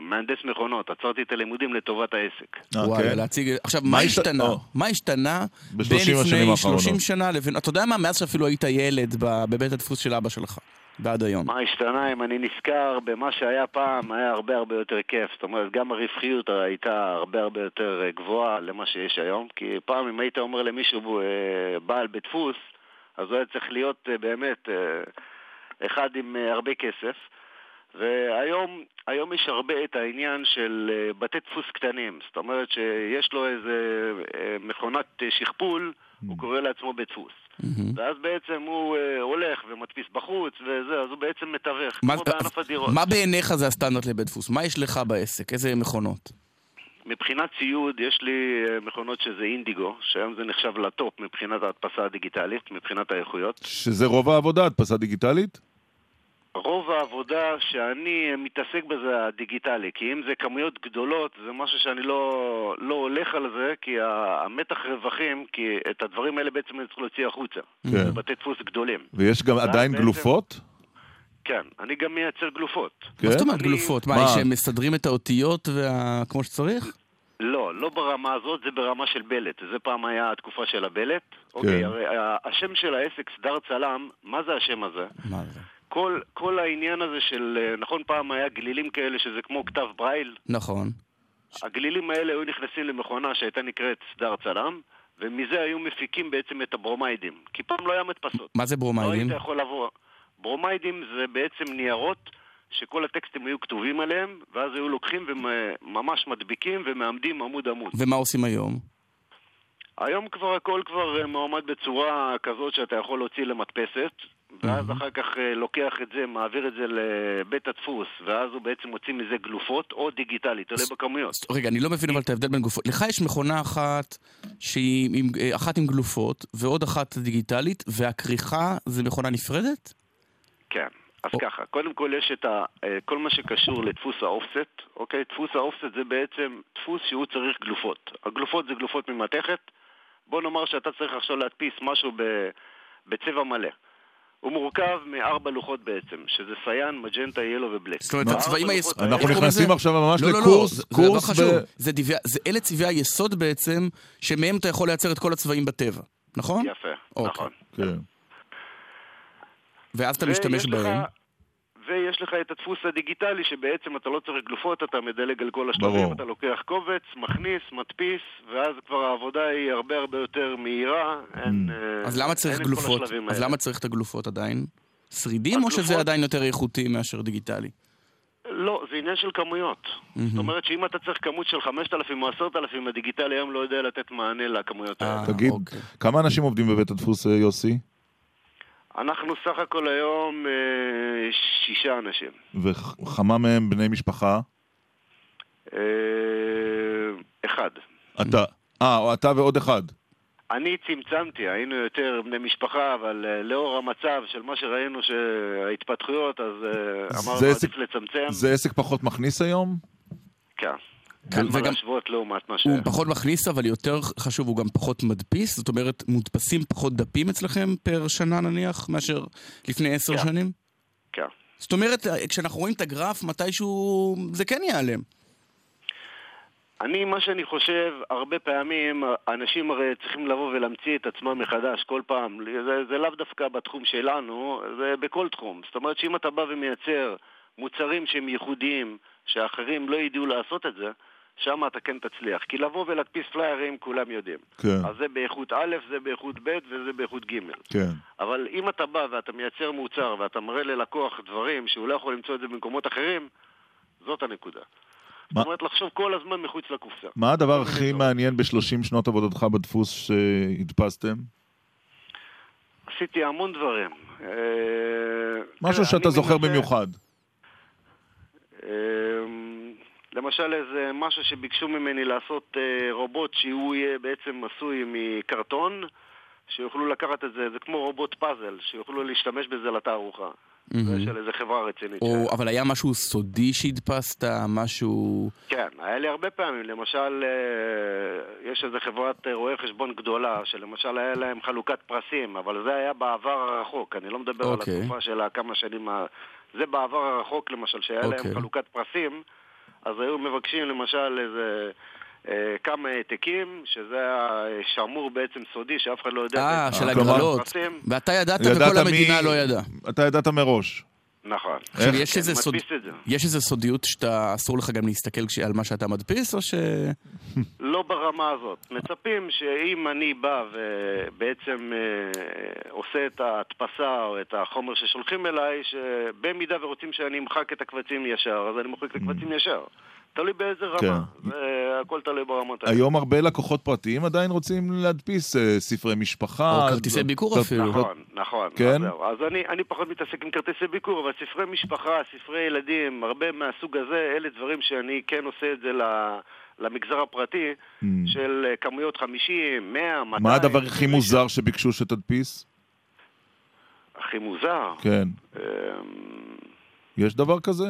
מהנדס מכונות, עצרתי את הלימודים לטובת העסק. וואלה, כן? להציג... עכשיו, מה מה השת- השתנה? מה השתנה בין ב-30 השנים לפני האחרונות. 30 שנה לבין... אתה יודע מה? מאז שאפילו היית ילד ב- בבית הדפוס של אבא שלך. ועד היום. מה השתנה, אם אני נזכר במה שהיה פעם, היה הרבה הרבה יותר כיף. זאת אומרת, גם הרווחיות הייתה הרבה הרבה יותר אה, גבוהה למה שיש היום. כי פעם אם היית אומר למישהו אה, בעל בית דפוס, אז הוא היה צריך להיות אה, באמת אה, אחד עם אה, הרבה כסף. והיום היום יש הרבה את העניין של אה, בתי דפוס קטנים. זאת אומרת שיש לו איזה אה, מכונת אה, שכפול, הוא קורא לעצמו בית דפוס. ואז בעצם הוא הולך ומדפיס בחוץ וזה, אז הוא בעצם מתווך, מה- כמו בענף הדירות. מה בעיניך זה הסטנדרט לבית דפוס? מה יש לך בעסק? איזה מכונות? מבחינת ציוד, יש לי מכונות שזה אינדיגו, שהיום זה נחשב לטופ מבחינת ההדפסה הדיגיטלית, מבחינת האיכויות. שזה רוב העבודה, הדפסה דיגיטלית? רוב העבודה שאני מתעסק בזה הדיגיטלי, כי אם זה כמויות גדולות, זה משהו שאני לא, לא הולך על זה, כי המתח רווחים, כי את הדברים האלה בעצם אני צריך להוציא החוצה. כן. בבתי דפוס גדולים. ויש גם עדיין בעצם- גלופות? כן, אני גם מייצר גלופות. כן? מה זאת אומרת אני- גלופות? מה, מה? שהם מסדרים את האותיות וה- כמו שצריך? לא, לא ברמה הזאת, זה ברמה של בלט. זה פעם היה התקופה של הבלט. אוקיי, הרי השם של העסק, סדר צלם, מה זה השם הזה? מה זה? כל, כל העניין הזה של, אה, נכון פעם היה גלילים כאלה שזה כמו כתב ברייל? נכון. הגלילים האלה היו נכנסים למכונה שהייתה נקראת סדר צלם, ומזה היו מפיקים בעצם את הברומיידים. כי פעם לא היה מדפסות. מה זה לא ברומיידים? היית יכול לבוא... ברומיידים זה בעצם ניירות שכל הטקסטים היו כתובים עליהם, ואז היו לוקחים וממש מדביקים ומעמדים עמוד עמוד. ומה עושים היום? היום כבר הכל כבר אה, מעומד בצורה כזאת שאתה יכול להוציא למדפסת, ואז אחר כך אה, לוקח את זה, מעביר את זה לבית הדפוס, ואז הוא בעצם מוציא מזה גלופות, או דיגיטלית, תלוי בכמויות. רגע, אני לא מבין אבל את ההבדל בין גלופות. לך יש מכונה אחת שהיא עם, אה, אחת עם גלופות, ועוד אחת דיגיטלית, והכריכה זה מכונה נפרדת? כן. אז ככה, קודם כל יש את ה, אה, כל מה שקשור לדפוס האופסט, אוקיי? דפוס האופסט זה בעצם דפוס שהוא צריך גלופות. הגלופות זה גלופות ממתכת. בוא נאמר שאתה צריך עכשיו להדפיס משהו ב, בצבע מלא. הוא מורכב מארבע לוחות בעצם, שזה סיין, מג'נטה, ילו ובלק. זאת אומרת, הצבעים היס... לוחות האלה- אנחנו נכנסים עכשיו ממש לא, לא, לא, לקורס, זה- זה דבר קורס חשוב. ב- זה דבעי- זה אלה צבעי היסוד בעצם, שמהם אתה יכול לייצר את כל הצבעים בטבע, נכון? יפה, אוקיי. נכון. כן. ואז אתה משתמש בהם. ויש לך את הדפוס הדיגיטלי, שבעצם אתה לא צריך גלופות, אתה מדלג על כל השלבים, ברור. אתה לוקח קובץ, מכניס, מדפיס, ואז כבר העבודה היא הרבה הרבה יותר מהירה. אין, אה, אז למה צריך אין גלופות? אז האלה. למה צריך את הגלופות עדיין? שרידים או שזה הגלופות- עדיין יותר איכותי מאשר דיגיטלי? לא, זה עניין של כמויות. זאת אומרת שאם אתה צריך כמות של 5,000 או 10,000, הדיגיטלי היום לא יודע לתת מענה לכמויות האלה. תגיד, כמה אנשים עובדים בבית הדפוס, אה, יוסי? אנחנו סך הכל היום אה, שישה אנשים. וכמה מהם בני משפחה? אה, אחד. אתה. אה, אתה ועוד אחד. אני צמצמתי, היינו יותר בני משפחה, אבל uh, לאור המצב של מה שראינו שההתפתחויות, אז uh, אמרנו עדיף לצמצם. זה עסק פחות מכניס היום? כן. כן, אין מה וגם- להשוות לעומת מה שהיה. הוא פחות מכניס, אבל יותר חשוב, הוא גם פחות מדפיס? זאת אומרת, מודפסים פחות דפים אצלכם פר שנה נניח, מאשר לפני עשר כן. שנים? כן. זאת אומרת, כשאנחנו רואים את הגרף, מתישהו זה כן ייעלם. אני, מה שאני חושב, הרבה פעמים אנשים הרי צריכים לבוא ולהמציא את עצמם מחדש כל פעם. זה, זה לאו דווקא בתחום שלנו, זה בכל תחום. זאת אומרת שאם אתה בא ומייצר מוצרים שהם ייחודיים, שאחרים לא ידעו לעשות את זה, שם אתה כן תצליח. כי לבוא ולהדפיס פליירים כולם יודעים. כן. אז זה באיכות א', זה באיכות ב' וזה באיכות ג'. כן. אבל אם אתה בא ואתה מייצר מוצר ואתה מראה ללקוח דברים שהוא לא יכול למצוא את זה במקומות אחרים, זאת הנקודה. זאת אומרת לחשוב כל הזמן מחוץ לקופסה. מה הדבר הכי מעניין ב-30 שנות עבודתך בדפוס שהדפסתם? עשיתי המון דברים. אה, משהו תראה, שאתה זוכר במיוחד. למשל איזה משהו שביקשו ממני לעשות אה, רובוט שהוא יהיה בעצם עשוי מקרטון, שיוכלו לקחת את זה, זה כמו רובוט פאזל, שיוכלו להשתמש בזה לתערוכה. זה של איזה חברה רצינית. או, אבל היה משהו סודי שהדפסת, משהו... כן, היה לי הרבה פעמים, למשל, אה, יש איזה חברת אה, רואי חשבון גדולה, שלמשל היה להם חלוקת פרסים, אבל זה היה בעבר הרחוק, אני לא מדבר על אוקיי. התקופה של הכמה שנים, ה- זה בעבר הרחוק למשל, שהיה אוקיי. להם חלוקת פרסים, אז היו מבקשים למשל איזה... אה, כמה העתקים, שזה היה אה, שמור בעצם סודי, שאף אחד לא יודע. אה, של הגרלות. ואתה ידעת וכל המדינה מי- לא ידעה. אתה ידעת מראש. נכון. עכשיו, יש איזה אני סוד... יש איזה סודיות שאתה, אסור לך גם להסתכל כש- על מה שאתה מדפיס, או ש... לא ברמה הזאת. מצפים שאם אני בא ובעצם אה, עושה את ההדפסה או את החומר ששולחים אליי, שבמידה ורוצים שאני אמחק את הקבצים ישר, אז אני מוחק את הקבצים ישר. תלוי באיזה רמה. כן. זה הכל תלוי ברמות האלה. היום הרבה לקוחות פרטיים עדיין רוצים להדפיס אה, ספרי משפחה. או כרטיסי ביקור אפילו. נכון, נכון. כן? אז אני, אני פחות מתעסק עם כרטיסי ביקור, אבל ספרי משפחה, ספרי ילדים, הרבה מהסוג הזה, אלה דברים שאני כן עושה את זה ל- למגזר הפרטי, Mm. של אה, כמויות 50, 100, 200. מה הדבר הכי מוזר שביקשו שתדפיס? הכי מוזר? כן. אמ, יש דבר כזה?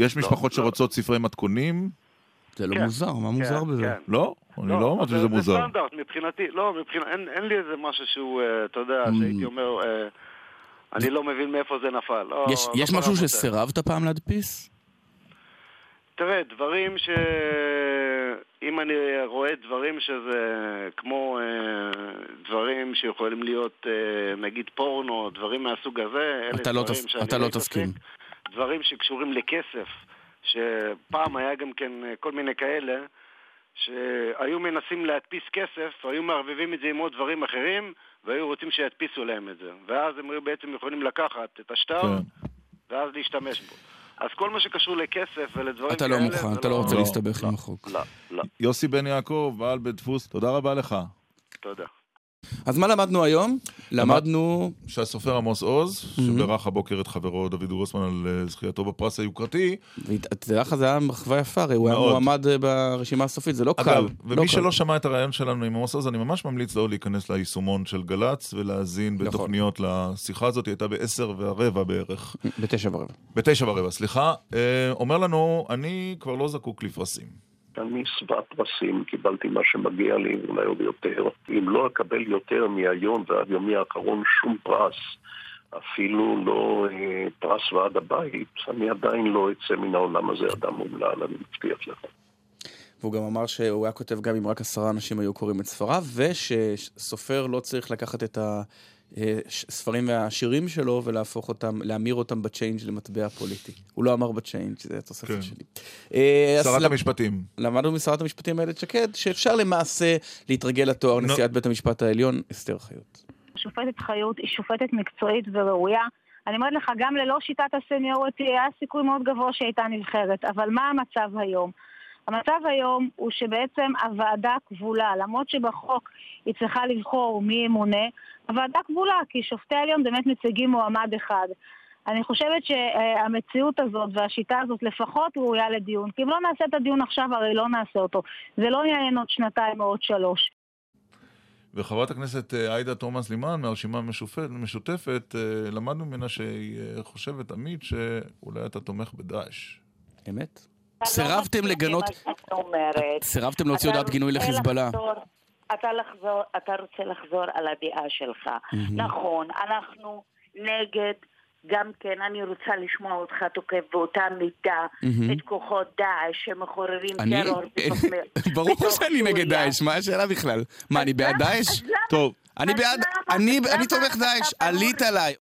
יש לא, משפחות לא. שרוצות ספרי מתכונים? זה לא כן, מוזר, מה כן, מוזר בזה? כן. לא, אני לא אמרתי שזה זה מוזר. סטנדרט מבחינתי, לא, אין, לי איזה משהו שהוא, אה, אתה יודע, Mm. שהייתי אומר, אה, אני לא מבין מאיפה זה נפל. לא, יש- לא משהו. שסירבת פעם להדפיס? תראה, דברים ש... אם אני רואה דברים שזה כמו אה, דברים שיכולים להיות אה, נגיד פורנו, דברים מהסוג הזה, אלה אתה לא דברים תס- שאני אתה לא. תסכים. דברים שקשורים לכסף, שפעם היה גם כן אה, כל מיני כאלה שהיו מנסים להדפיס כסף, היו מערבבים את זה עם עוד דברים אחרים והיו רוצים שידפיסו להם את זה ואז הם היו בעצם יכולים לקחת את השטר כן. ואז להשתמש בו. אז כל מה שקשור לכסף ולדברים אתה כאלה... לא מוכן, אתה לא רוצה לא, להסתבך עם החוק. לא, לא, יוסי בן יעקב, בעל בית דפוס, תודה רבה לך. תודה. אז מה למדנו היום? למדנו... שהסופר עמוס עוז. שבירך הבוקר את חברו דוד גרוסמן על אה, זכייתו בפרס היוקרתי. תדע לך, זה היה מחווה יפה, הרי הוא היה. מועמד אה, ברשימה הסופית, זה לא קל. אגב, לא ומי קל. שלא שמע את הרעיון שלנו עם עמוס עוז, אני ממש ממליץ לו להיכנס ליישומון של גל"צ ולהאזין נכון. בתוכניות לשיחה הזאת, היא הייתה בעשר ורבע בערך. בתשע ורבע. בתשע ורבע, סליחה. אה, אומר לנו, אני כבר לא זקוק לפרסים. אני שבע פרסים, קיבלתי מה שמגיע לי, אולי עוד יותר. אם לא אקבל יותר מהיום ועד יומי האחרון שום פרס, אפילו לא אה, פרס ועד הבית, אני עדיין לא אצא מן העולם הזה אדם אומלל, אני מבטיח לך. והוא גם אמר שהוא היה כותב גם אם רק עשרה אנשים היו קוראים את ספריו, ושסופר לא צריך לקחת את הספרים והשירים שלו ולהפוך אותם, להמיר אותם ב change למטבע פוליטי. הוא לא אמר ב change, זה התוספת כן. שלי. אה, שרת המשפטים. למדנו משרת המשפטים איילת שקד, שאפשר למעשה להתרגל לתואר. נשיאת בית המשפט העליון, אסתר חיות. השופטת חיות היא שופטת מקצועית וראויה. אני אומרת לך, גם ללא שיטת הסניוריטי היה סיכוי מאוד גבוה שהייתה נבחרת. אבל מה המצב היום? המצב היום הוא שבעצם הוועדה כבולה, למרות שבחוק היא צריכה לבחור מי ימונה, הוועדה כבולה, כי שופטי העליון באמת מציגים מועמד אחד. אני חושבת שהמציאות הזאת והשיטה הזאת לפחות ראויה לדיון, כי אם לא נעשה את הדיון עכשיו, הרי לא נעשה אותו. זה לא יעניין עוד שנתיים או עוד שלוש. וחברת הכנסת אה, עאידה תומא סלימאן מהרשימה המשותפת, אה, למדנו ממנה שהיא אה, חושבת, עמית, שאולי אתה תומך בדאעש. אמת? לא סירבתם לגנות, סירבתם להוציא הודעת גינוי לחיזבאללה. אתה, לחזור, אתה רוצה לחזור על הדעה שלך. מהמם. נכון, אנחנו נגד, גם כן, אני רוצה לשמוע אותך תוקף באותה מידה מהמם. את כוחות דאעש שמחוררים אני? טרור בתוך... ברור שאני נגד. דאעש, מה השאלה בכלל? מה, אני בעד דאעש? טוב, אני בעד, אני תומך דאעש? עלית עליי.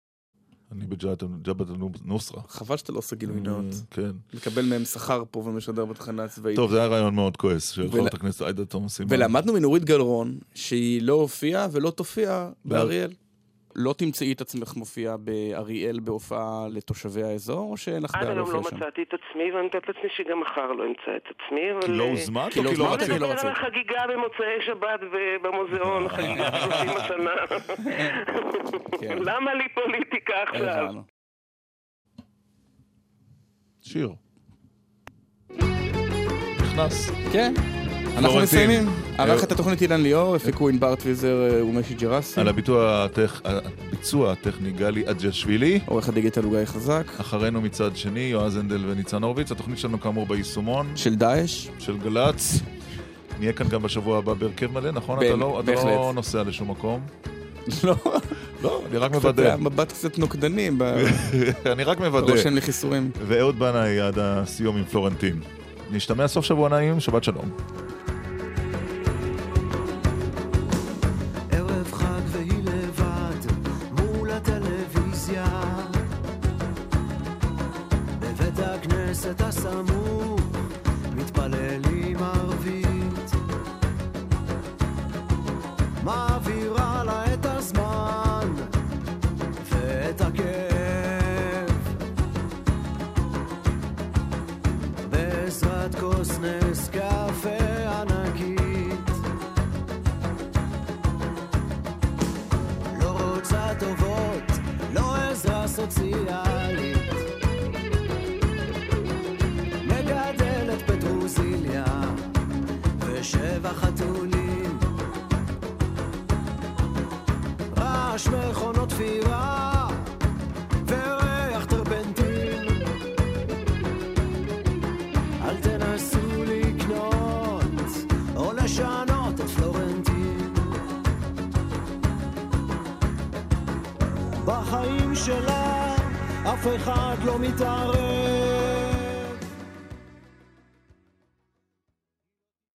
אני בג'בהת א-נוסרה. חבל שאתה לא עושה גילוי נאות. כן. לקבל מהם שכר פה ומשדר בתחנה הצבאית. טוב, זה היה רעיון מאוד כועס של חברת הכנסת עאידה תומא סלימאן. ולמדנו מנורית גלרון שהיא לא הופיעה ולא תופיע באריאל. לא תמצאי את עצמך מופיעה באריאל בהופעה לתושבי האזור, או שאין לך עד דעה היום לא להופיע שם? מצאתי את עצמי, ואני מתארת לעצמי שגם מחר לא אמצא את עצמי, אבל... כי לא הוזמנת כי או לא כי לא הוזמנת, רצית? לא נדבר על. החגיגה במוצאי שבת במוזיאון, חגיגת 30 השנה. כן. למה לי פוליטיקה עכשיו? שיר. נכנס. כן. אנחנו. מסיימים. ערך אה, את התוכנית אילן ליאור, הפיקו ענבר טוויזר אה, ומשי ג'רסי. על הביצוע הטכ- הביצוע הטכני גלי אג'שווילי. עורך הדיגיטל הוא גיא חזק. אחרינו מצד שני, יועז הנדל וניצן הורוביץ. התוכנית שלנו כאמור ביישומון של דאעש. של גל"צ. נהיה כאן גם בשבוע הבא בהרכב מלא, נכון? אתה לא- לא. נוסע לשום מקום. לא, לא, אני רק מוודא. היה מבט קצת נוקדני, אני רק מוודא. רושם לי חיסורים. ואהוד בנאי עד הסיום עם פלורנטין. נשתמע סוף שבוע נעים, שבת שלום.